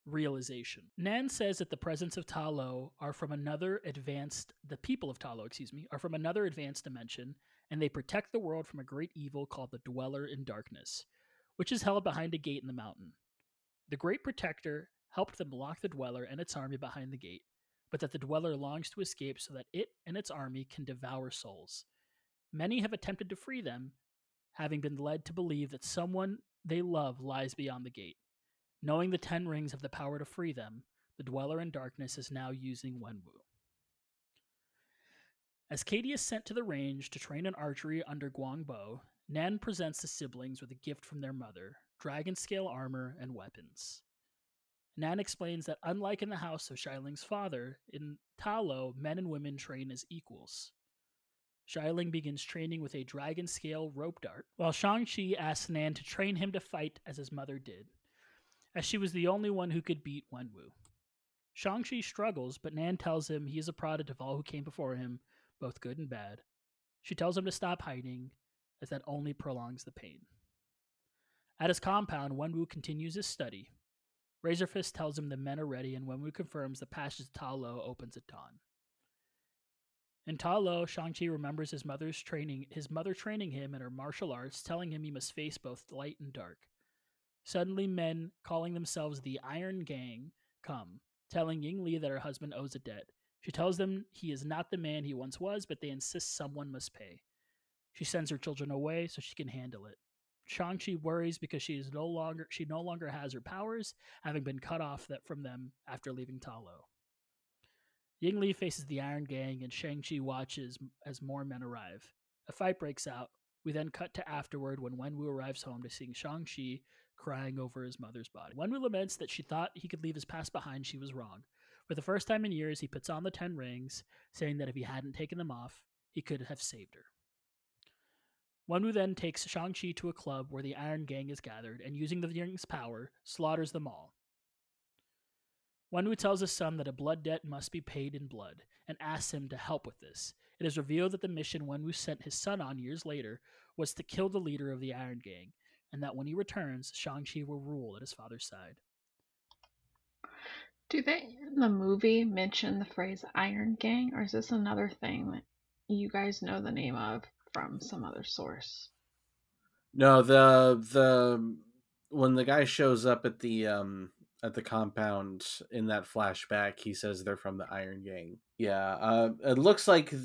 H: realization. Nan says that the presence of Ta Lo are from another advanced the people of Ta Lo, excuse me, are from another advanced dimension and they protect the world from a great evil called the Dweller in Darkness, which is held behind a gate in the mountain. The Great Protector helped them lock the Dweller and its army behind the gate but that the dweller longs to escape so that it and its army can devour souls. Many have attempted to free them, having been led to believe that someone they love lies beyond the gate. Knowing the Ten Rings have the power to free them, the Dweller in Darkness is now using Wenwu. As Katie is sent to the range to train in archery under Guangbo, Nan presents the siblings with a gift from their mother dragon scale armor and weapons. Nan explains that unlike in the house of Xialing's father, in Ta Lo, men and women train as equals. Xialing begins training with a dragon scale rope dart, while Shang-Chi asks Nan to train him to fight as his mother did, as she was the only one who could beat Wenwu. Shang-Chi struggles, but Nan tells him he is a product of all who came before him, both good and bad. She tells him to stop hiding, as that only prolongs the pain. At his compound, Wenwu continues his study, Razor Fist tells him the men are ready, and Wenwu confirms the passage to Ta Lo opens at dawn. In Ta Lo, Shang-Chi remembers his mother's training his mother training him in her martial arts, telling him he must face both light and dark. Suddenly men calling themselves the Iron Gang come, telling Ying Li that her husband owes a debt. She tells them he is not the man he once was, but they insist someone must pay. She sends her children away so she can handle it. Shang-Chi worries because she is no longer she no longer has her powers, having been cut off that from them after leaving Ta Lo. Ying Li faces the Iron Gang and Shang-Chi watches as more men arrive. A fight breaks out. We then cut to afterward when Wenwu arrives home to see Shang-Chi crying over his mother's body. Wenwu laments that she thought he could leave his past behind. She was wrong. For the first time in years, he puts on the ten rings, saying that if he hadn't taken them off, he could have saved her. Wenwu then takes Shang-Chi to a club where the Iron Gang is gathered and, using the ring's power, slaughters them all. Wenwu tells his son that a blood debt must be paid in blood and asks him to help with this. It is revealed that the mission Wenwu sent his son on years later was to kill the leader of the Iron Gang, and that when he returns, Shang-Chi will rule at his father's side.
I: Do they in the movie mention the phrase Iron Gang, or is this another thing that you guys know the name of from some other source.
D: No, the the when the guy shows up at the um at the compound in that flashback, he says they're from the Iron Gang. Yeah, uh, it looks like th-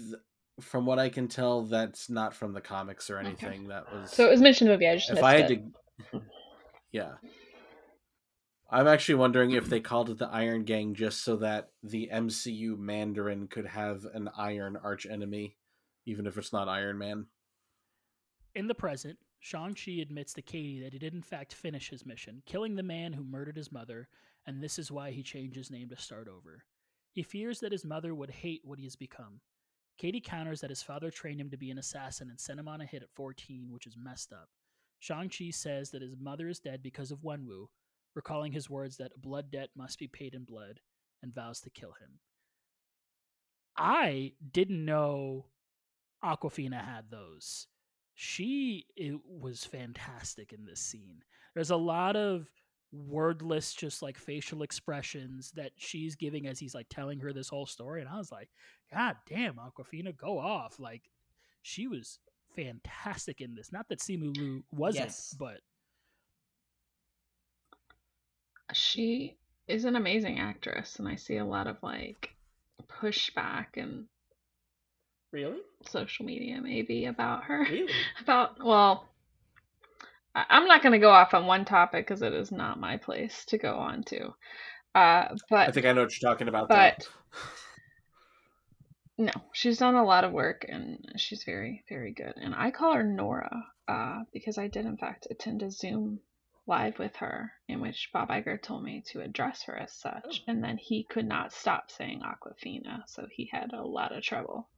D: from what I can tell, that's not from the comics or anything. Okay. That was
I: so it was mentioned in the movie. I just if I had it.
D: to, yeah. I'm actually wondering if they called it the Iron Gang just so that the MCU Mandarin could have an Iron arch enemy even if it's not Iron Man.
H: In the present, Shang-Chi admits to Katie that he did in fact finish his mission, killing the man who murdered his mother, and this is why he changed his name to start over. He fears that his mother would hate what he has become. Katie counters that his father trained him to be an assassin and sent him on a hit at 14, which is messed up. Shang-Chi says that his mother is dead because of Wenwu, recalling his words that a blood debt must be paid in blood, and vows to kill him. I didn't know Awkwafina had those. She it was fantastic in this scene. There's a lot of wordless just like facial expressions that she's giving as he's like telling her this whole story and I was like, god damn, Awkwafina go off. Like she was fantastic in this. Not that Simu Liu wasn't,
A: Yes.
H: but
I: She is an amazing actress, and I see a lot of like pushback and
A: Really?
I: social media maybe about her.
A: Really?
I: About well, I- I'm not going to go off on one topic because it is not my place to go on to. Uh, but
D: I think I know what you're talking about.
I: but no, she's done a lot of work and she's very, very good. And I call her Nora uh, because I did, in fact, attend a Zoom live with her in which Bob Iger told me to address her as such. And then he could not stop saying Awkwafina, so he had a lot of trouble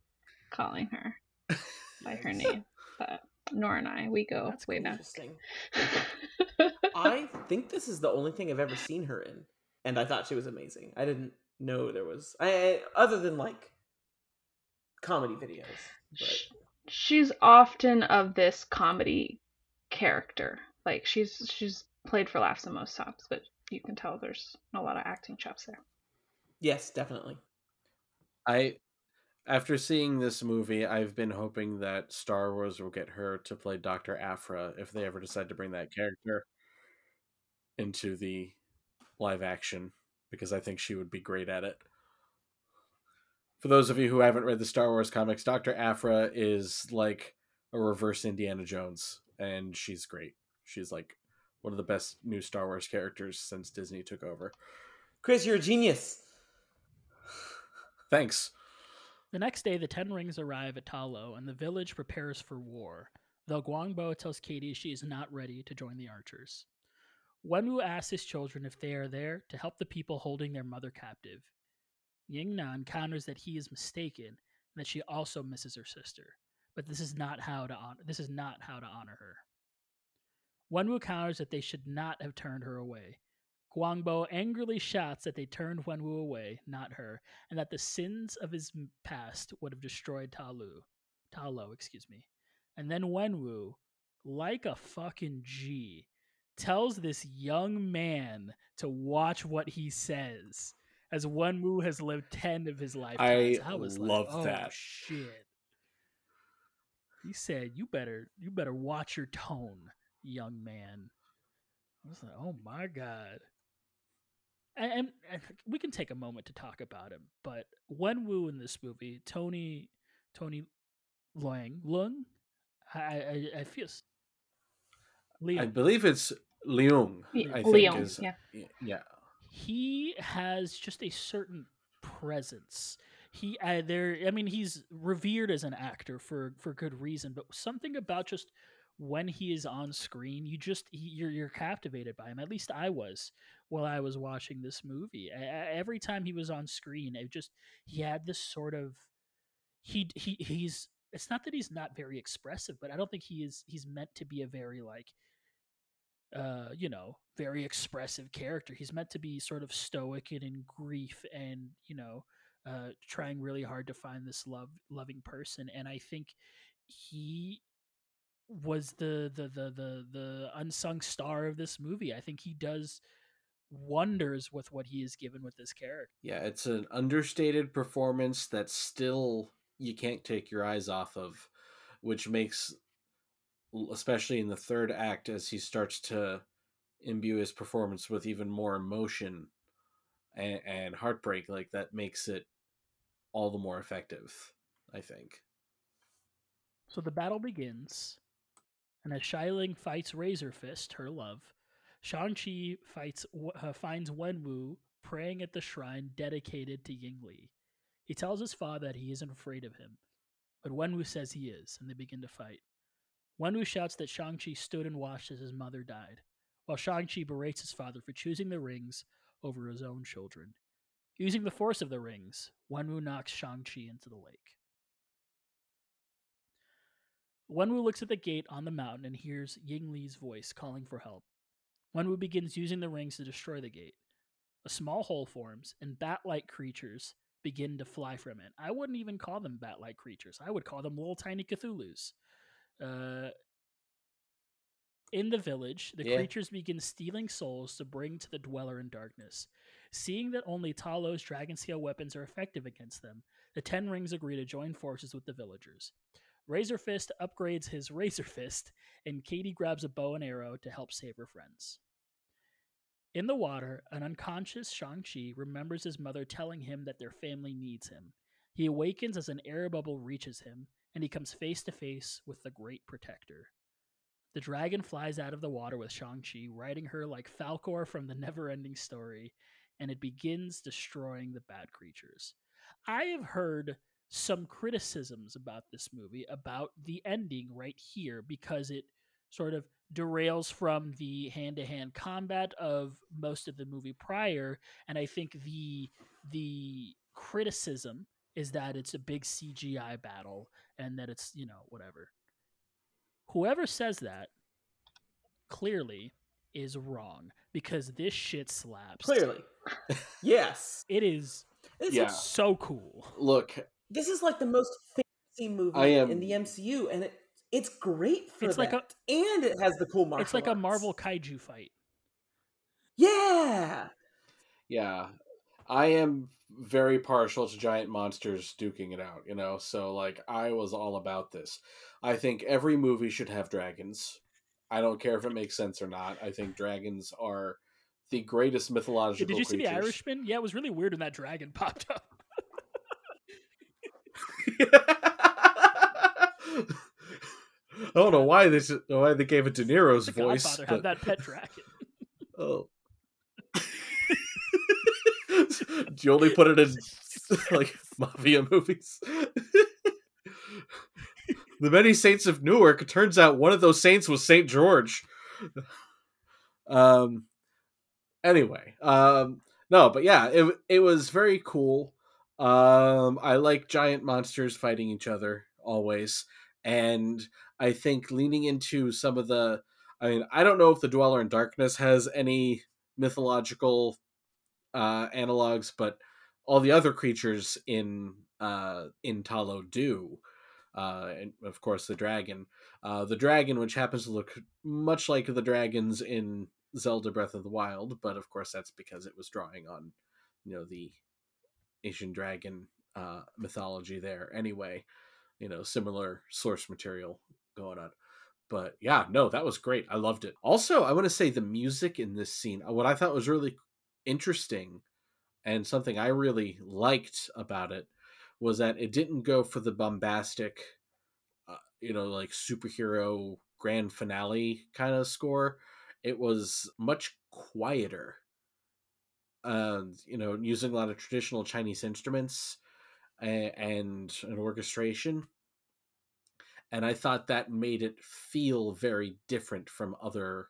I: calling her by her name. But Nora and I, we go
H: That's
I: way back.
A: Interesting. I think this is the only thing I've ever seen her in, and I thought she was amazing. I didn't know there was I, I other than like comedy videos. But
I: she's often of this comedy character. Like she's she's played for laughs in most stops, but you can tell there's a lot of acting chops there.
A: yes, definitely.
D: I after seeing this movie, I've been hoping that Star Wars will get her to play Dr. Aphra if they ever decide to bring that character into the live action because I think she would be great at it. For those of you who haven't read the Star Wars comics, Dr. Aphra is like a reverse Indiana Jones and she's great. She's like one of the best new Star Wars characters since Disney took over.
A: Chris, you're a genius.
D: Thanks.
H: The next day, the Ten Rings arrive at Ta Lo, and the village prepares for war, though Guangbo tells Katy she is not ready to join the archers. Wenwu asks his children if they are there to help the people holding their mother captive. Yingnan counters that he is mistaken and that she also misses her sister, but this is not how to honor this is not how to honor her. Wenwu counters that they should not have turned her away. Guangbo angrily shouts that they turned Wenwu away, not her, and that the sins of his past would have destroyed Talu. Ta Lo, excuse me. And then Wenwu, like a fucking G, tells this young man to watch what he says. As Wenwu has lived ten of his lifetimes.
D: I
H: was
D: love
H: like, oh,
D: that.
H: shit. He said, "You better, you better watch your tone, young man." I was like, "Oh my god!" And, and, and we can take a moment to talk about him. But Wenwu in this movie, Tony, Tony Lang Leung, I, I, I feel. s- Liam,
D: I believe it's Leung.
I: Yeah,
D: I think
I: Leung,
D: is
I: yeah.
D: yeah.
H: he has just a certain presence. He uh, there I mean he's revered as an actor for for good reason, but something about just when he is on screen, you just he, you're you're captivated by him. At least I was while I was watching this movie. I, I- every time he was on screen, it just he had this sort of he he he's it's not that he's not very expressive, but I don't think he is he's meant to be a very like uh, you know, very expressive character. He's meant to be sort of stoic and in grief and, you know, uh, trying really hard to find this love loving person. And I think he was the the the the the unsung star of this movie. I think he does wonders with what he is given with this character.
D: Yeah, it's an understated performance that still you can't take your eyes off of, which makes, especially in the third act, as he starts to imbue his performance with even more emotion and, and heartbreak, like that makes it all the more effective, I think.
H: So the battle begins, and as Xialing fights Razor Fist, her love, Shang-Chi fights, uh, finds Wenwu praying at the shrine dedicated to Yingli. He tells his father that he isn't afraid of him. but Wenwu says he is, and they begin to fight. Wenwu shouts that Shang-Chi stood and watched as his mother died, while Shang-Chi berates his father for choosing the rings over his own children. Using the force of the rings, Wenwu knocks Shang-Chi into the lake. Wenwu looks at the gate on the mountain and hears Ying Li's voice calling for help. Wenwu begins using the rings to destroy the gate. A small hole forms, and bat like creatures begin to fly from it. I wouldn't even call them bat like creatures, I would call them little tiny Cthulhus. Uh, in the village, the
D: Yeah.
H: creatures begin stealing souls to bring to the dweller in darkness. Seeing that only Ta Lo's dragon scale weapons are effective against them, the Ten Rings agree to join forces with the villagers. Razor Fist upgrades his Razor Fist, and Katy grabs a bow and arrow to help save her friends. In the water, an unconscious Shang-Chi remembers his mother telling him that their family needs him. He awakens as an air bubble reaches him, and he comes face to face with the Great Protector. The dragon flies out of the water with Shang-Chi, riding her like Falkor from the never-ending story, and it begins destroying the bad creatures. I have heard some criticisms about this movie about the ending right here because it sort of derails from the hand-to-hand combat of most of the movie prior and i think the the criticism is that it's a big cgi battle and that it's you know whatever whoever says that clearly is wrong because this shit slaps
A: Clearly. yes.
H: it is
A: This,
D: Yeah.
H: so cool
D: Look,
A: this is like the most fancy movie
D: I am-
A: in the MCU, and it it's great for
H: It's like
A: that. and it has the cool martial
H: it's like a marvel kaiju fight
A: Yeah.
D: yeah, I am very partial to giant monsters duking it out, you know? So, like, I was all about this. I think every movie should have dragons. I don't care if it makes sense or not. I think dragons are the greatest mythological
H: did you see the irishman yeah it was really weird when that dragon popped up
D: I don't know why this why they gave it De Niro's
H: the
D: voice.
H: godfather
D: but-
H: had that pet dragon
D: Oh. Do you only put it in like mafia movies? the many saints of Newark. It turns out one of those saints was Saint George. Um. Anyway, um, no, but yeah, it it was very cool. Um, I like giant monsters fighting each other always, and I think leaning into some of the I mean, I don't know if the Dweller in Darkness has any mythological uh, analogs, but all the other creatures in uh, in Ta Lo do. Uh, and of course, the dragon. Uh, the dragon, which happens to look much like the dragons in Zelda Breath of the Wild, but of course, that's because it was drawing on, you know, the Asian dragon uh, mythology there. Anyway, you know, similar source material going on. But yeah no that was great. I loved it. Also i want to say the music in this scene uh, what i thought was really interesting and something i really liked about it was that it didn't go for the bombastic uh, you know like superhero grand finale kind of score. It was much quieter and you know using a lot of traditional chinese instruments and, and an orchestration and I thought that made it feel very different from other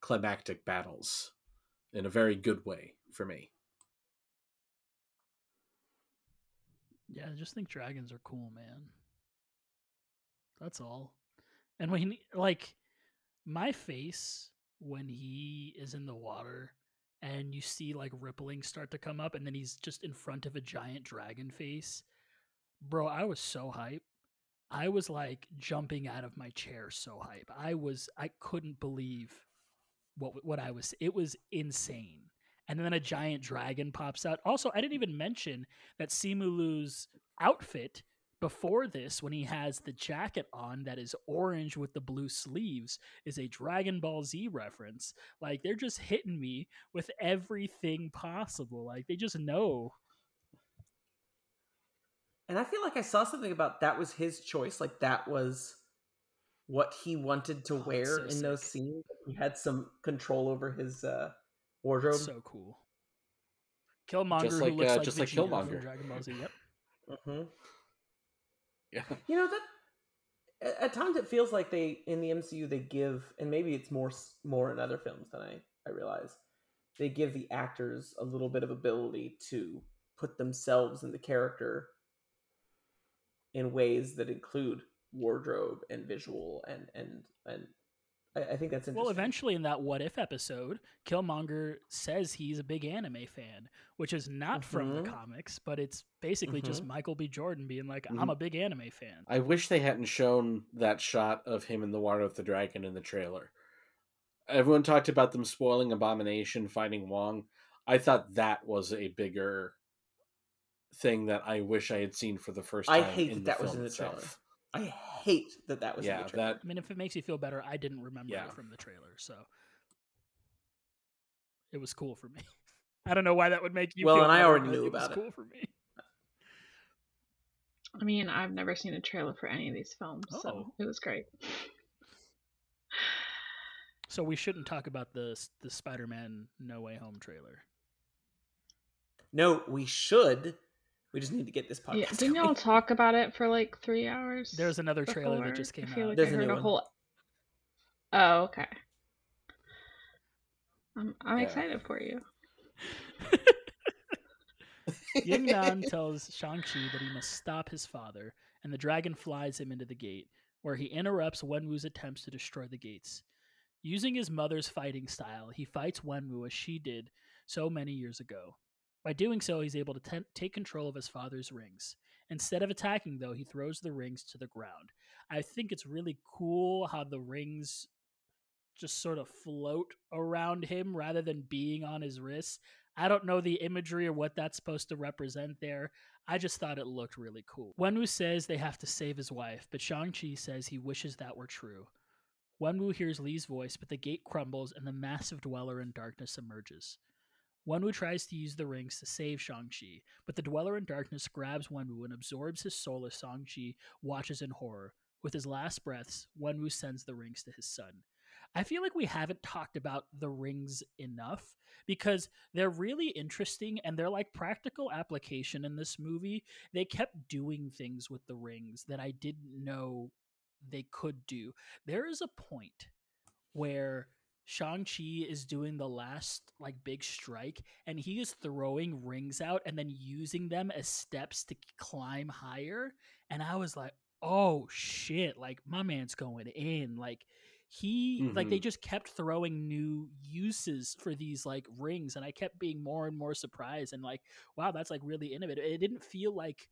D: climactic battles in a very good way for me.
H: Yeah, I just think dragons are cool, man. That's all. And when like my face when he is in the water and you see like rippling start to come up and then he's just in front of a giant dragon face. Bro, I was so hype. I was like jumping out of my chair so hype. I was I couldn't believe what what I was it was insane. And then a giant dragon pops out. Also, I didn't even mention that Simu Liu's outfit before this, when he has the jacket on that is orange with the blue sleeves, is a Dragon Ball Z reference. Like they're just hitting me with everything possible. Like they just know.
A: And I feel like I saw something about that was his choice. Like that was what he wanted to
H: Oh,
A: wear
H: so
A: in those scenes. He had some control over his uh, wardrobe.
H: So cool. Killmonger,
D: Just like,
H: who looks
D: uh,
H: like
D: just like
H: Vegeta from
D: Killmonger.
H: Dragon Ball Z. Yep.
A: hmm
D: Yeah.
A: You know that at- at times it feels like they in the MCU they give, and maybe it's more more in other films than I I realize. They give the actors a little bit of ability to put themselves in the character in ways that include wardrobe and visual and and and I, I think that's interesting.
H: Well, eventually in that What If episode, Killmonger says he's a big anime fan, which is not from the
A: Mhm.
H: comics, but it's basically just
A: Mhm.
H: Michael B. Jordan being like,
A: Mm-hmm.
H: I'm a big anime fan.
D: I wish they hadn't shown that shot of him in the water with the dragon in the trailer. Everyone talked about them spoiling Abomination fighting Wong. I thought that was a bigger thing that I wish I had seen for the first
A: I
D: time.
A: hate
D: in
A: that that was in the trailer.
D: itself.
A: I hate that that was in
D: Yeah,
A: the trailer.
D: that
H: I mean, if it makes you feel better, I didn't remember
D: Yeah.
H: it from the trailer, so it was cool for me. I don't know why that would make you.
A: Well,
H: feel
A: and I already knew
H: it was
A: about it.
H: Cool for me.
I: I mean, I've never seen a trailer for any of these films,
H: Oh.
I: so it was great.
H: So we shouldn't talk about the the Spider-Man No Way Home trailer.
A: No, we should. We just need to get this podcast.
I: Yeah, didn't y'all talk about it for like three hours?
H: There's another trailer that just came
I: I feel
H: out.
I: like
A: There's
I: I
A: a
I: heard
A: new
I: a
A: one.
I: whole. Oh, okay. I'm I'm
D: Yeah.
I: excited for you.
H: Ying Nan tells Shang-Chi that he must stop his father, and the dragon flies him into the gate, where he interrupts Wenwu's attempts to destroy the gates. Using his mother's fighting style, he fights Wenwu as she did so many years ago. By doing so, he's able to ten- take control of his father's rings. Instead of attacking, though, he throws the rings to the ground. I think it's really cool how the rings just sort of float around him rather than being on his wrists. I don't know the imagery or what that's supposed to represent there. I just thought it looked really cool. Wenwu says they have to save his wife, but Shang-Chi says he wishes that were true. Wenwu hears Li's voice, but the gate crumbles and the massive dweller in darkness emerges. Wenwu tries to use the rings to save Shang-Chi, but the dweller in darkness grabs Wenwu and absorbs his soul as Shang-Chi watches in horror. With his last breaths, Wenwu sends the rings to his son. I feel like we haven't talked about the rings enough because they're really interesting and they're like practical application in this movie. They kept doing things with the rings that I didn't know they could do. There is a point where Shang-Chi is doing the last like big strike and he is throwing rings out and then using them as steps to climb higher and I was like, "Oh shit, like my man's going in." Like he like they
D: Mhm.
H: just kept throwing new uses for these like rings and I kept being more and more surprised and like, "Wow, that's like really innovative." It didn't feel like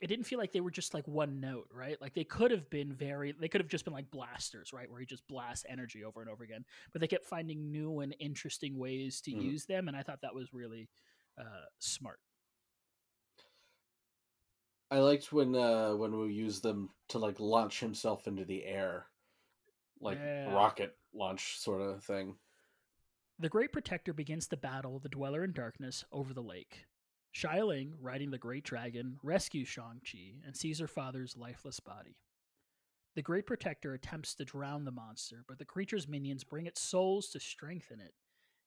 H: it didn't feel like they were just like one note, right? Like they could have been very, they could have just been like blasters, right? Where he just blasts energy over and over again. But they kept finding new and interesting ways to
D: Mhm.
H: use them, and I thought that was really uh, smart.
D: I liked when uh when we used them to like launch himself into the air, like
H: Yeah.
D: rocket launch sort of thing.
H: The Great Protector begins to battle the Dweller in Darkness over the lake. Xialing, riding the Great Dragon, rescues Shang-Chi and sees her father's lifeless body. The Great Protector attempts to drown the monster, but the creature's minions bring its souls to strengthen it.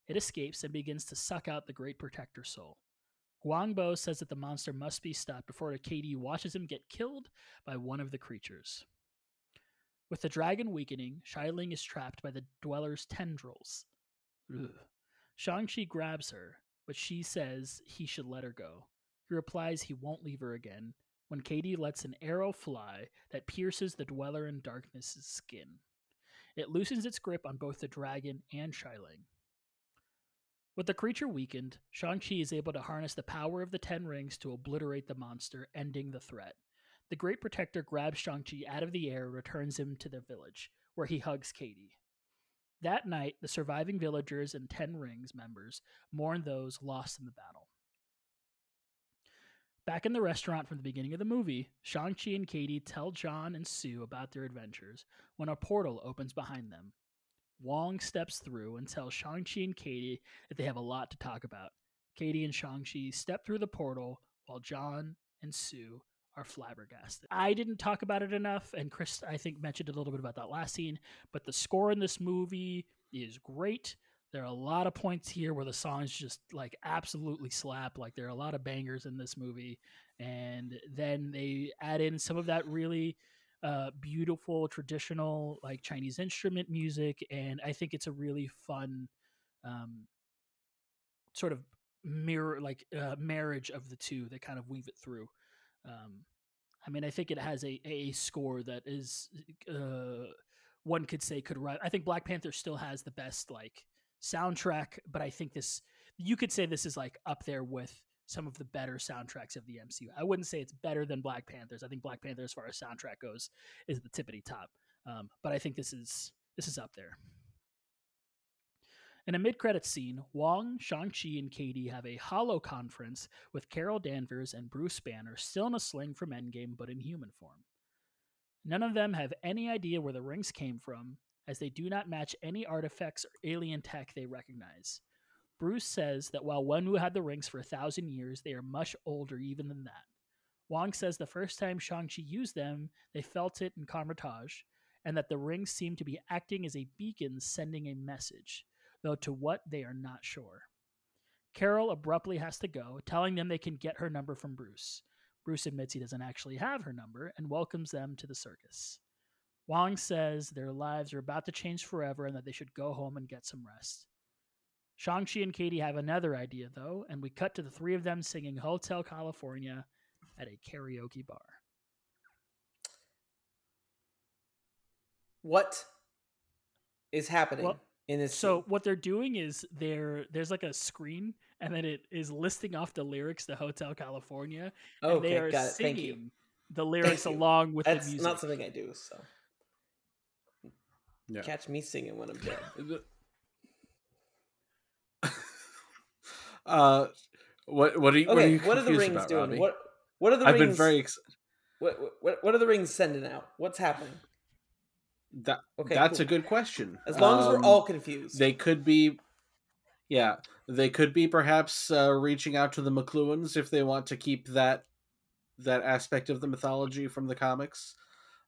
H: It escapes and begins to suck out the Great Protector's soul. Guangbo says that the monster must be stopped before Katy watches him get killed by one of the creatures. With the dragon weakening, Xialing is trapped by the Dweller's tendrils. Ugh. Shang-Chi grabs her, but she says he should let her go. He replies he won't leave her again when Katy lets an arrow fly that pierces the Dweller in Darkness's skin. It loosens its grip on both the dragon and Xialing. With the creature weakened, Shang-Chi is able to harness the power of the Ten Rings to obliterate the monster, ending the threat. The Great Protector grabs Shang-Chi out of the air and returns him to the village, where he hugs Katy. That night, the surviving villagers and Ten Rings members mourn those lost in the battle. Back in the restaurant from the beginning of the movie, Shang-Chi and Katy tell John and Sue about their adventures when a portal opens behind them. Wong steps through and tells Shang-Chi and Katy that they have a lot to talk about. Katy and Shang-Chi step through the portal while John and Sue are flabbergasted. I didn't talk about it enough, and Chris, I think, mentioned a little bit about that last scene, but the score in this movie is great. There are a lot of points here where the songs just like absolutely slap. Like there are a lot of bangers in this movie, and then they add in some of that really uh, beautiful traditional like Chinese instrument music, and I think it's a really fun um, sort of mirror like uh, marriage of the two that kind of weave it through. Um, I mean, I think it has a a score that is uh, one could say could run. I think Black Panther still has the best like soundtrack, but I think this you could say this is like up there with some of the better soundtracks of the MCU. I wouldn't say it's better than Black Panthers. I think Black Panther, as far as soundtrack goes, is the tippity top. Um, but I think this is this is up there. In a mid-credit scene, Wong, Shang-Chi, and Katy have a hollow conference with Carol Danvers and Bruce Banner still in a sling from Endgame but in human form. None of them have any idea where the rings came from, as they do not match any artifacts or alien tech they recognize. Bruce says that while Wenwu had the rings for a thousand years, they are much older even than that. Wong says the first time Shang-Chi used them, they felt it in Kamar-Taj, and that the rings seem to be acting as a beacon sending a message, though to what they are not sure. Carol abruptly has to go, telling them they can get her number from Bruce. Bruce admits he doesn't actually have her number and welcomes them to the circus. Wong says their lives are about to change forever and that they should go home and get some rest. Shang-Chi and Katy have another idea, though, and we cut to the three of them singing Hotel California at a karaoke bar.
A: What is happening
H: Well,
A: in this?
H: So what they're doing is there there's like a screen and then it is listing off the lyrics to Hotel California and they are
A: got it.
H: singing
A: you.
H: the lyrics
A: you.
H: along with
A: That's
H: the music.
A: not something I do. So
D: Yeah.
A: catch me singing when I'm dead.
D: uh, what what are you? what are,
A: Okay,
D: you
A: what are the rings
D: about,
A: doing?
D: Robbie?
A: What what are the
D: I've
A: rings?
D: been very ex-
A: What, what what are the rings sending out? What's happening?
D: That.
A: Okay,
D: that's
A: cool.
D: a good question.
A: As long as we're
D: Um,
A: all confused.
D: they could be yeah they could be perhaps uh, reaching out to the Makluans if they want to keep that that aspect of the mythology from the comics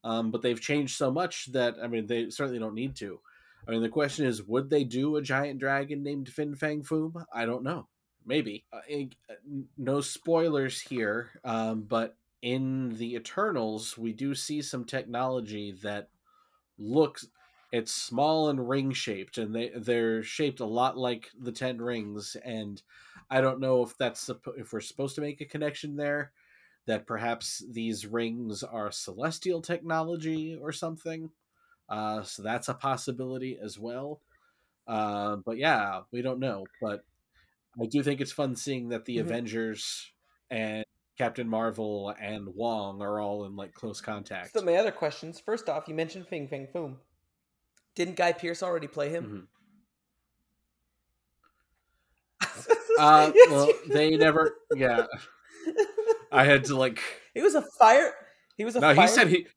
D: um, but they've changed so much that i mean they certainly don't need to i mean the question is would they do a giant dragon named fin fang foom i don't know maybe uh, eh, no spoilers here um, but in the eternals we do see some technology that looks it's small and ring shaped and they they're shaped a lot like the 10 rings and i don't know if that's if we're supposed to make a connection there that perhaps these rings are celestial technology or something uh so that's a possibility as well uh but yeah we don't know but i do think it's fun seeing that the
A: Mhm.
D: avengers and captain marvel and wong are all in like close contact
A: So my other questions. First off, you mentioned Fin Fang Foom. Didn't Guy Pearce already play him?
D: Uh,
A: Yes,
D: well, they never. Yeah, I had to like.
A: He was a fire. He was a.
D: No,
A: fire...
D: he said he.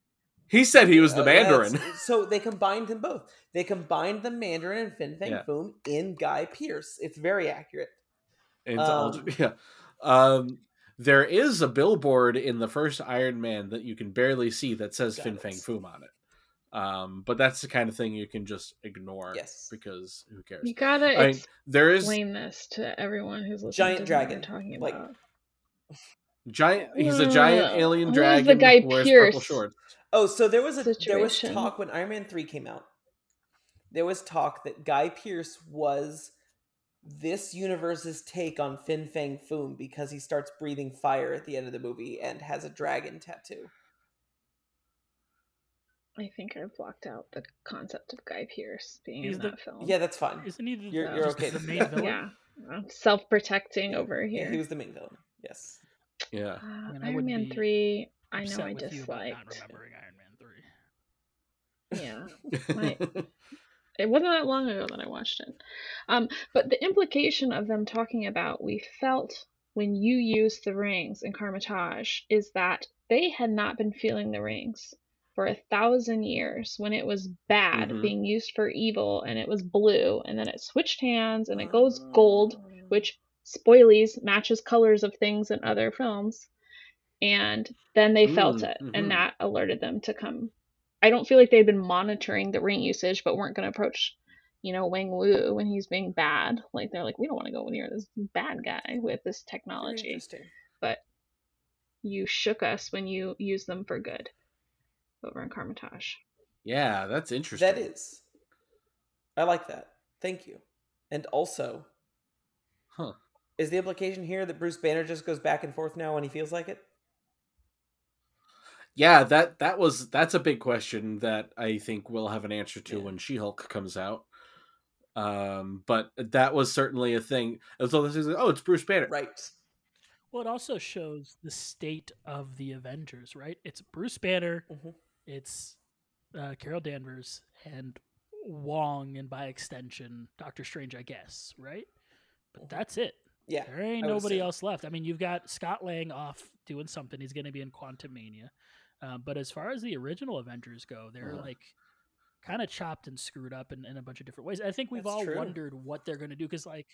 D: He said he was the
A: Oh,
D: Mandarin.
A: it's- So they combined them both. They combined the Mandarin and Fin Fang
D: Yeah.
A: Foom in Guy Pearce. It's very accurate. Um,
D: all- yeah, um, there is a billboard in the first Iron Man that you can barely see that says
A: Got
D: Fin
A: it.
D: Fang Foom on it. Um, but that's the kind of thing you can just ignore.
A: Yes.
D: because who cares?
I: You gotta
D: I mean, there is
I: explain this to everyone who's listening.
A: Giant
I: to
A: dragon,
I: we're talking
A: like-
I: about.
D: giant. He's a giant
I: Uh,
D: alien
I: who's the
D: dragon.
I: Guy
D: who wears
I: Pearce?
D: purple shorts.
A: Oh, so there was a there was talk when Iron Man three came out. There was talk that Guy Pearce was this universe's take on Fin Fang Foom because he starts breathing fire at the end of the movie and has a dragon tattoo.
I: I think I've blocked out the concept of Guy Pearce being
H: He's
I: in
H: the-
I: that film.
A: Yeah, that's fine.
H: Isn't he the,
A: You're-
I: you're
A: okay.
H: the main villain?
I: yeah. I'm self-protecting over
A: Yeah,
I: here.
A: he was the main villain. Yes.
D: Yeah.
I: Uh,
H: mean, I
I: Iron Man three. I know I
H: with you about not
I: disliked.
H: remembering Iron Man three.
I: Yeah, My- it wasn't that long ago that I watched it. Um, but the implication of them talking about we felt when you used the rings in Kamar-Taj is that they had not been feeling the rings for a thousand years when it was bad
D: Mhm.
I: being used for evil and it was blue and then it switched hands and it goes gold which spoilies matches colors of things in other films and then they felt
D: Mm,
I: it and that alerted them to come i don't feel like they'd been monitoring the ring usage but weren't going to approach you know Wenwu when he's being bad like they're like we don't want to go near this bad guy with this technology but you shook us when you used them for good over in Kamar-Taj.
D: Yeah, that's interesting.
A: That is. I like that. Thank you. And also,
D: Huh.
A: is the implication here that Bruce Banner just goes back and forth now when he feels like it?
D: Yeah, that that was that's a big question that I think we'll have an answer to
A: Yeah.
D: when She-Hulk comes out. Um, but that was certainly a thing. And so this is oh, it's Bruce Banner.
A: Right.
H: Well, it also shows the state of the Avengers, right? It's Bruce Banner,
A: Mhm.
H: it's uh, Carol Danvers, and Wong, and by extension, Doctor Strange, I guess, right? But
A: Mhm.
H: that's it.
A: Yeah.
H: There ain't
A: I
H: nobody else left. I mean, you've got Scott Lang off doing something. He's going to be in Quantumania. Uh, but as far as the original Avengers go, they're like kind of chopped and screwed up in, in a bunch of different ways. I think we've
A: That's
H: all
A: true.
H: wondered what they're going to do because, like,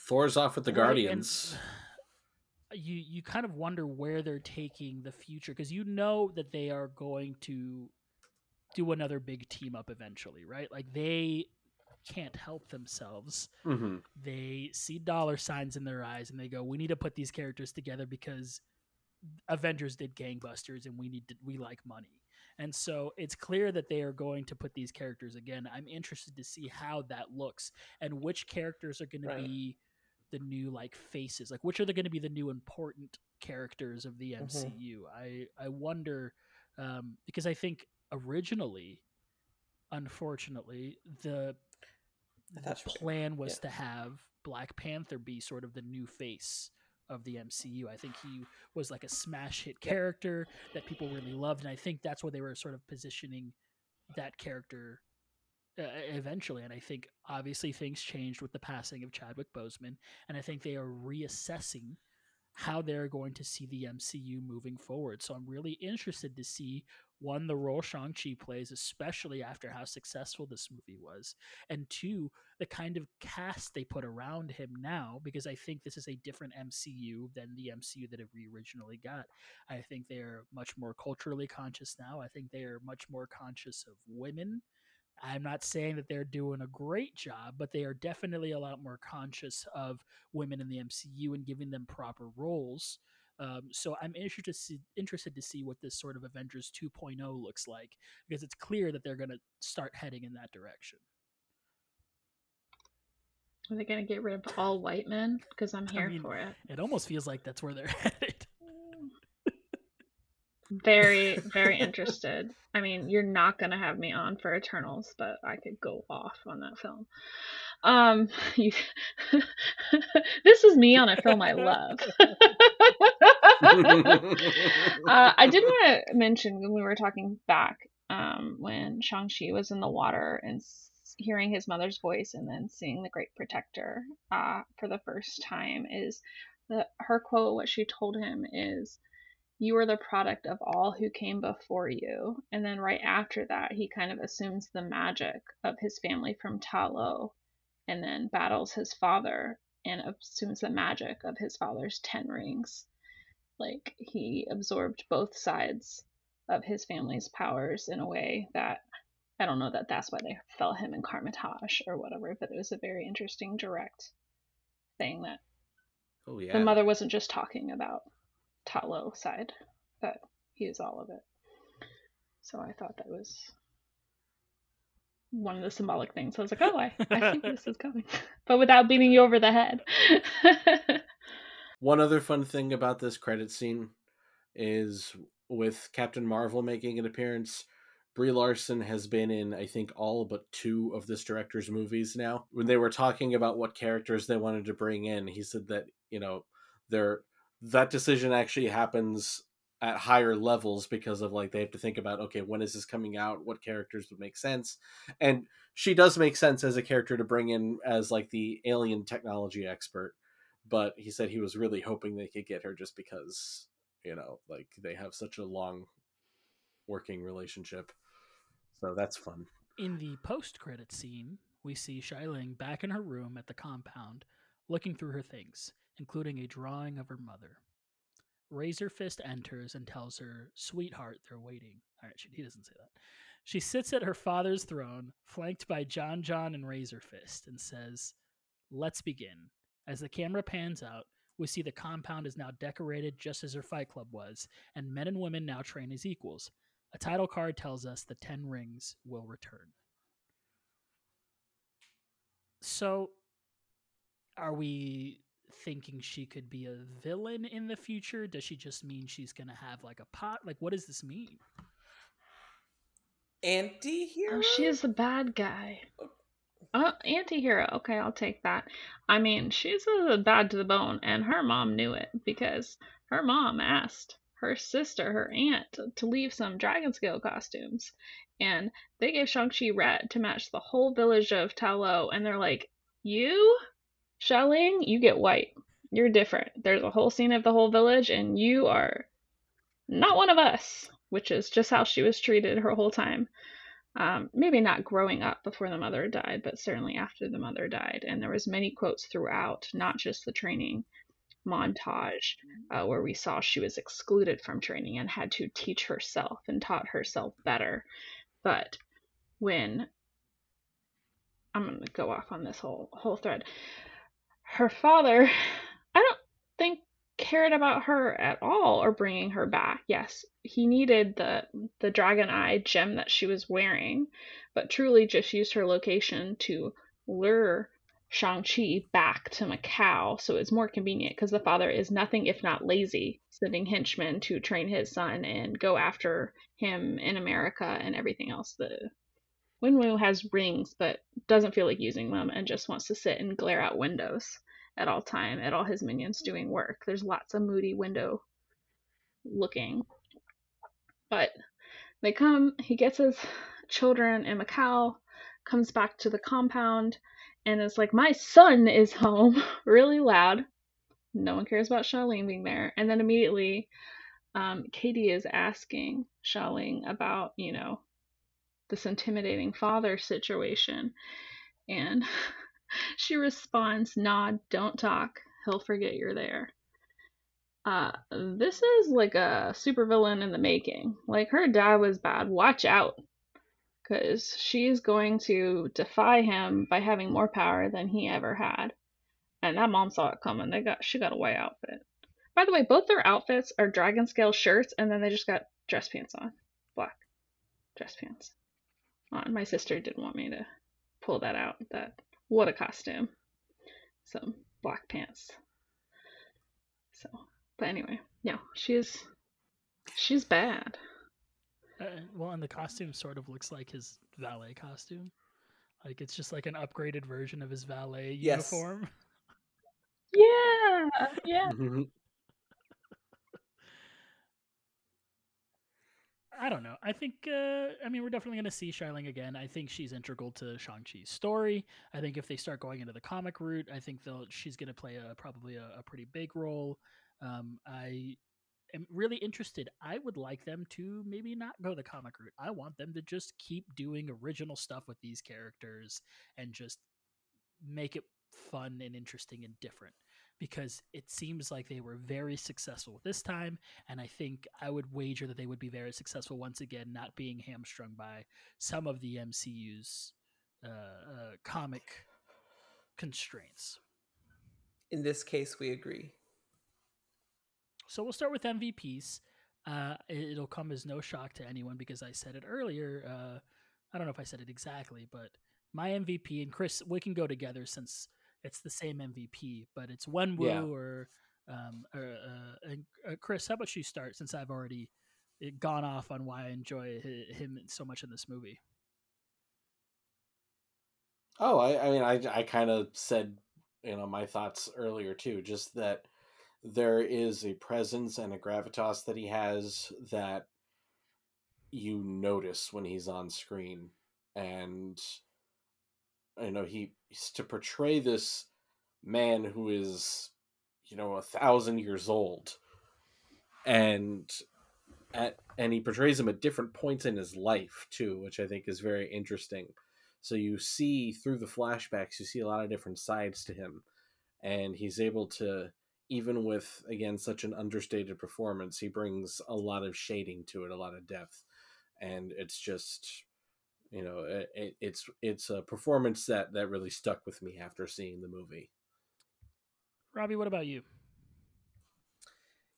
D: Thor's off with the
H: Right, and
D: Guardians.
H: you you kind of wonder where they're taking the future because you know that they are going to do another big team up eventually, right? Like they can't help themselves.
D: hmm
H: They see dollar signs in their eyes and they go, "We need to put these characters together because Avengers did gangbusters and we need to, we like money." And so it's clear that they are going to put these characters again. I'm interested to see how that looks and which characters are going
A: Right.
H: to be the new like faces. Like which are going to be the new important characters of the. MCU. I I wonder um, because I think originally, unfortunately, the the
A: thought you were-
H: plan was
A: yeah.
H: to have Black Panther be sort of the new face of the MCU. I think he was like a smash hit character that people really loved, and I think that's where they were sort of positioning that character uh, eventually. And I think obviously things changed with the passing of Chadwick Boseman, and I think they are reassessing how they're going to see the MCU moving forward. So I'm really interested to see one the role Shang-Chi plays, especially after how successful this movie was, and two, the kind of cast they put around him now, because I think this is a different MCU than the MCU that we originally got. I think they're much more culturally conscious now. I think they are much more conscious of women. I'm not saying that they're doing a great job, but they are definitely a lot more conscious of women in the MCU and giving them proper roles. Um, so I'm interested to see interested to see what this sort of Avengers 2.0 looks like because it's clear that they're going to start heading in that direction.
I: Are they gonna get rid of all white men? Because I'm
H: I
I: here
H: mean,
I: for it.
H: It almost feels like that's where they're headed.
I: Very, very interested. I mean, you're not gonna have me on for Eternals, but I could go off on that film. Um, you, this is me on a film I love. uh, I did want to mention when we were talking back um, when Shang-Chi was in the water and hearing his mother's voice and then seeing the Great Protector uh, for the first time is the, her quote, what she told him is, You are the product of all who came before you. And then right after that, he kind of assumes the magic of his family from Ta Lo and then battles his father and assumes the magic of his father's ten rings like he absorbed both sides of his family's powers in a way that I don't know that that's why they fell him in Kamar-Taj or whatever, but it was a very interesting direct thing that
D: oh yeah.
I: the mother wasn't just talking about Ta Lo side, but he is all of it. So I thought that was one of the symbolic things. I was like, oh, I, I think this is coming, but without beating you over the head.
D: One other fun thing about this credit scene is with Captain Marvel making an appearance. Brie Larson has been in, I think, all but two of this director's movies now. When they were talking about what characters they wanted to bring in, he said that you know, their that decision actually happens at higher levels because of like they have to think about okay, when is this coming out? What characters would make sense? And she does make sense as a character to bring in as like the alien technology expert but he said he was really hoping they could get her just because you know like they have such a long working relationship so that's fun
H: In the post credit scene, we see Xialing back in her room at the compound, looking through her things, including a drawing of her mother. Razor Fist enters and tells her, Sweetheart, they're waiting. All right, she, he doesn't say that. She sits at her father's throne, flanked by Jon Jon and Razor Fist, and says, Let's begin. As the camera pans out, we see the compound is now decorated just as her fight club was, and men and women now train as equals. A title card tells us the Ten Rings will return. So, are we thinking she could be a villain in the future? Does she just mean she's going to have like a pot? Like, what does this mean?
A: Anti-hero?
I: Oh, she is the bad guy. Oh, Uh, anti-hero. Okay, I'll take that. I mean, she's a bad to the bone, and her mom knew it because her mom asked her sister, her aunt, to leave some dragon scale costumes, and they gave Shang-Chi red to match the whole village of Ta Lo, and they're like, "You, Xialing, you get white. You're different. There's a whole scene of the whole village, and you are not one of us." Which is just how she was treated her whole time um, maybe not growing up before the mother died, but certainly after the mother died. And there was many quotes throughout, not just the training montage, uh, where we saw she was excluded from training and had to teach herself and taught herself better. But when I'm going to go off on this whole whole thread, her father, cared about her at all or bringing her back. Yes, he needed the the dragon eye gem that she was wearing, but truly just used her location to lure Shang-Chi back to Macau so it's more convenient because the father is nothing if not lazy, sending henchmen to train his son and go after him in America and everything else. The Wenwu has rings but doesn't feel like using them and just wants to sit and glare out windows at all time at all his minions doing work. There's lots of moody window looking. But they come, he gets his children in Macau, comes back to the compound, and is like, My son is home, really loud. No one cares about Xialing being there. And then immediately, um, Katy is asking Xialing about, you know, this intimidating father situation. And she responds, Nod, don't talk. He'll forget you're there. Uh, this is like a supervillain in the making. Like, her dad was bad. Watch out. Because she's going to defy him by having more power than he ever had. And that mom saw it coming. They got she got a white outfit. By the way, both their outfits are dragon scale shirts, and then they just got dress pants on. Black dress pants on. My sister didn't want me to pull that out. That what a costume. Some black pants. So, but anyway, yeah, she's she's bad.
H: Uh, well, and the costume sort of looks like his valet costume. Like it's just like an upgraded version of his valet
A: Yes.
H: uniform.
I: Yeah, yeah.
H: I don't know. I think, uh, I mean, we're definitely going to see Xialing again. I think she's integral to Shang-Chi's story. I think if they start going into the comic route, I think they'll she's going to play a probably a, a pretty big role. Um, I am really interested. I would like them to maybe not go the comic route. I want them to just keep doing original stuff with these characters and just make it fun and interesting and different because it seems like they were very successful this time and i think i would wager that they would be very successful once again not being hamstrung by some of the mcu's uh, uh, comic constraints
A: In this case, we agree.
H: so we'll start with mvps uh, it- it'll come as no shock to anyone because i said it earlier uh, i don't know if i said it exactly but my mvp and chris we can go together since it's the same mvp but it's woo
A: Yeah.
H: or um or, uh, and, uh, chris how about you start since i've already uh, gone off on why i enjoy him so much in this movie
D: Oh, I, I mean, I, I kind of said, you know, my thoughts earlier too. Just that there is a presence and a gravitas that he has that you notice when he's on screen, and you know he he's to portray this man who is, you know, a thousand years old, and at and he portrays him at different points in his life too, which I think is very interesting. So you see through the flashbacks, you see a lot of different sides to him, and he's able to, even with again such an understated performance, he brings a lot of shading to it, a lot of depth, and it's just, you know, it, it, it's it's a performance that that really stuck with me after seeing the movie.
H: robbie what about you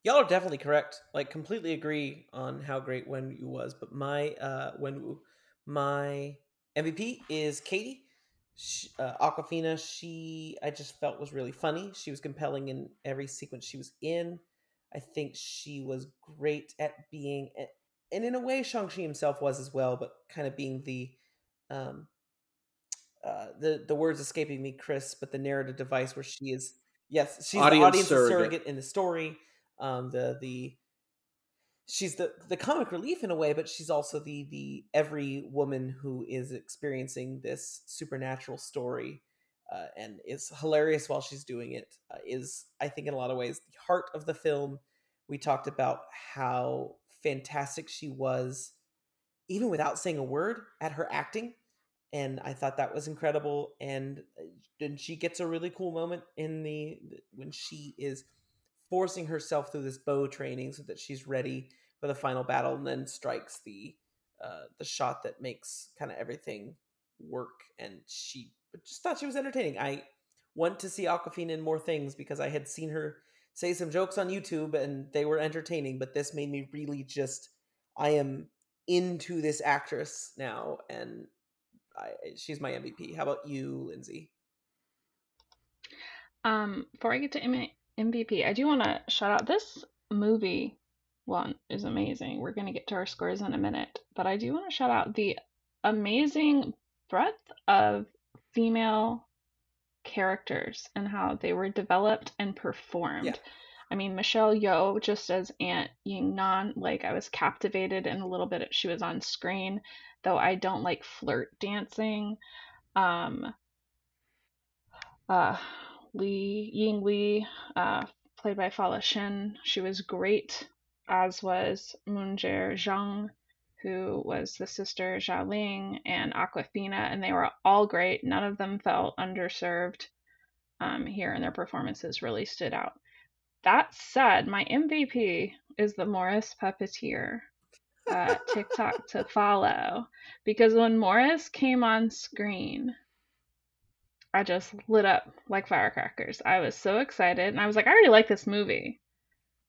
A: Y'all are definitely correct. Like completely agree on how great Wenwu was, but my uh Wenwu, my MVP is Katy. She, uh, Awkwafina, she I just felt was really funny. She was compelling in every sequence she was in. I think she was great at being, and in a way, Shang Chi himself was as well, but kind of being the, um, uh, the the words escaping me, Chris, but the narrative device where she is, yes, she's
D: Audience
A: the audience surrogate.
D: surrogate.
A: in the story. Um, the the she's the the comic relief in a way, but she's also the the every woman who is experiencing this supernatural story uh, and is hilarious while she's doing it. Uh, is I think in a lot of ways the heart of the film. We talked about how fantastic she was, even without saying a word, at her acting, and I thought that was incredible. And then she gets a really cool moment in the when she is forcing herself through this bow training so that she's ready for the final battle, and then strikes the uh, the shot that makes kind of everything work. And she just thought she was entertaining. I want to see Awkwafina in more things because I had seen her say some jokes on YouTube and they were entertaining, but this made me really just I am into this actress now and I, she's my MVP. How about you, Lindsay?
I: Um, before I get to MVP, I do want to shout out this movie. One is amazing. We're going to get to our scores in a minute, but I do want to shout out the amazing breadth of female characters and how they were developed and performed.
A: Yeah.
I: I mean, Michelle Yeoh, just as Aunt Ying Nan, like I was captivated in a little bit she was on screen, though I don't like flirt dancing. Um, uh, Li Ying Li, uh, played by Fala Chen, she was great, as was Meng'er Zhang, who was the sister Xialing and Awkwafina, and they were all great. None of them felt underserved um, here, and their performances really stood out. That said, my MVP is the Morris Puppeteer uh, TikTok to follow because when Morris came on screen, I just lit up like firecrackers. I was so excited, and I was like, I already like this movie,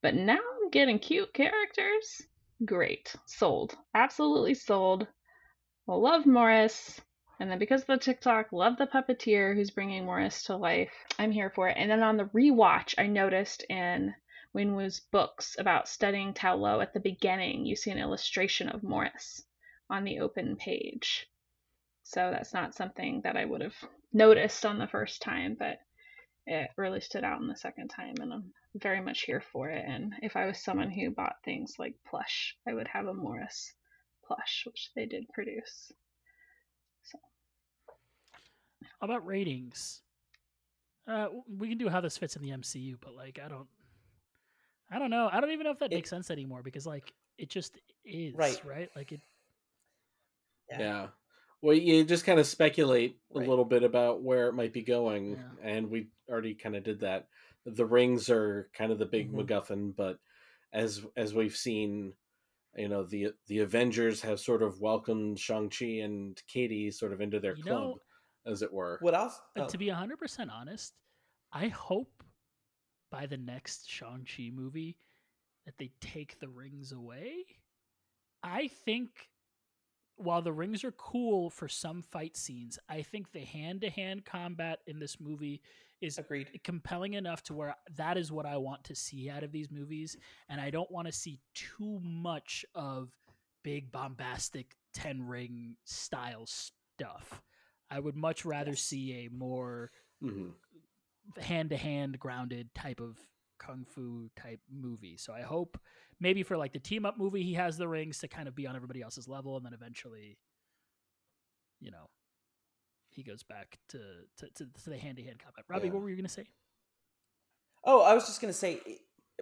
I: but now I'm getting cute characters. Great, sold, absolutely sold. Well, love Morris. And then because of the TikTok, love the puppeteer who's bringing Morris to life. I'm here for it. And then on the rewatch, I noticed in Wenwu's books about studying Ta Lo at the beginning, you see an illustration of Morris on the open page. So that's not something that I would have noticed on the first time, but it really stood out on the second time, and I'm very much here for it. And if I was someone who bought things like plush, I would have a Morris plush, which they did produce.
H: How about ratings? Uh, we can do how this fits in the MCU, but like, I don't, I don't know. I don't even know if that
A: It-
H: makes sense anymore because like it just is
A: Right.
H: right. Like it.
D: Yeah. Well, you just kind of speculate a little bit about where it might be going,
H: Yeah.
D: and we already kind of did that. The rings are kind of the big
A: Mhm.
D: MacGuffin, but as as we've seen, you know, the the Avengers have sort of welcomed Shang Chi and Katy sort of into their
H: You
D: club,
H: know-
D: as it were.
A: What else?
H: But
A: Oh,
H: to be hundred percent honest, I hope by the next Shang Chi movie that they take the rings away. I think while the rings are cool for some fight scenes, I think the hand to hand combat in this movie is
A: agreed.
H: compelling enough to where that is what I want to see out of these movies, and I don't want to see too much of big bombastic ten ring style stuff. I would much rather
A: Yes.
H: see a more hand to hand grounded type of kung fu type movie. So I hope maybe for like the team up movie he has the rings to kind of be on everybody else's level and then eventually you know he goes back to to, to, to the hand to hand combat. Robbie,
A: Yeah.
H: what were you gonna say?
A: Oh, I was just gonna say,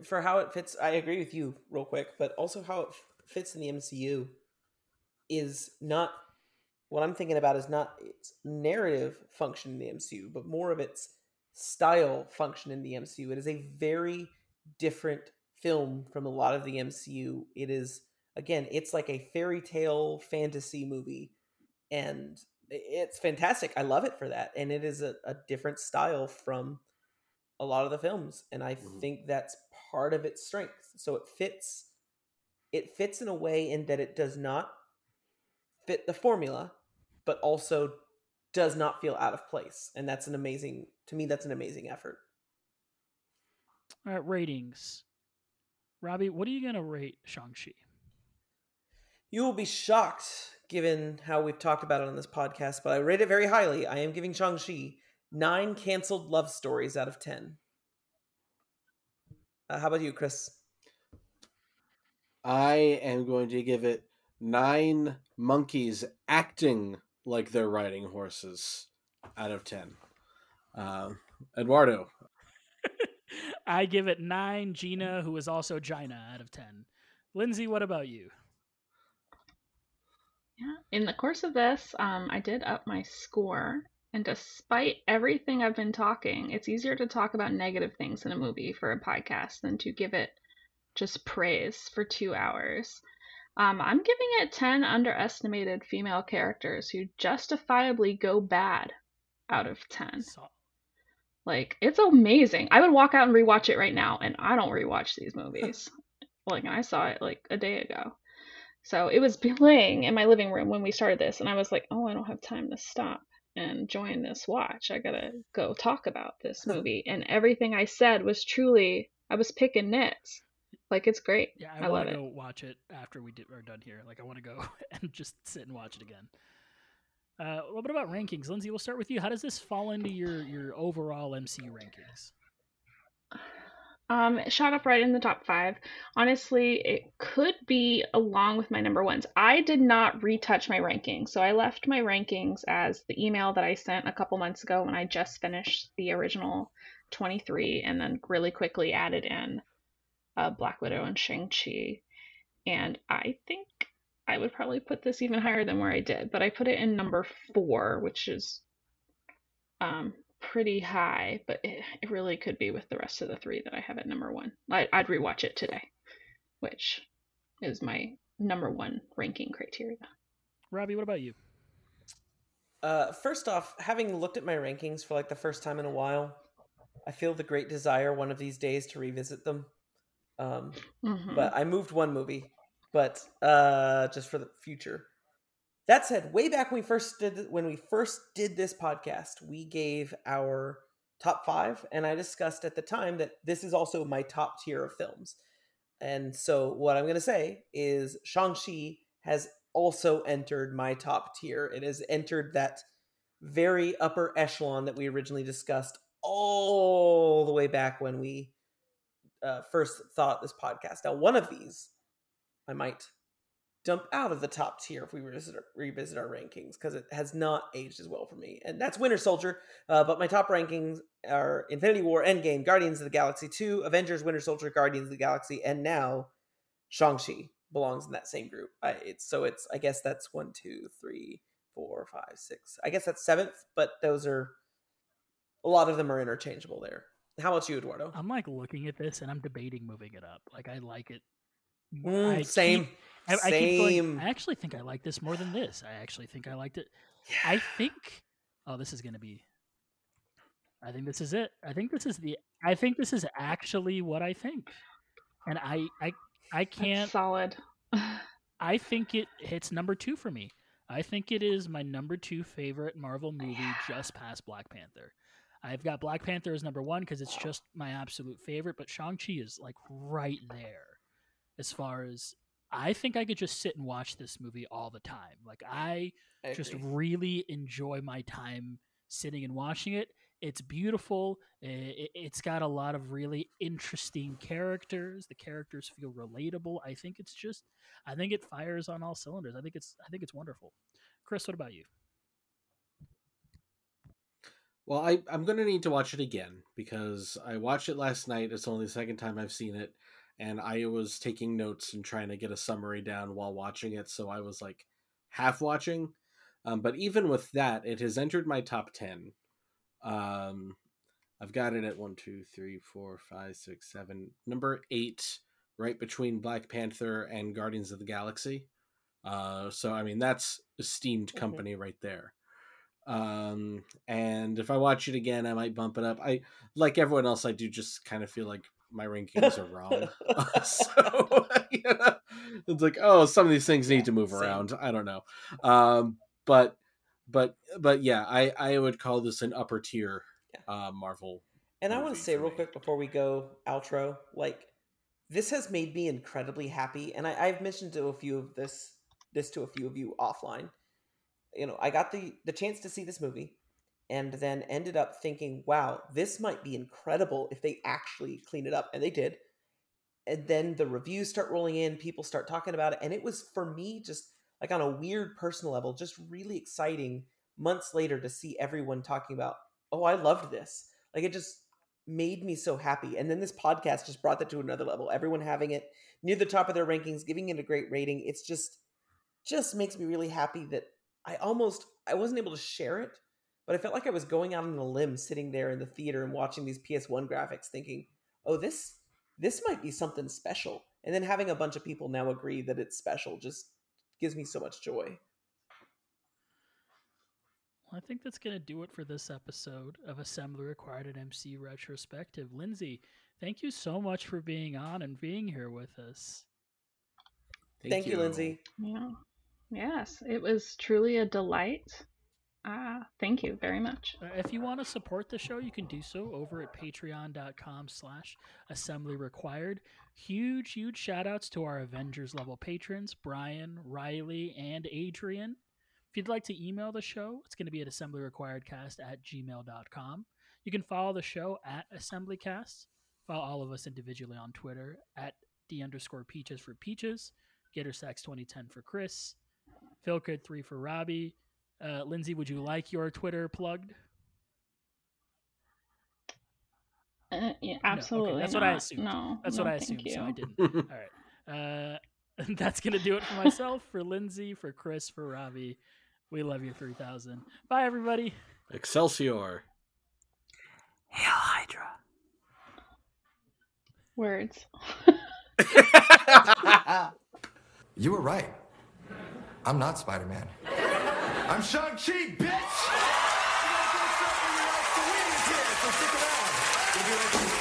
A: for how it fits, I agree with you real quick, but also how it f- fits in the MCU is not what I'm thinking about is not its narrative function in the MCU, but more of its style function in the MCU. It is a very different film from a lot of the MCU. It is again, it's like a fairy tale fantasy movie, and it's fantastic. I love it for that, and it is a, a different style from a lot of the films and i
D: Mhm.
A: think that's part of its strength. So it fits it fits in a way in that it does not fit the formula, but also does not feel out of place. And that's an amazing to me that's an amazing effort.
H: All right, ratings. Robbie, what are you gonna rate Shang-Chi?
A: You will be shocked given how we've talked about it on this podcast, but I rate it very highly. I am giving Shang-Chi nine canceled love stories out of 10. Uh, how about you, Chris?
D: I am going to give it nine monkeys acting like they're riding horses out of 10. Uh, Eduardo.
H: I give it nine Gina, who is also Gina, out of 10. Lindsay, what about you?
I: Yeah. In the course of this, um, I did up my score. And despite everything I've been talking, it's easier to talk about negative things in a movie for a podcast than to give it just praise for two hours. Um, I'm giving it 10 underestimated female characters who justifiably go bad out of 10.
H: So-
I: Like, it's amazing. I would walk out and rewatch it right now, and I don't rewatch these movies. like, I saw it like a day ago. So it was playing in my living room when we started this, and I was like, oh, I don't have time to stop and join this watch. I gotta go talk about this movie. And everything I said was truly, I was picking nits. Like, it's great.
H: Yeah,
I: I,
H: I,
I: love
H: want
I: it.
H: to go watch it after we did, are done here. Like, I want to go and just sit and watch it again. Uh, what about rankings, Lindsay? We'll start with you. How does this fall into your your overall MCU rankings?
I: Um, it shot up right in the top five. Honestly, it could be along with my number ones. I did not retouch my rankings, so I left my rankings as the email that I sent a couple months ago when I just finished the original 23, and then really quickly added in uh, Black Widow and Shang Chi. And I think I would probably put this even higher than where I did, but I put it in number four, which is um, pretty high, but it, it really could be with the rest of the three that I have at number one. I, I'd rewatch it today, which is my number one ranking criteria.
H: Robbie, what about you?
A: Uh, first off, having looked at my rankings for like the first time in a while, I feel the great desire one of these days to revisit them. Um,
I: Mhm.
A: but I moved one movie, but uh, just for the future. That said, way back when we first did when we first did this podcast, we gave our top five, and I discussed at the time that this is also my top tier of films. And so, what I'm going to say is Shang Chi has also entered my top tier. It has entered that very upper echelon that we originally discussed all the way back when we uh, first thought this podcast. Now, one of these I might dump out of the top tier if we revisit, revisit our rankings because it has not aged as well for me. And that's Winter Soldier. Uh, but my top rankings are Infinity War, Endgame, Guardians of the Galaxy 2, Avengers, Winter Soldier, Guardians of the Galaxy, and now Shang-Chi belongs in that same group. I, it's So it's, I guess that's one, two, three, four, five, six. I guess that's seventh, but those are, a lot of them are interchangeable there. How about you, Eduardo?
H: I'm like looking at this and I'm debating moving it up. Like I like it.
A: Mm,
H: I
A: same.
H: keep- I, I keep going.
A: Same.
H: I actually think I like this more than this. I actually think I liked it. I think. Oh, this is gonna be. I think this is it. I think this is the. I think this is actually what I think, and I I I can't.
I: solid.
H: I think it hits number two for me. I think it is my number two favorite Marvel oh, movie, just past Black Panther. I've got Black Panther as number one because it's just my absolute favorite, but Shang Chi is like right there as far as I think I could just sit and watch this movie all the time. Like I
A: I
H: just
A: agree.
H: really enjoy my time sitting and watching it. It's beautiful. I- i- It's got a lot of really interesting characters. The characters feel relatable. I think it's just, I think it fires on all cylinders. I think it's, I think it's wonderful. Chris, what about you?
D: Well, I, I'm going to need to watch it again because I watched it last night. It's only the second time I've seen it. And I was taking notes and trying to get a summary down while watching it. So I was like half watching. Um, but even with that, it has entered my top 10. Um, I've got it at one, two, three, four, five, six, seven, number eight, right between Black Panther and Guardians of the Galaxy. Uh, so, I mean, that's esteemed
A: Mhm.
D: company right there um and if i watch it again i might bump it up i like everyone else i do just kind of feel like my rankings are wrong. so you know, it's like, oh, some of these things need to move
A: Same.
D: around. I don't know, um, but but but yeah, I I would call this an upper tier uh, Marvel.
A: And I want to say real quick before we go outro, like this has made me incredibly happy, and I, I've mentioned to a few of this this to a few of you offline. You know, I got the the chance to see this movie, and then ended up thinking, wow, this might be incredible if they actually clean it up, and they did. And then the reviews start rolling in, people start talking about it, and it was for me just like on a weird personal level, just really exciting months later to see everyone talking about, oh, I loved this. Like it just made me so happy. And then this podcast just brought that to another level. Everyone having it near the top of their rankings, giving it a great rating. It's just just makes me really happy that I almost I wasn't able to share it, but I felt like I was going out on a limb sitting there in the theater and watching these PS1 graphics thinking, "Oh, this this might be something special." And then having a bunch of people now agree that it's special just gives me so much joy.
H: Well, I think that's going to do it for this episode of Assembly Required at MC Retrospective. Lindsay, thank you so much for being on and being here with us.
A: Thank, you, Lindsay.
I: Yeah. Yes, it was truly a delight. Uh, thank you very much.
H: Uh, if you want to support the show, you can do so over at patreon.com slash assembly required. Huge, huge shout outs to our Avengers level patrons, Brian, Riley, and Adrian. If you'd like to email the show, it's going to be at assemblyrequiredcast at gmail.com. You can follow the show at assemblycast. Follow all of us individually on Twitter at d underscore peaches for peaches, GetterSax2010 for Chris, Philkid3 for Robbie. Uh, Lindsay, would you like your Twitter plugged?
I: Uh, yeah,
H: okay,
I: absolutely.
H: that's what I
I: not.
H: assumed.
I: No,
H: That's
I: no,
H: what I
I: thank
H: assumed, so I didn't. All right. Uh, that's going to do it for myself, for Lindsay, for Chris, for Robbie. We love you 3000. Bye, everybody.
D: Excelsior.
A: Hail Hydra.
I: Words.
J: You were right. I'm not Spider Man. I'm Shang-Chi, bitch! So stick around. We'll be right back.